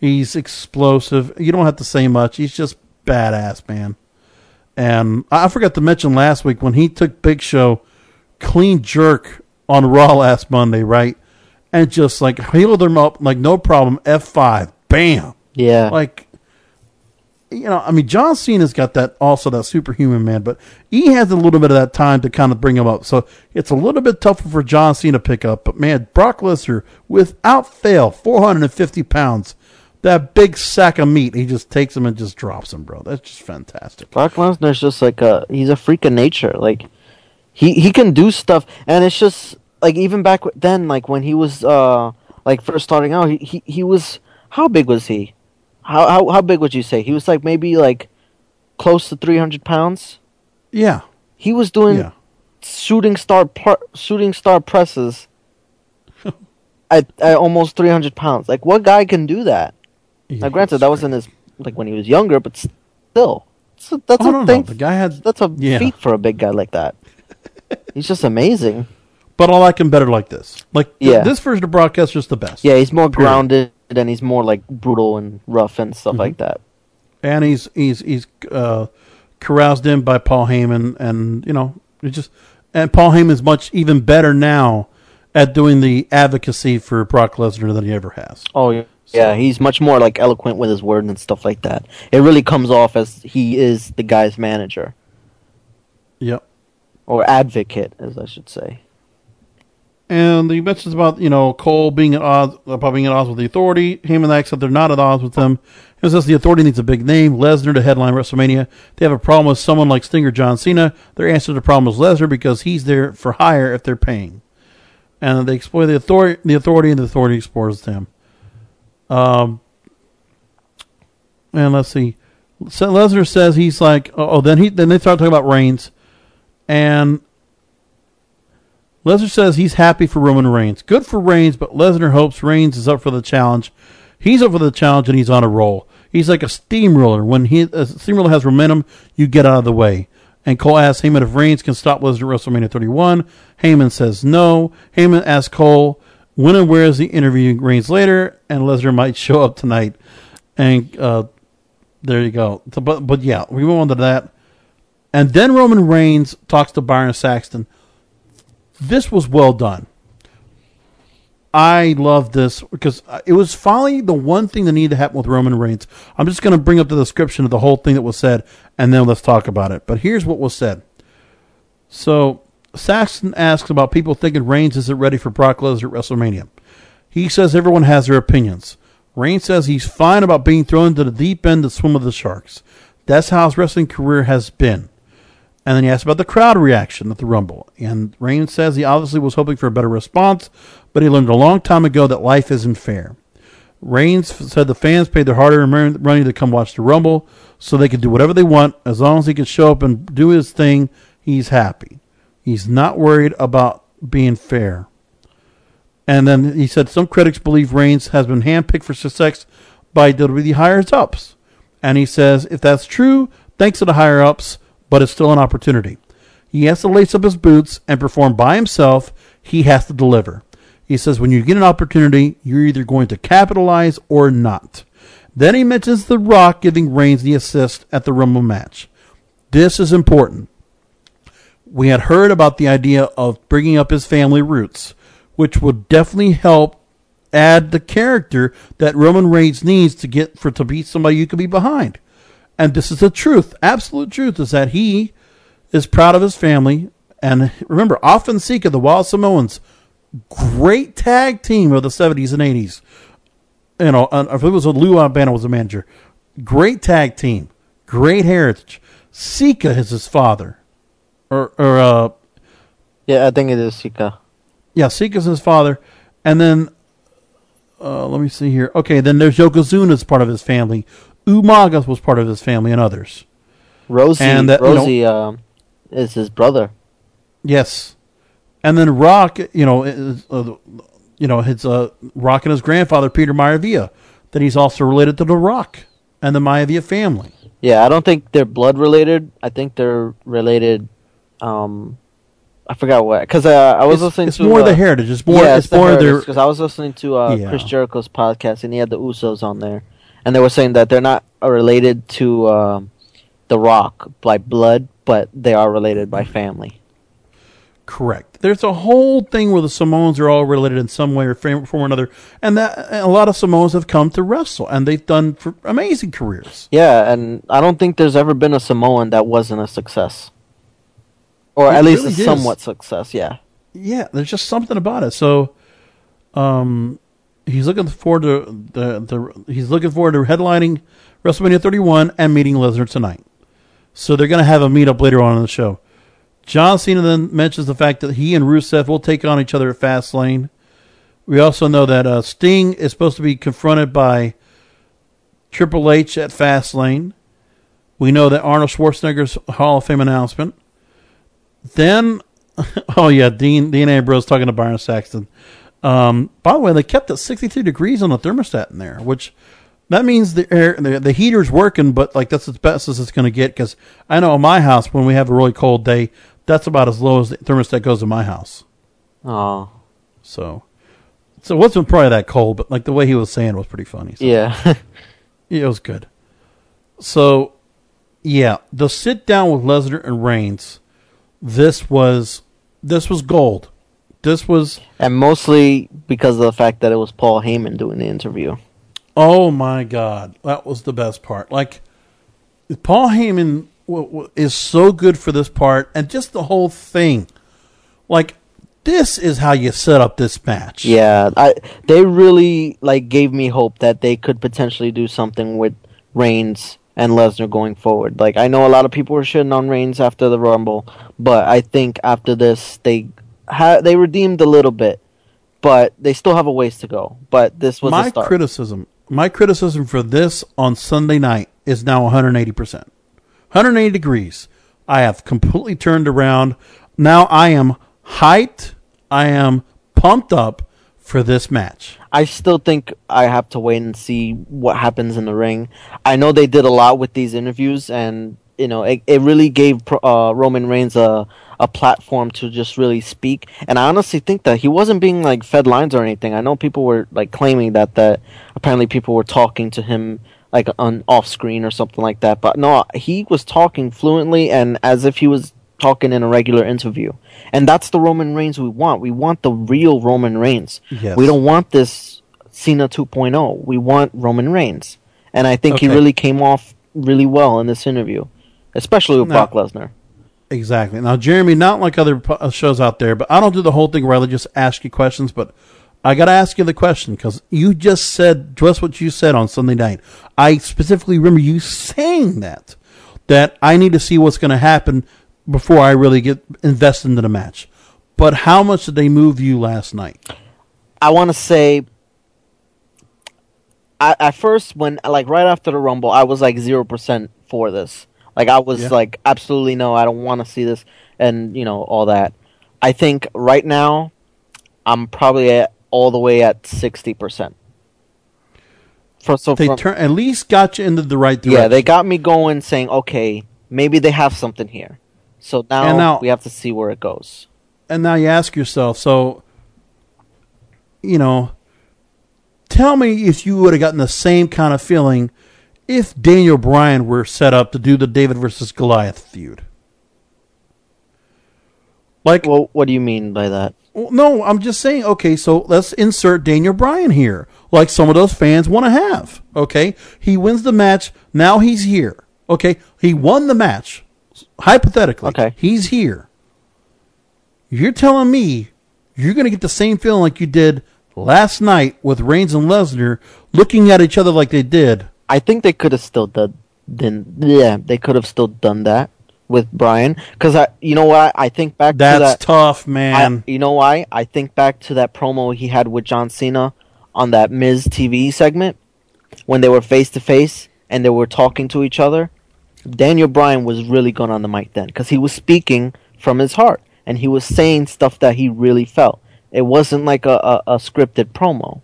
He's explosive. You don't have to say much. He's just badass, man. And I forgot to mention last week when he took Big Show clean jerk on Raw last Monday, right? And just like healed him up like no problem. F five, bam. Yeah. Like you know, I mean, John Cena's got that also that superhuman man, but he has a little bit of that time to kind of bring him up. So it's a little bit tougher for John Cena to pick up. But man, Brock Lesnar, without fail, 450 pounds, that big sack of meat, he just takes him and just drops him, bro. That's just fantastic. Brock Lesnar's just like a he's a freak of nature. Like he he can do stuff, and it's just like even back then, like when he was uh like first starting out, he he, he was how big was he? How how how big would you say he was? Like maybe like close to three hundred pounds. Yeah, He was doing Yeah. shooting star par- shooting star presses at, at almost three hundred pounds. Like what guy can do that? now, granted, that wasn't his like when he was younger, but still, that's a, that's Oh, a no, no, thing. the guy had that's a yeah. feat for a big guy like that. He's just amazing. But I like him better like this. Like th- Yeah. this version of Brock is just the best. Yeah, he's more Period. grounded and he's more like brutal and rough and stuff Mm-hmm. like that. and he's he's he's uh, caroused in by Paul Heyman, and you know, it just and Paul Heyman's much even better now at doing the advocacy for Brock Lesnar than he ever has. Oh yeah, yeah. He's much more like eloquent with his word and stuff like that. It really comes off as he is the guy's manager Yep. or advocate, as I should say. And he mentions about you know Cole being at odds about being at odds with the Authority. Heyman acts that they're not at odds with them. He says the Authority needs a big name, Lesnar to headline WrestleMania. They have a problem with someone like Stinger John Cena. Their answer to the problem is Lesnar because he's there for hire if they're paying. And they exploit the authority, the authority, and the authority exploits them. Um, and let's see. So Lesnar says he's like, oh, oh, then he then they start talking about Reigns, and Lesnar says he's happy for Roman Reigns. Good for Reigns, but Lesnar hopes Reigns is up for the challenge. He's up for the challenge and he's on a roll. He's like a steamroller. When he a steamroller has momentum, you get out of the way. And Cole asks Heyman if Reigns can stop Lesnar at WrestleMania 31. Heyman says no. Heyman asks Cole when and where is the interview Reigns later, and Lesnar might show up tonight. And uh, there you go. So, but but yeah, we move on to that. And then Roman Reigns talks to Byron Saxton. This was well done. I love this because it was finally the one thing that needed to happen with Roman Reigns. I'm just going to bring up the description of the whole thing that was said, and then let's talk about it. But here's what was said. So Saxton asks about people thinking Reigns isn't ready for Brock Lesnar at WrestleMania. He says everyone has their opinions. Reigns says he's fine about being thrown into the deep end to swim with the sharks. That's how his wrestling career has been. And then he asked about the crowd reaction at the Rumble. And Reigns says he obviously was hoping for a better response, but he learned a long time ago that life isn't fair. Reigns said the fans paid their hard-earned money to come watch the Rumble, so they could do whatever they want as long as he could show up and do his thing. He's happy. He's not worried about being fair. And then he said some critics believe Reigns has been handpicked for success by WWE higher ups. And he says if that's true, thanks to the higher ups, but it's still an opportunity. He has to lace up his boots and perform by himself. He has to deliver. He says when you get an opportunity, you're either going to capitalize or not. Then he mentions The Rock giving Reigns the assist at the Rumble match. This is important. We had heard about the idea of bringing up his family roots, which would definitely help add the character that Roman Reigns needs to get for to beat somebody you could be behind. And this is the truth, absolute truth, is that he is proud of his family. And remember, Often Sika, the Wild Samoans, great tag team of the 70s and 80s. You know, uh, if it was a Lou Albano was a manager, great tag team, great heritage. Sika is his father, or or uh, Yeah, I think it is Sika. yeah, Sika's his father, and then uh, let me see here. Okay, then there's Yokozuna as part of his family. Umaga was part of his family, and others. Rosey, And that, you know- Rosey um, is his brother. Yes, and then Rock, you know, is, uh, you know, his uh, Rock and his grandfather Peter Maivia, that he's also related to the Rock and the Maivia family. Yeah, I don't think they're blood related. I think they're related. Um, I forgot what because uh, I was It's- listening it's to more the uh, heritage. It's more- yeah, it's more their- because I was listening to uh, Yeah. Chris Jericho's podcast and he had the Usos on there, and they were saying that they're not uh, related to um, the Rock by blood, but they are related by family. Correct. There's a whole thing where the Samoans are all related in some way or form form or another, and that and a lot of Samoans have come to wrestle, and they've done amazing careers. Yeah, and I don't think there's ever been a Samoan that wasn't a success, or It at least really a is. somewhat success. Yeah. Yeah, there's just something about it. So, um, he's looking forward to the, the he's looking forward to headlining WrestleMania 31 and meeting Lesnar tonight. So they're going to have a meetup later on in the show. John Cena then mentions the fact that he and Rusev will take on each other at Fastlane. We also know that uh, Sting is supposed to be confronted by Triple H at Fastlane. We know that Arnold Schwarzenegger's Hall of Fame announcement. Then, oh yeah, Dean Dean Ambrose talking to Byron Saxton. Um, by the way, they kept it 63 degrees on the thermostat in there, which that means the air the, the heater's working, but like that's as best as it's going to get. Because I know in my house when we have a really cold day, that's about as low as the thermostat goes in my house. Oh. So, so it wasn't probably that cold, but like the way he was saying it was pretty funny. So. Yeah. Yeah, it was good. So, yeah, the sit down with Lesnar and Reigns, this was this was gold. This was and mostly because of the fact that it was Paul Heyman doing the interview. oh my god, that was the best part. Like Paul Heyman w- w- is so good for this part, and just the whole thing. Like this is how you set up this match. Yeah, I they really like gave me hope that they could potentially do something with Reigns and Lesnar going forward. Like I know a lot of people were shitting on Reigns after the Rumble, but I think after this they ha- they redeemed a little bit, but they still have a ways to go. But this was my a start. criticism my criticism for this on sunday night is now 180% 180 degrees i have completely turned around now i am hyped i am pumped up for this match I still think I have to wait and see what happens in the ring. I know they did a lot with these interviews, and you know it, it really gave uh, Roman Reigns a a platform to just really speak. And I honestly think that he wasn't being like fed lines or anything. I know people were like claiming that that apparently people were talking to him like on off screen or something like that. But no, he was talking fluently and as if he was talking in a regular interview. And that's the Roman Reigns we want. We want the real Roman Reigns. Yes. We don't want this Cena 2.0. We want Roman Reigns. And I think he really came off really well in this interview, especially with Now- Brock Lesnar. exactly now jeremy not like other uh, shows out there but i don't do the whole thing where i just ask you questions but i gotta ask you the question because you just said just what you said on sunday night i specifically remember you saying that that i need to see what's going to happen before i really get invested into the match but how much did they move you last night I want to say, I, at first, when like right after the Rumble, I was like zero percent for this. Like I was Yeah. like, absolutely no, I don't want to see this, and you know all that. I think right now, I'm probably at all the way at sixty percent. So they from, turn at least got you into the right direction yeah, they got me going, saying okay, maybe they have something here. So now, now- we have to see where it goes. and now you ask yourself, so you know, tell me if you would have gotten the same kind of feeling if Daniel Bryan were set up to do the David versus Goliath feud. Like, well, what do you mean by that? No, I'm just saying. Okay, so let's insert Daniel Bryan here, like some of those fans want to have. Okay, he wins the match. Now he's here. Okay, he won the match. Hypothetically, okay, he's here. You're telling me you're going to get the same feeling like you did last night with Reigns and Lesnar, looking at each other like they did. I think they could have still done. Then yeah, they could have still done that with Bryan because I, you know what, I think back That's to that. tough, man. I, you know why? I think back to that promo he had with John Cena on that Miz TV segment when they were face to face and they were talking to each other. Daniel Bryan was really good on the mic then because he was speaking from his heart and he was saying stuff that he really felt. It wasn't like a, a, a scripted promo.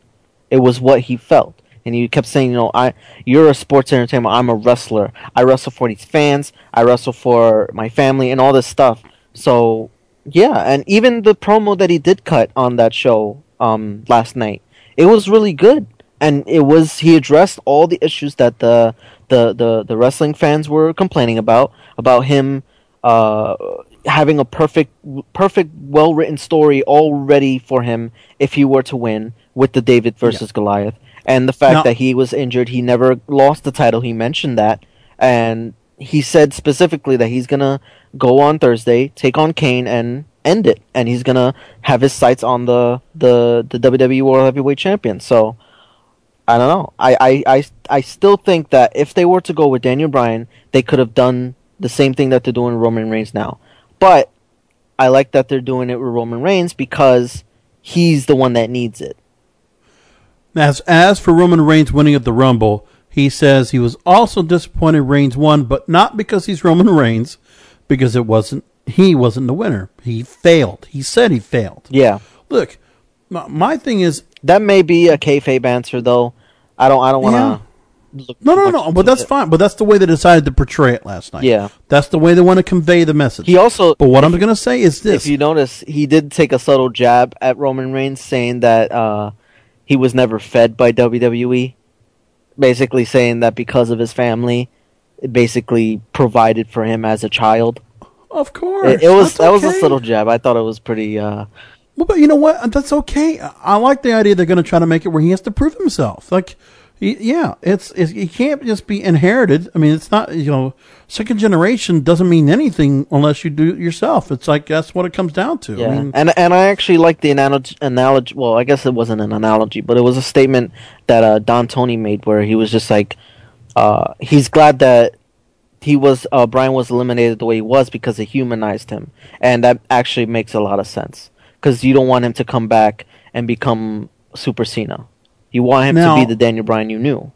It was what he felt and he kept saying, you know, I you're a sports entertainer, I'm a wrestler. I wrestle for these fans, I wrestle for my family and all this stuff. So yeah, and even the promo that he did cut on that show um last night, it was really good. And it was he addressed all the issues that the the the, the wrestling fans were complaining about about him uh having a perfect perfect well written story all ready for him if he were to win with the David versus yeah. Goliath and the fact that he was injured, he never lost the title. He mentioned that, and he said specifically that he's gonna go on Thursday, take on Kane, and end it, and he's gonna have his sights on the the the WWE World Heavyweight Champion. So. I don't know. I, I, I, I still think that if they were to go with Daniel Bryan, they could have done the same thing that they're doing with Roman Reigns now. But I like that they're doing it with Roman Reigns because he's the one that needs it. As as for Roman Reigns winning at the Rumble, he says he was also disappointed Reigns won, but not because he's Roman Reigns, because it wasn't he wasn't the winner. He failed. He said he failed. Yeah. Look, my, my thing is that may be a kayfabe answer though. I don't. I don't want to. Yeah. No, no, no. But that's it. fine. But that's the way they decided to portray it last night. Yeah. That's the way they want to convey the message. He also. But what I'm going to say is this: If you notice, he did take a subtle jab at Roman Reigns, saying that uh, he was never fed by WWE. Basically saying that because of his family, it basically provided for him as a child. Of course, it, it was that was a subtle jab. I thought it was pretty. Uh, well, but you know what? That's okay. I like the idea they're going to try to make it where he has to prove himself. Like, yeah, it's, it's it can't just be inherited. I mean, it's not you know second generation doesn't mean anything unless you do it yourself. It's like that's what it comes down to. Yeah, I mean, and and I actually like the analogy. Analogy. Well, I guess it wasn't an analogy, but it was a statement that uh, Don Tony made where he was just like, uh, he's glad that he was uh, Bryan was eliminated the way he was because it humanized him, and that actually makes a lot of sense because you don't want him to come back and become Super Cena. You want him now, to be the Daniel Bryan you knew.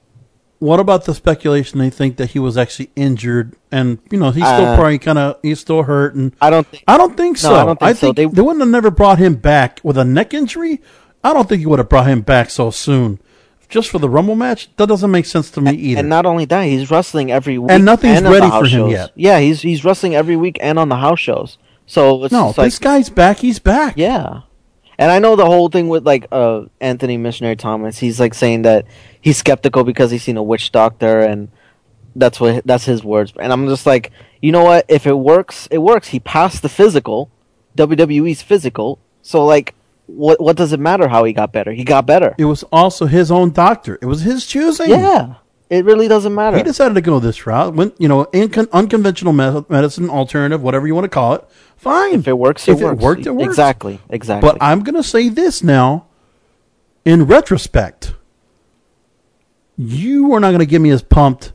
What about the speculation they think that he was actually injured and you know he's still uh, probably kind of he's still hurt and I don't think I don't think so. No, I don't think I so. they, they wouldn't have never brought him back with a neck injury. I don't think he would have brought him back so soon. Just for the Rumble match, that doesn't make sense to me and, either. And not only that, he's wrestling every week, and nothing's and ready for him shows. yet. Yeah, he's he's wrestling every week and on the house shows. So it's no, like, this guy's back. He's back. Yeah, and I know the whole thing with like uh, Anthony Missionary Thomas. He's like saying that he's skeptical because he's seen a witch doctor, and that's what that's his words. And I'm just like, you know what? If it works, it works. He passed the physical, WWE's physical. So like, what what does it matter how he got better? He got better. It was also his own doctor. It was his choosing. Yeah. It really doesn't matter. He decided to go this route. Went, you know, incon- unconventional medicine, alternative, whatever you want to call it. Fine. If it works, it if works. it worked, it worked. Exactly. Exactly. But I'm going to say this now. In retrospect, you are not going to get me as pumped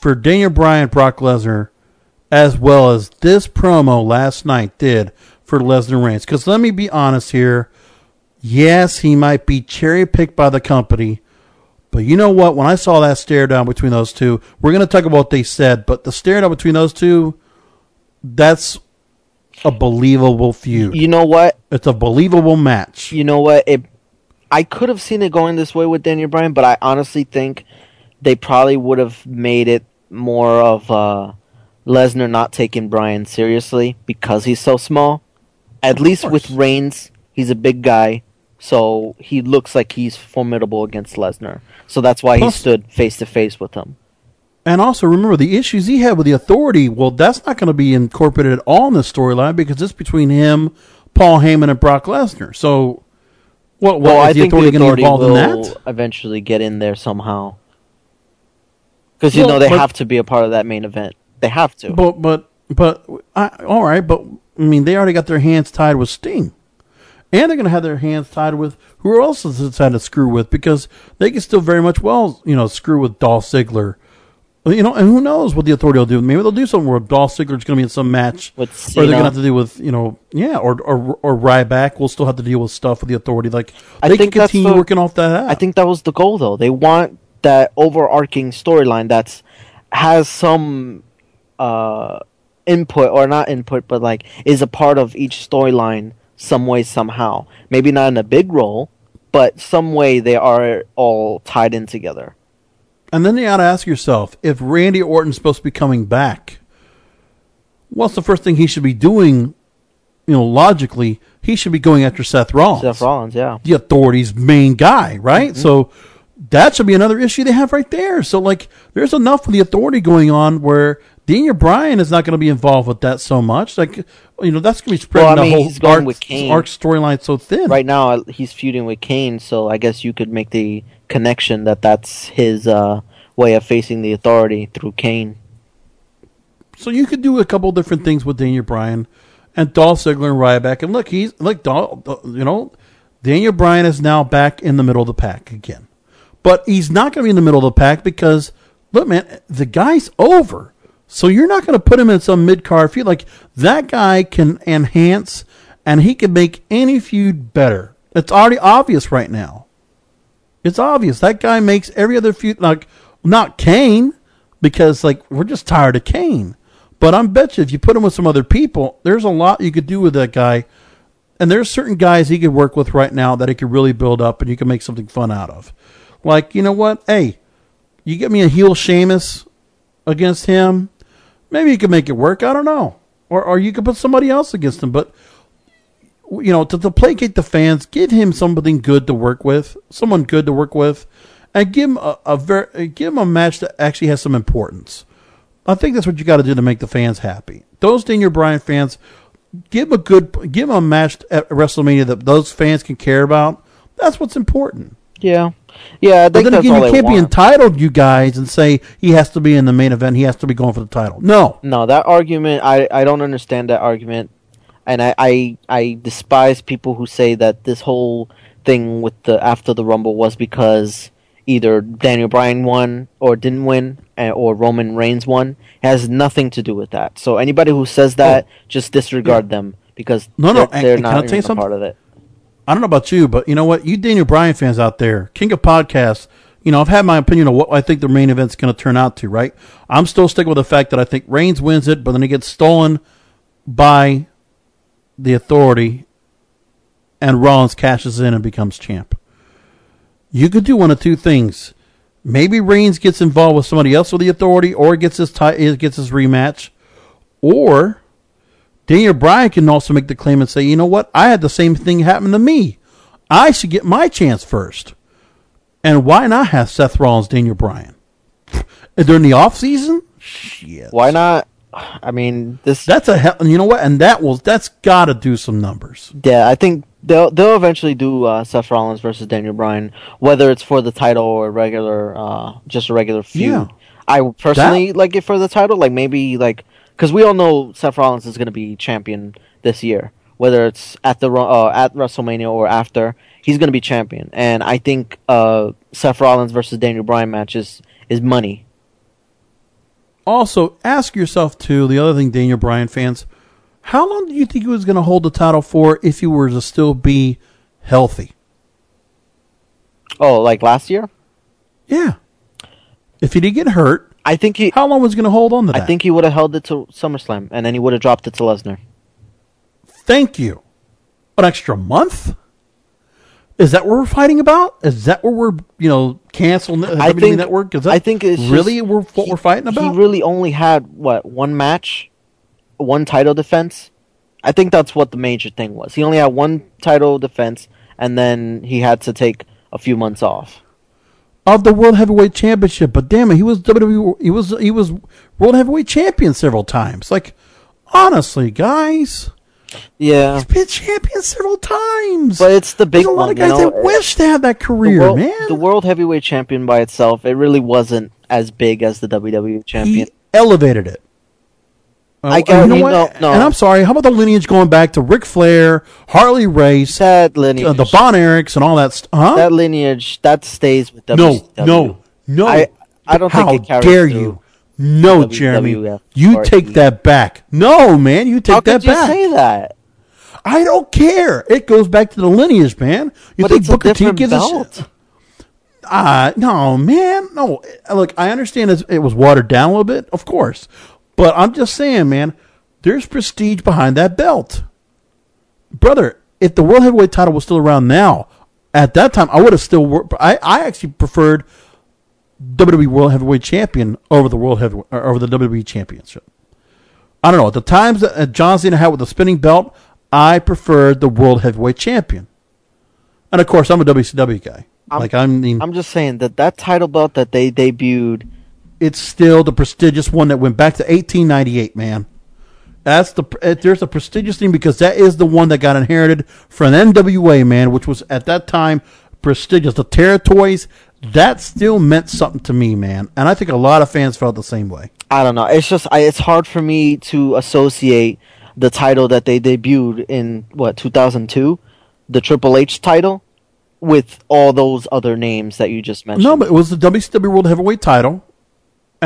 for Daniel Bryan, Brock Lesnar, as well as this promo last night did for Lesnar Reigns. Because let me be honest here. Yes, he might be cherry picked by the company but you know what? When I saw that stare down between those two, we're going to talk about what they said, but the stare down between those two, that's a believable feud. You know what? It's a believable match. You know what? It, I could have seen it going this way with Daniel Bryan, but I honestly think they probably would have made it more of uh, Lesnar not taking Bryan seriously because he's so small. At least with Reigns, he's a big guy. So he looks like he's formidable against Lesnar. So that's why Plus, he stood face to face with him. And also remember the issues he had with the authority. Well, that's not going to be incorporated at all in the storyline because it's between him, Paul Heyman and Brock Lesnar. So, what? What well, is I the think the authority going to authority in will that? eventually get in there somehow. Because you Well, know they but- have to be a part of that main event. They have to. But but but I, all right, but I mean they already got their hands tied with Sting, and they're going to have their hands tied with who else is decided to screw with because they can still very much well you know screw with Dolph Ziggler. You know, and who knows what the authority will do? Maybe they'll do something where Dolph Ziggler's going to be in some match, With or they're going to have to deal with you know, yeah, or or or Ryback will still have to deal with stuff with the authority. Like I they think can continue the- working off that. Out. I think that was the goal, though. They want that overarching storyline that's has some uh, input or not input, but like is a part of each storyline some way somehow. Maybe not in a big role, but some way they are all tied in together. And then you got to ask yourself if Randy Orton's supposed to be coming back, what's the first thing he should be doing? You know, logically, he should be going after Seth Rollins. Seth Rollins, yeah. The authority's main guy, right? Mm-hmm. So that should be another issue they have right there. So, like, there's enough with the authority going on where Daniel Bryan is not going to be involved with that so much. Like, you know, that's going to be spreading Well, I mean, the whole he's going arc, with Kane. arc storyline so thin. Right now, uh, he's feuding with Kane, so I guess you could make the connection that that's his uh, way of facing the authority through Kane. So you could do a couple different things with Daniel Bryan and Dolph Ziggler and Ryback. And look, he's like Dol- you know, Daniel Bryan is now back in the middle of the pack again, but he's not going to be in the middle of the pack because look, man, the guy's over. So you're not going to put him in some mid card feud. Like that guy can enhance and he can make any feud better. It's already obvious right now. It's obvious that guy makes every other feud like not Kane because like we're just tired of Kane. But I'm bet you if you put him with some other people, there's a lot you could do with that guy. And there's certain guys he could work with right now that he could really build up and you can make something fun out of. Like, you know what? Hey, you get me a heel Sheamus against him, maybe you could make it work. I don't know. Or or you could put somebody else against him. But you know, to, to placate the fans, give him something good to work with, someone good to work with, and give him a, a very give him a match that actually has some importance. I think that's what you got to do to make the fans happy. Those Daniel Bryan fans, give a good, give a match at WrestleMania that those fans can care about. That's what's important. Yeah, yeah. I But then again, you can't be entitled, you guys, and say he has to be in the main event. He has to be going for the title. No, No, that argument I, I don't understand that argument, and I, I I despise people who say that this whole thing with the after the Rumble was because either Daniel Bryan won or didn't win, or Roman Reigns won. It has nothing to do with that. So anybody who says oh. that, just disregard them because Oh. No, no, they're, and- they're and can I not even part of it. I don't know about you, but you know what? You Daniel Bryan fans out there, King of Podcasts, you know, I've had my opinion of what I think the main event's going to turn out to, right? I'm still sticking with the fact that I think Reigns wins it, but then he gets stolen by the authority and Rollins cashes in and becomes champ. You could do one of two things. Maybe Reigns gets involved with somebody else with the authority or gets his ti- gets his rematch or Daniel Bryan can also make the claim and say, you know what? I had the same thing happen to me. I should get my chance first. And why not have Seth Rollins, Daniel Bryan? During the off season? Shit. Why not? I mean, this. That's a hell. You know what? And that will. That's got to do some numbers. Yeah, I think they'll they'll eventually do uh, Seth Rollins versus Daniel Bryan, whether it's for the title or regular, uh, just a regular feud. Yeah. I personally like it for the title, like maybe like because we all know Seth Rollins is going to be champion this year, whether it's at the uh, at WrestleMania or after, he's going to be champion, and I think uh, Seth Rollins versus Daniel Bryan match is is money. Also, ask yourself too. The other thing, Daniel Bryan fans, how long do you think he was going to hold the title for if he were to still be healthy? Oh, like last year? Yeah. If he didn't get hurt, I think he. How long was he going to hold on to that? I think he would have held it to SummerSlam, and then he would have dropped it to Lesnar. Thank you. An extra month? Is that what we're fighting about? Is that what we're you know canceling the I WWE think network? Is that I think it's really just- we're, what we're fighting about. He really only had what one match, one title defense. I think that's what the major thing was. He only had one title defense, and then he had to take a few months off. Of the World Heavyweight Championship, but damn it, he was WWE. He was he was World Heavyweight Champion several times. Like honestly, guys, Yeah, He's been champion several times. but it's the big There's a lot one. of guys you know? that wish to have that the career, world, man. The world heavyweight champion by itself, it really wasn't as big as the WWE champion. He elevated it. I Uh, get- you know what? know- no. And I'm sorry. How about the lineage going back to Ric Flair, Harley Race, that lineage, uh, the Von Erichs, and all that stuff? Huh? that lineage that stays with no, WCW. no, no. I, I don't How think it carries dare through you? No, Jeremy. You take that back. No, man. You take How that could you back. say that? I don't care. It goes back to the lineage, man. You But think a Booker T gives a belt. shit? Uh, no, man. No. Look, I understand it was watered down a little bit, of course. But I'm just saying, man, there's prestige behind that belt. Brother, if the World Heavyweight title was still around now, at that time, I would have still worked. I, I actually preferred WWE World Heavyweight Champion over the World Heavyweight, over the WWE Championship. I don't know. At the times that uh, John Cena had with the spinning belt, I preferred the World Heavyweight Champion. And of course, I'm a WCW guy. I'm- like I mean, I'm just saying that that title belt that they debuted, it's still the prestigious one that went back to 1898, man. That's the uh, there's a prestigious thing because that is the one that got inherited from NWA, man, which was at that time prestigious. The territories that still meant something to me, man, and I think a lot of fans felt the same way. I don't know. It's just I, it's hard for me to associate the title that they debuted in what 2002, the Triple H title, with all those other names that you just mentioned. No, but it was the WCW World Heavyweight Title,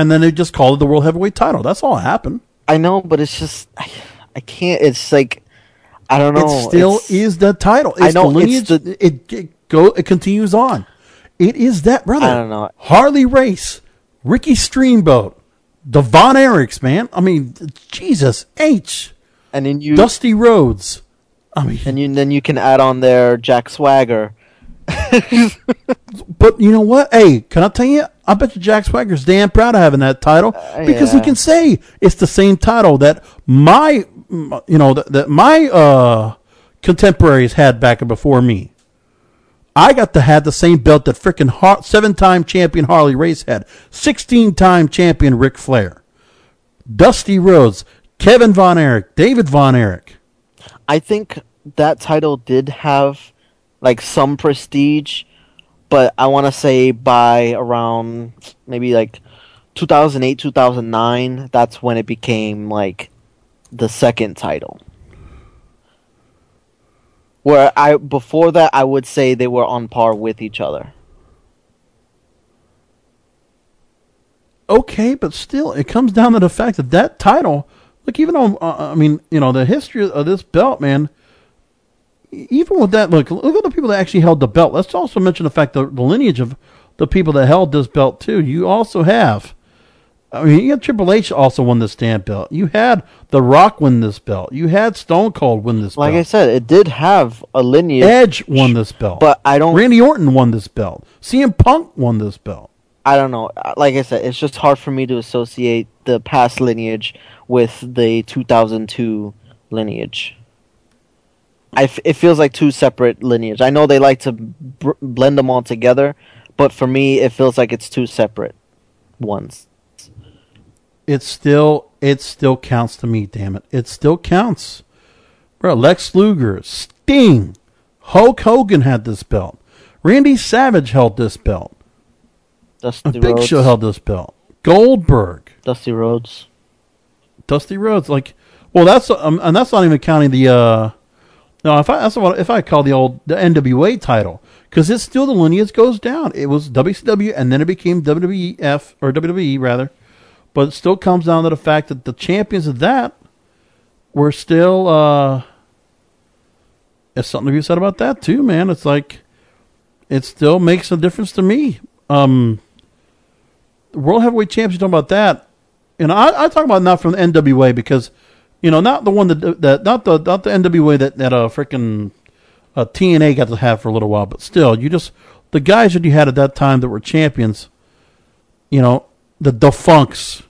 and then they just called it the World Heavyweight Title. That's all that happened. I know, but it's just I, I can't. It's like I don't know. It still It's- is the title. It's I know, the lineage. it's it, it go. It continues on. It is that brother. I don't know. Harley Race, Ricky Steamboat, the Von Erichs, man. I mean, Jesus H. And then you Dusty Rhodes. I mean, and you, then you can add on there Jack Swagger. But you know what? Hey, can I tell you? I bet you Jack Swagger's damn proud of having that title because he can say it's the same title that my, you know, that, that my uh, contemporaries had back before me. I got to have the same belt that freaking Har- seven-time champion Harley Race had, sixteen-time champion Ric Flair, Dusty Rhodes, Kevin Von Erich, David Von Erich. I think that title did have like some prestige, but I want to say by around maybe like 2008, 2009, that's when it became like the second title. Where I before that I would say they were on par with each other. okay, but still, it comes down to the fact that that title, look, even on, uh, I mean, you know, the history of this belt, man. Even with that, look, look at the people that actually held the belt. Let's also mention the fact that the lineage of the people that held this belt too. You also have, I mean, you had Triple H also won this damn belt. You had The Rock win this belt. You had Stone Cold win this belt. Like I said, it did have a lineage. Edge won this belt, but I don't. Randy Orton won this belt. CM Punk won this belt. I don't know. Uh, like I said, it's just hard for me to associate the past lineage with the 2002 lineage. I f- it feels like two separate lineage. I know they like to br- blend them all together, but for me, it feels like it's two separate ones. it still it still counts to me. Damn it, it still counts, bro. Lex Luger, Sting, Hulk Hogan had this belt. Randy Savage held this belt. Dusty Big Rhodes. Show held this belt. Goldberg, Dusty Rhodes. Dusty Rhodes, like, well, that's um, and that's not even counting the. uh No, if I that's what if I call the old the NWA title because it's still the lineage goes down. It was WCW and then it became WWF or WWE rather, but it still comes down to the fact that the champions of that were still. uh something to be said about that too, man. It's like it still makes a difference to me. Um World Heavyweight Champions you talking about that. And I, I talk about not from the NWA because, you know, not the one that that not the not the NWA that that uh freaking uh, TNA got to have for a little while, but still, you just the guys that you had at that time that were champions. You know, the defunks.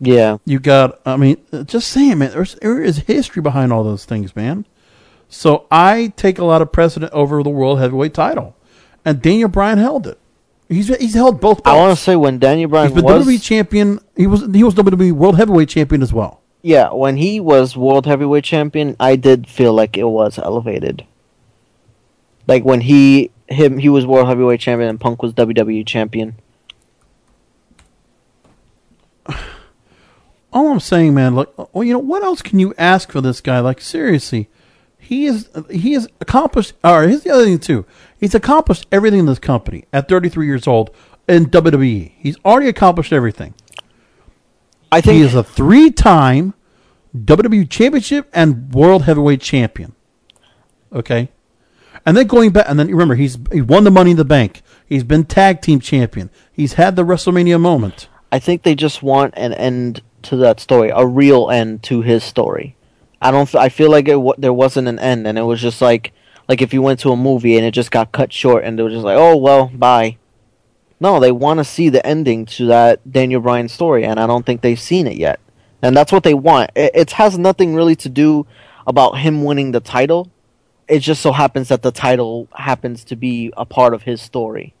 Yeah. You got. I mean, just saying, man. There's there is history behind all those things, man. So I take a lot of precedent over the World Heavyweight title, and Daniel Bryan held it. He's he's held both. I want to say when Daniel Bryan was WWE champion. He was he was WWE World Heavyweight champion as well. Yeah, when he was world heavyweight champion, I did feel like it was elevated. Like when he him he was world heavyweight champion and Punk was WWE champion. All I'm saying, man, like, well, you know, what else can you ask for this guy? Like, seriously, he is he has accomplished. Or here's the other thing too. He's accomplished everything in this company at 33 years old in WWE. He's already accomplished everything. I think he is a three-time WWE Championship and World Heavyweight Champion. Okay, and then going back, and then remember, he's he won the Money in the Bank. He's been tag team champion. He's had the WrestleMania moment. I think they just want an end to that story, a real end to his story. I don't. I feel like it. There wasn't an end, and it was just like like if you went to a movie and it just got cut short, and they were just like, oh well, bye. No, they want to see the ending to that Daniel Bryan story, and I don't think they've seen it yet. And that's what they want. It, it has nothing really to do about him winning the title. It just so happens that the title happens to be a part of his story.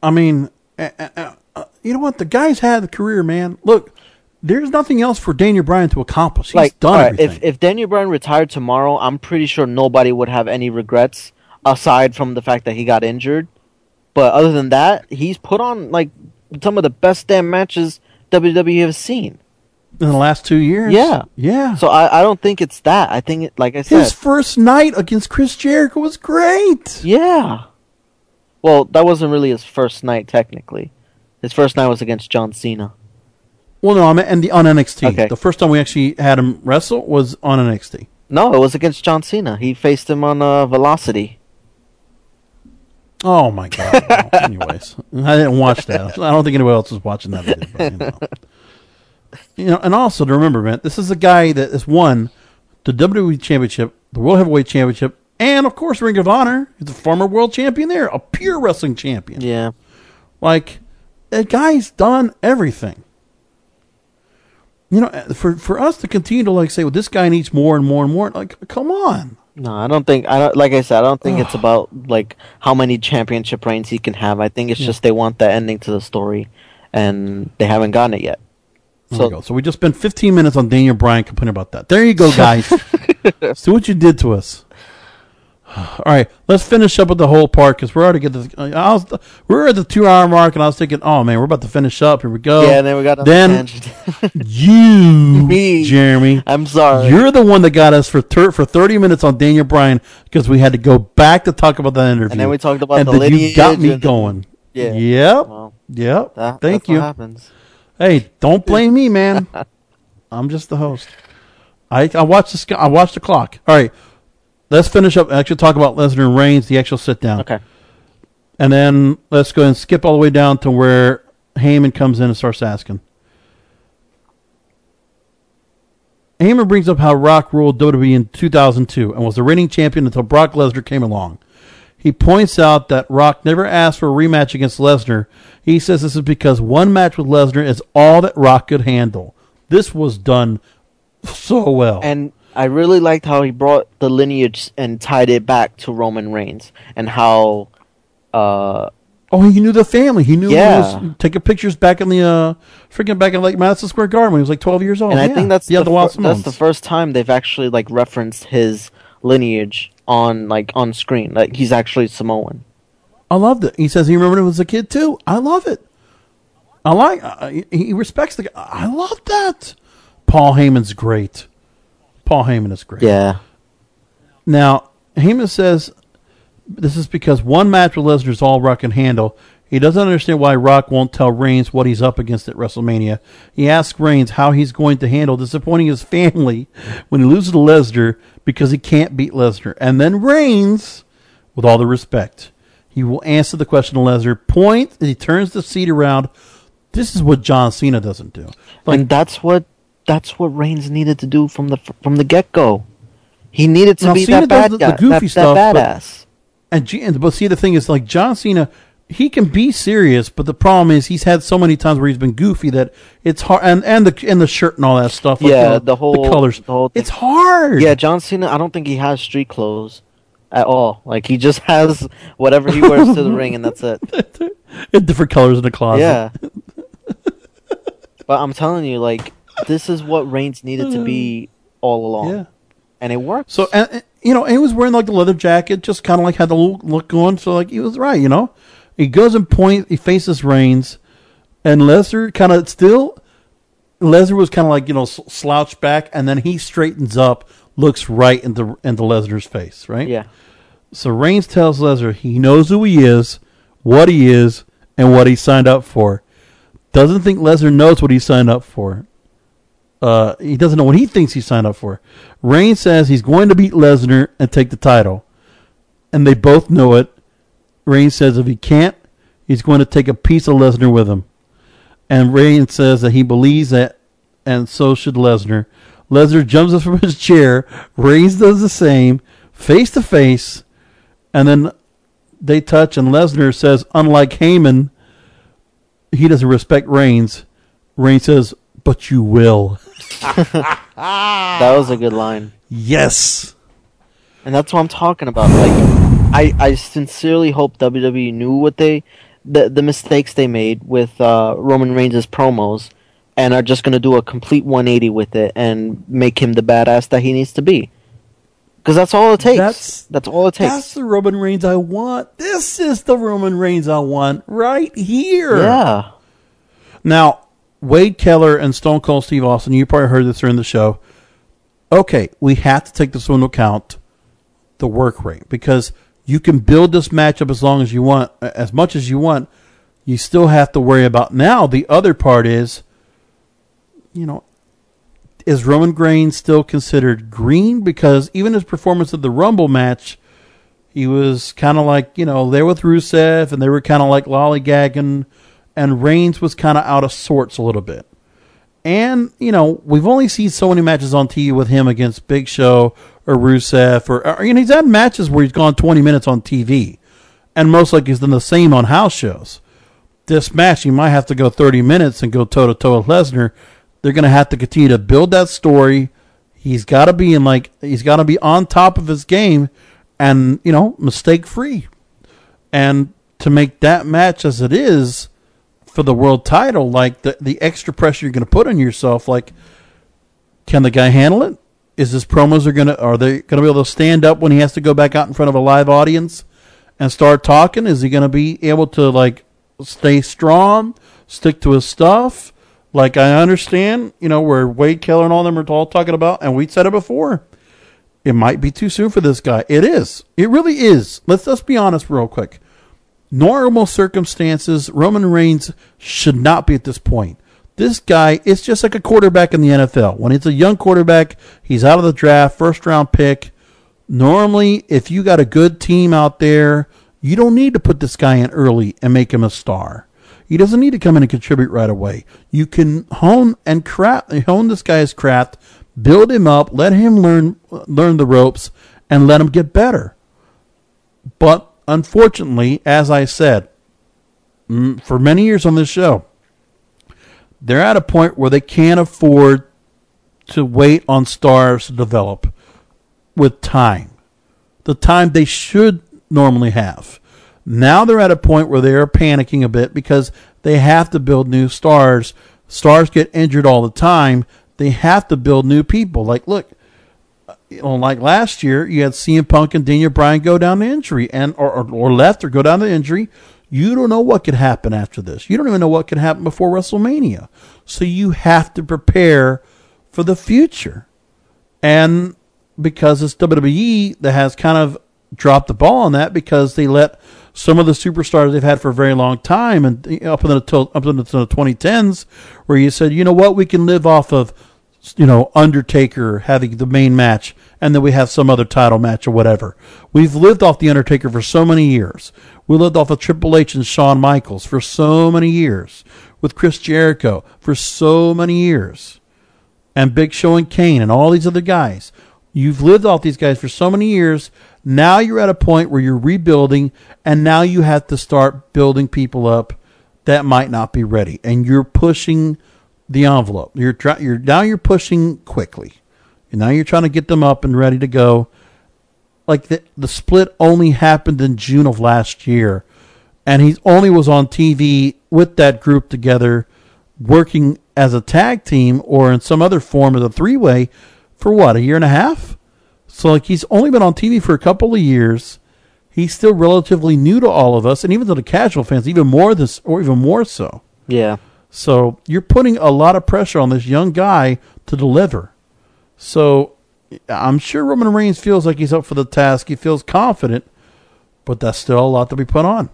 I mean, uh, uh, uh, you know what? The guy's had a career, man. Look, there's nothing else for Daniel Bryan to accomplish. He's like done right, if if Daniel Bryan retired tomorrow, I'm pretty sure nobody would have any regrets aside from the fact that he got injured. But other than that, he's put on like some of the best damn matches WWE has seen. in the last two years. Yeah, yeah. So I, I don't think it's that. I think, it, like I said, His first night against Chris Jericho was great. Yeah. Well, that wasn't really his first night technically. His first night was against John Cena. Well, no, I mean, and the on NXT. Okay. The first time we actually had him wrestle was on NXT. No, it was against John Cena. He faced him on uh, Velocity. Oh my god! No, anyways, I didn't watch that. I don't think anybody else was watching that. Either, but, you, know. You know, and also to remember, man, this is a guy that has won the WWE Championship, the World Heavyweight Championship, and of course Ring of Honor. He's a former world champion there, a pure wrestling champion. Yeah. Like that guy's done everything. You know, for for us to continue to like say, well, this guy needs more and more and more. Like, come on. No, I don't think. I don't, like I said, I don't think it's about like how many championship reigns he can have. I think it's Yeah. just they want the ending to the story, and they haven't gotten it yet. There So we go. So we just spent 15 minutes on Daniel Bryan complaining about that. There you go, guys. See what you did to us. All right, let's finish up with the whole part because we're already get the. Uh, I was, we're at the two hour mark, and I was thinking, oh man, we're about to finish up. Here we go. Yeah, and then we got then you, Me. Jeremy. I'm sorry. You're the one that got us for ter- for 30 minutes on Daniel Bryan because we had to go back to talk about that interview, And then we talked about and the then you got me going. Yeah. Yep. Well, yep. that- Thank that's you. what happens. Hey, don't blame me, man. I'm just the host. I I watched the I watched the clock. All right, let's finish up. Actually, talk about Lesnar and Reigns, the actual sit down. Okay. And then let's go and skip all the way down to where Heyman comes in and starts asking. Heyman brings up how Rock ruled WWE in 2002 and was the reigning champion until Brock Lesnar came along. He points out that Rock never asked for a rematch against Lesnar. He says this is because one match with Lesnar is all that Rock could handle. This was done so well. And I really liked how he brought the lineage and tied it back to Roman Reigns and how uh Oh, he knew the family. He knew Yeah. he was taking pictures back in the uh freaking back in like Madison Square Garden when he was like twelve years old. and I Oh, think that's yeah, the, the Wild fir- that's the first time they've actually like referenced his lineage on like on screen. Like he's actually Samoan. I loved it. He says he remembered it was a kid too. I love it. I like. Uh, he- he respects the. guy. I love that. Paul Heyman's great. Paul Heyman is great. Yeah. Now Heyman says this is because one match with Lesnar is all Rock can handle. He doesn't understand why Rock won't tell Reigns what he's up against at WrestleMania. He asks Reigns how he's going to handle disappointing his family when he loses to Lesnar because he can't beat Lesnar. And then Reigns, with all the respect, he will answer the question to Lesnar. Point, he turns the seat around. This is what John Cena doesn't do. and that's what that's what Reigns needed to do from the from the get go. He needed to Now, be Cena that bad the, guy, the goofy that, stuff, that but- badass. and, G- and but see the thing is like John Cena, he can be serious, but the problem is he's had so many times where he's been goofy that it's hard. And and the and the shirt and all that stuff. like, yeah, you know, the whole the colors. the whole. It's hard. Yeah, John Cena. I don't think he has street clothes at all. Like he just has whatever he wears to the ring, and that's it. in different colors in the closet. Yeah. But I'm telling you, like this is what Reigns needed to be all along. Yeah. and it worked. So and, and, you know, he was wearing like the leather jacket, just kind of like had the look, look going. So like he was right, you know. He goes and points, He faces Reigns, and Lesnar kind of still. Lesnar was kind of like you know slouched back, and then he straightens up, looks right into into Lesnar's face, right? Yeah. So Reigns tells Lesnar he knows who he is, what he is, and what he signed up for. Doesn't think Lesnar knows what he signed up for. Uh, he doesn't know what he thinks he signed up for. Reigns says he's going to beat Lesnar and take the title, and they both know it. Reigns says if he can't, he's going to take a piece of Lesnar with him. And Reigns says that he believes that, and so should Lesnar. Lesnar jumps up from his chair. Reigns does the same, face to face, and then they touch. And Lesnar says, unlike Heyman, he doesn't respect Reigns. Reigns says, "But you will." that was a good line. Yes. And that's what I'm talking about. Like, I I sincerely hope WWE knew what they the the mistakes they made with uh, Roman Reigns' promos, and are just gonna do a complete 180 with it and make him the badass that he needs to be. Because that's all it takes. That's, all it takes. That's the Roman Reigns I want. This is the Roman Reigns I want right here. Yeah. Now, Wade Keller and Stone Cold Steve Austin, you probably heard this during the show. Okay, we have to take this into account, the work rate, because you can build this matchup as long as you want, as much as you want. You still have to worry about now. The other part is, you know, is Roman Reigns still considered green? Because even his performance at the Rumble match, he was kind of like, you know, there with Rusev and they were kind of like lollygagging, and Reigns was kind of out of sorts a little bit. And, you know, we've only seen so many matches on TV with him against Big Show or Rusev, or, or you know, he's had matches where he's gone 20 minutes on TV, and most likely he's done the same on house shows. This match, he might have to go 30 minutes and go toe to toe with Lesnar. They're going to have to continue to build that story. He's got to be in like he's got to be on top of his game, and you know, mistake free. And to make that match as it is for the world title, like the the extra pressure you're going to put on yourself, like can the guy handle it? Is his promos are gonna are they going to be able to stand up when he has to go back out in front of a live audience and start talking? Is he going to be able to like stay strong, stick to his stuff? Like I understand, you know, where Wade Keller and all them are all talking about, and we said it before. It might be too soon for this guy. It is. It really is. Let's let's be honest real quick. Normal circumstances, Roman Reigns should not be at this point. This guy is just like a quarterback in the NFL. When he's a young quarterback, he's out of the draft, first round pick. Normally, if you got a good team out there, you don't need to put this guy in early and make him a star. He doesn't need to come in and contribute right away. You can hone and craft, hone this guy's craft, build him up, let him learn learn the ropes, and let him get better. But unfortunately, as I said, for many years on this show, they're at a point where they can't afford to wait on stars to develop with time, the time they should normally have. Now they're at a point where they are panicking a bit because they have to build new stars. Stars get injured all the time. They have to build new people. Like, look, like last year, you had CM Punk and Daniel Bryan go down to injury, and or, or, or left or go down to injury. You don't know what could happen after this. You don't even know what could happen before WrestleMania. So you have to prepare for the future. And because it's WWE that has kind of dropped the ball on that because they let some of the superstars they've had for a very long time and up until up until the 2010s where you said, you know what, we can live off of you know Undertaker having the main match and then we have some other title match or whatever. We've lived off the Undertaker for so many years. We lived off of Triple H and Shawn Michaels for so many years. With Chris Jericho for so many years. And Big Show and Kane and all these other guys. You've lived off these guys for so many years. Now you're at a point where you're rebuilding, and now you have to start building people up that might not be ready, and you're pushing the envelope. You're try, you're now you're pushing quickly, and now you're trying to get them up and ready to go. Like the the split only happened in June of last year, and he only was on TV with that group together, working as a tag team or in some other form as a three way for what a year and a half. So like he's only been on TV for a couple of years. He's still relatively new to all of us, and even to the casual fans, even more this or even more so. Yeah. So you're putting a lot of pressure on this young guy to deliver. So I'm sure Roman Reigns feels like he's up for the task. He feels confident, but that's still a lot to be put on.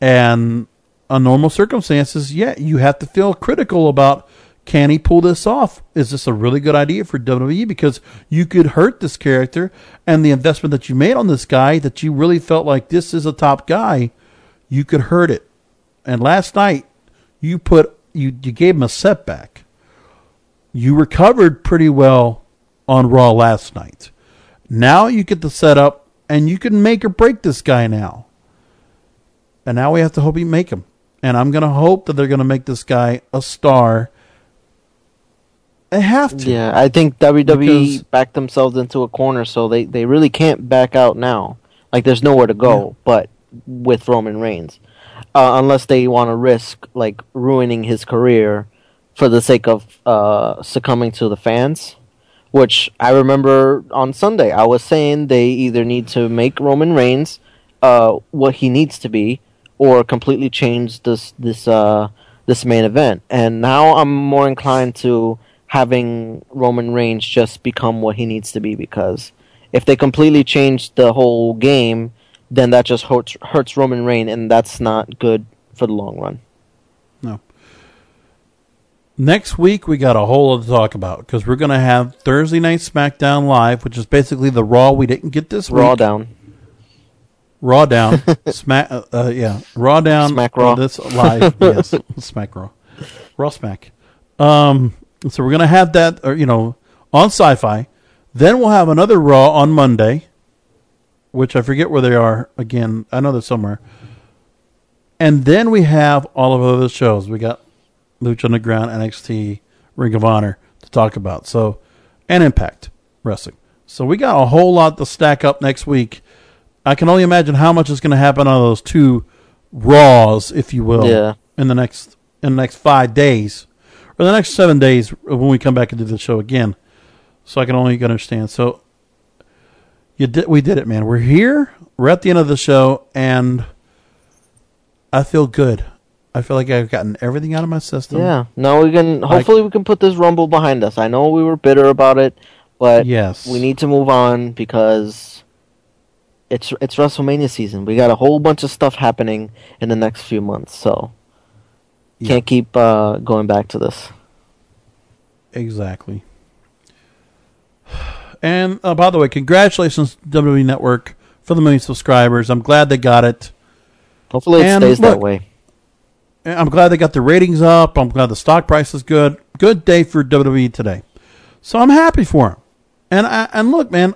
And on normal circumstances, yeah, you have to feel critical about can he pull this off? Is this a really good idea for WWE? Because you could hurt this character and the investment that you made on this guy that you really felt like this is a top guy, you could hurt it. And last night, you put you you gave him a setback. You recovered pretty well on Raw last night. Now you get the setup and you can make or break this guy now. And now we have to hope he make him. And I'm going to hope that they're going to make this guy a star. They have to. Yeah, I think WWE backed themselves into a corner, so they, they really can't back out now. Like, there's nowhere to go but with Roman Reigns, uh, unless they want to risk like ruining his career for the sake of uh, succumbing to the fans. Which I remember on Sunday, I was saying they either need to make Roman Reigns uh, what he needs to be, or completely change this this uh, this main event. And now I'm more inclined to having Roman Reigns just become what he needs to be because if they completely change the whole game, then that just hurts hurts Roman Reigns, and that's not good for the long run. No. Next week we got a whole lot to talk about because we're going to have Thursday Night SmackDown Live, which is basically the Raw we didn't get this Raw week. down. Raw down. Smack. Uh, uh, yeah. Raw down. Smack Raw. uh, This live. yes. Smack Raw. Raw Smack. Um. So we're gonna have that, or you know, on Sci-Fi. Then we'll have another Raw on Monday, which I forget where they are again. I know they're somewhere. And then we have all of the other shows. We got Lucha Underground, NXT, Ring of Honor to talk about. So, and Impact Wrestling. So we got a whole lot to stack up next week. I can only imagine how much is going to happen on those two Raws, if you will, Yeah. in the next in the next five days or the next seven days when we come back and do the show again. So I can only understand. So you did, we did it, man. We're here. We're at the end of the show, and I feel good. I feel like I've gotten everything out of my system. Yeah. Now we can hopefully we can put this rumble behind us. I know we were bitter about it, but Yes. we need to move on because it's it's WrestleMania season. We got a whole bunch of stuff happening in the next few months, so can't keep uh, going back to this. Exactly. And uh, by the way, congratulations WWE Network for the million subscribers. I'm glad they got it. Hopefully it And stays that way. I'm glad they got the ratings up. I'm glad the stock price is good. Good day for WWE today. So I'm happy for them. And I, and look, man,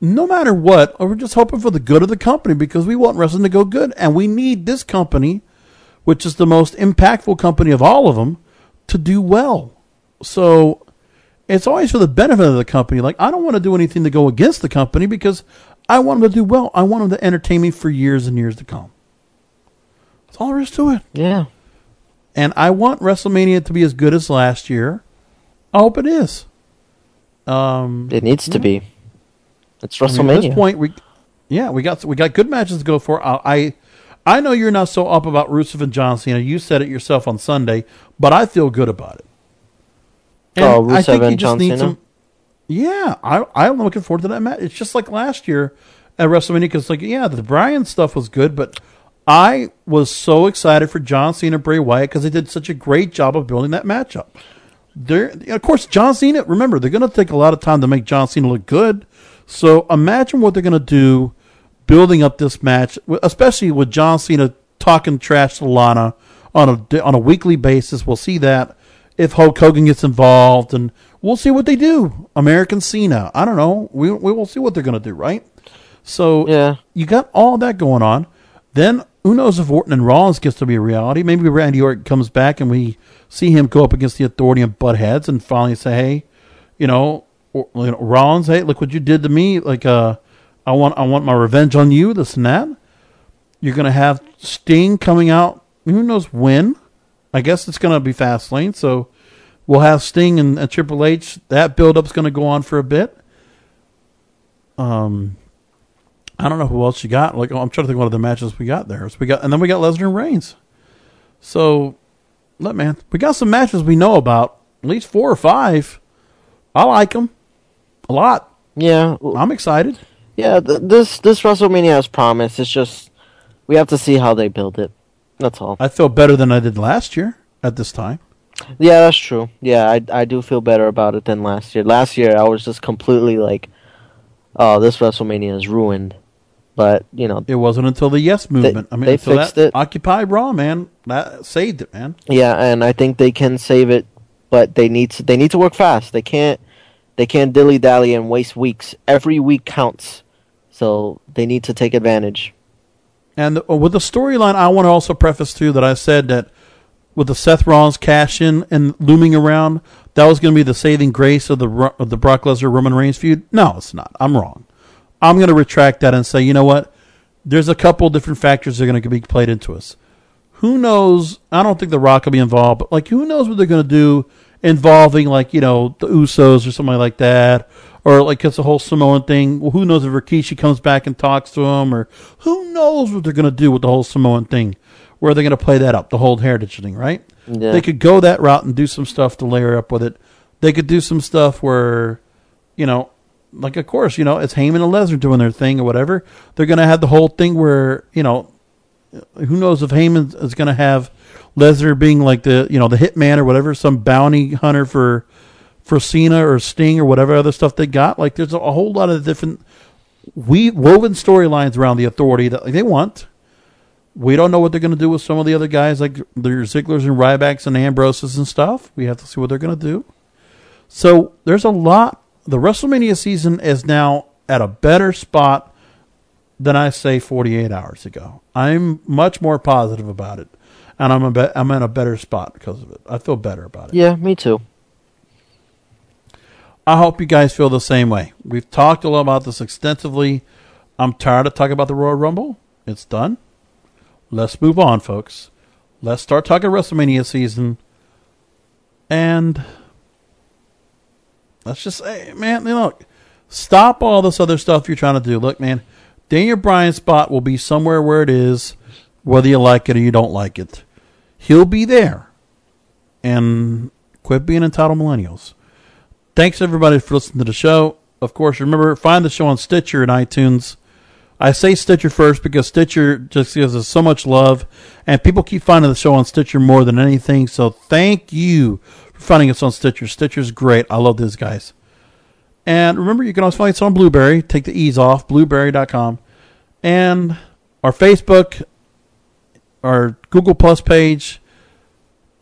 no matter what, we're just hoping for the good of the company because we want wrestling to go good, and we need this company, which is the most impactful company of all of them, to do well. So it's always for the benefit of the company. Like I don't want to do anything to go against the company because I want them to do well. I want them to entertain me for years and years to come. That's all there is to it. Yeah. And I want WrestleMania to be as good as last year. I hope it is. Um, It needs to be. It's I mean, WrestleMania. at this point, we yeah we got we got good matches to go for. I I, I know you're not so up about Rusev and John Cena. You said it yourself on Sunday, but I feel good about it. Oh, I Rusev think you just John need Cena? some- yeah, I I'm looking forward to that match. It's just like last year at WrestleMania because like yeah, the Bryan stuff was good, but I was so excited for John Cena Bray Wyatt because they did such a great job of building that matchup. There, of course, John Cena. Remember, they're going to take a lot of time to make John Cena look good. So imagine what they're going to do, building up this match, especially with John Cena talking trash to Lana on a on a weekly basis. We'll see that if Hulk Hogan gets involved, and we'll see what they do. American Cena. I don't know. We we will see what they're going to do, right? So yeah, you got all that going on. Then who knows if Orton and Rollins gets to be a reality? Maybe Randy Orton comes back and we see him go up against the Authority and butt heads and finally say, "Hey, you know, or, you know, Rollins, hey, look what you did to me. Like, uh, I want, I want my revenge on you. This and that. You're gonna have Sting coming out. Who knows when? I guess it's gonna be Fastlane. So We'll have Sting and, and Triple H. That build up's going to go on for a bit. Um, I don't know who else you got. Like I'm trying to think what other matches we got there. So we got, and then we got Lesnar and Reigns. So, look, man, we got some matches we know about. At least four or five. I like them a lot. Yeah, I'm excited. Yeah, th- this this WrestleMania has promise. It's just we have to see how they build it. That's all. I feel better than I did last year at this time. Yeah, that's true. Yeah, I I do feel better about it than last year. Last year I was just completely like, oh, this WrestleMania is ruined. But you know, It wasn't until the Yes movement. I mean, they fixed that it. Occupy Raw, man, that saved it, man. Yeah, and I think they can save it, but they need to they need to work fast. They can't they can't dilly dally and waste weeks. Every week counts, so they need to take advantage. And the, with the storyline, I want to also preface too that I said that with the Seth Rollins cash in and looming around, that was going to be the saving grace of the of the Brock Lesnar Roman Reigns feud. No, it's not. I'm wrong. I'm going to retract that and say, you know what? There's a couple different factors that are going to be played into us. Who knows? I don't think The Rock will be involved, but like, who knows what they're going to do involving like you know the Usos or something like that, or like it's a whole Samoan thing. Well, who knows if Rikishi comes back and talks to him, or who knows what they're going to do with the whole Samoan thing? Where they're going to play that up, the whole heritage thing, right? Yeah. They could go that route and do some stuff to layer up with it. They could do some stuff where, you know, like of course, you know, it's Heyman and Lesnar doing their thing or whatever. They're going to have the whole thing where, you know, who knows if Heyman is going to have Lesnar being like the, you know, the hitman or whatever, some bounty hunter for for Cena or Sting or whatever other stuff they got. Like there's a, a whole lot of different we woven storylines around the authority that like, they want. We don't know what they're going to do with some of the other guys, like their Zigglers and Rybacks and Ambroses and stuff. We have to see what they're going to do. So there's a lot. The WrestleMania season is now at a better spot than I say 48 hours ago. I'm much more positive about it, and I'm a be- I'm in a better spot because of it. I feel better about it. Yeah, me too. I hope you guys feel the same way. We've talked a lot about this extensively. I'm tired of talking about the Royal Rumble. It's done. Let's move on, folks. Let's start talking WrestleMania season. And let's just say, man, you know, stop all this other stuff you're trying to do. Look, man, Daniel Bryan's spot will be somewhere where it is, whether you like it or you don't like it. He'll be there. And quit being entitled millennials. Thanks everybody for listening to the show. Of course, remember find the show on Stitcher and iTunes. I say Stitcher first because Stitcher just gives us so much love, and people keep finding the show on Stitcher more than anything. So thank you for finding us on Stitcher. Stitcher's great. I love these guys. And remember, you can also find us on Blubrry. Take the ease off, blubrry.com. And our Facebook, our Google Plus page,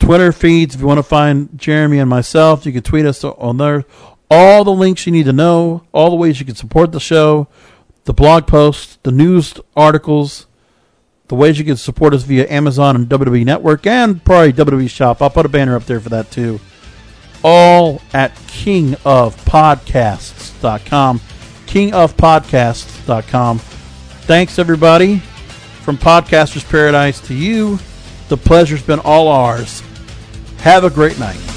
Twitter feeds. If you want to find Jeremy and myself, you can tweet us on there. All the links you need to know, all the ways you can support the show, the blog posts, the news articles, the ways you can support us via Amazon and WWE Network, and probably WWE Shop. I'll put a banner up there for that too. All at kingofpodcasts.com. Kingofpodcasts.com. Thanks, everybody. From Podcaster's Paradise to you, the pleasure's been all ours. Have a great night.